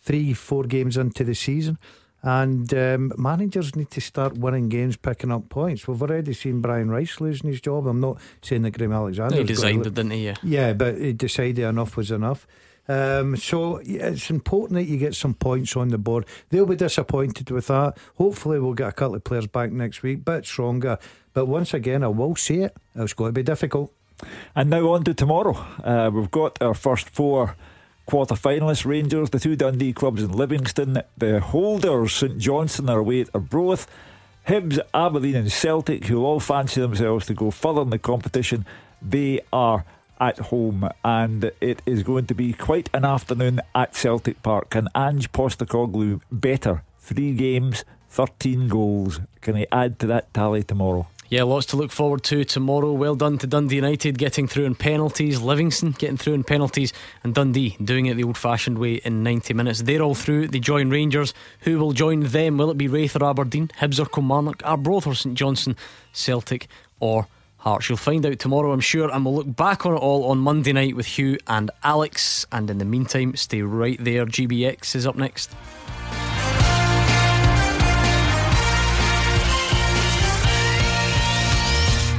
three, four games into the season. And um, managers need to start winning games, picking up points. We've already seen Brian Rice losing his job. I'm not saying that Graham Alexander. He designed it, didn't he? Yeah. Yeah, but he decided enough was enough. Um, so it's important that you get some points on the board. They'll be disappointed with that. Hopefully, we'll get a couple of players back next week, bit stronger. But once again, I will say it, it's going to be difficult. And now on to tomorrow. Uh, we've got our first four quarter finalists Rangers, the two Dundee clubs in Livingston, the holders St Johnstone are away at Arbroath, Hibs, Aberdeen, and Celtic, who all fancy themselves to go further in the competition. They are at home, and it is going to be quite an afternoon at Celtic Park. Can Ange Postecoglou better? Three games, 13 goals. Can he add to that tally tomorrow? Yeah, lots to look forward to tomorrow. Well done to Dundee United getting through in penalties, Livingston getting through in penalties, and Dundee doing it the old fashioned way in 90 minutes. They're all through. They join Rangers. Who will join them? Will it be Raith or Aberdeen, Hibs or Kilmarnock, Arbroath or St Johnstone, Celtic or Hearts? You'll find out tomorrow, I'm sure, and we'll look back on it all on Monday night with Hugh and Alex. And in the meantime, stay right there. GBX is up next.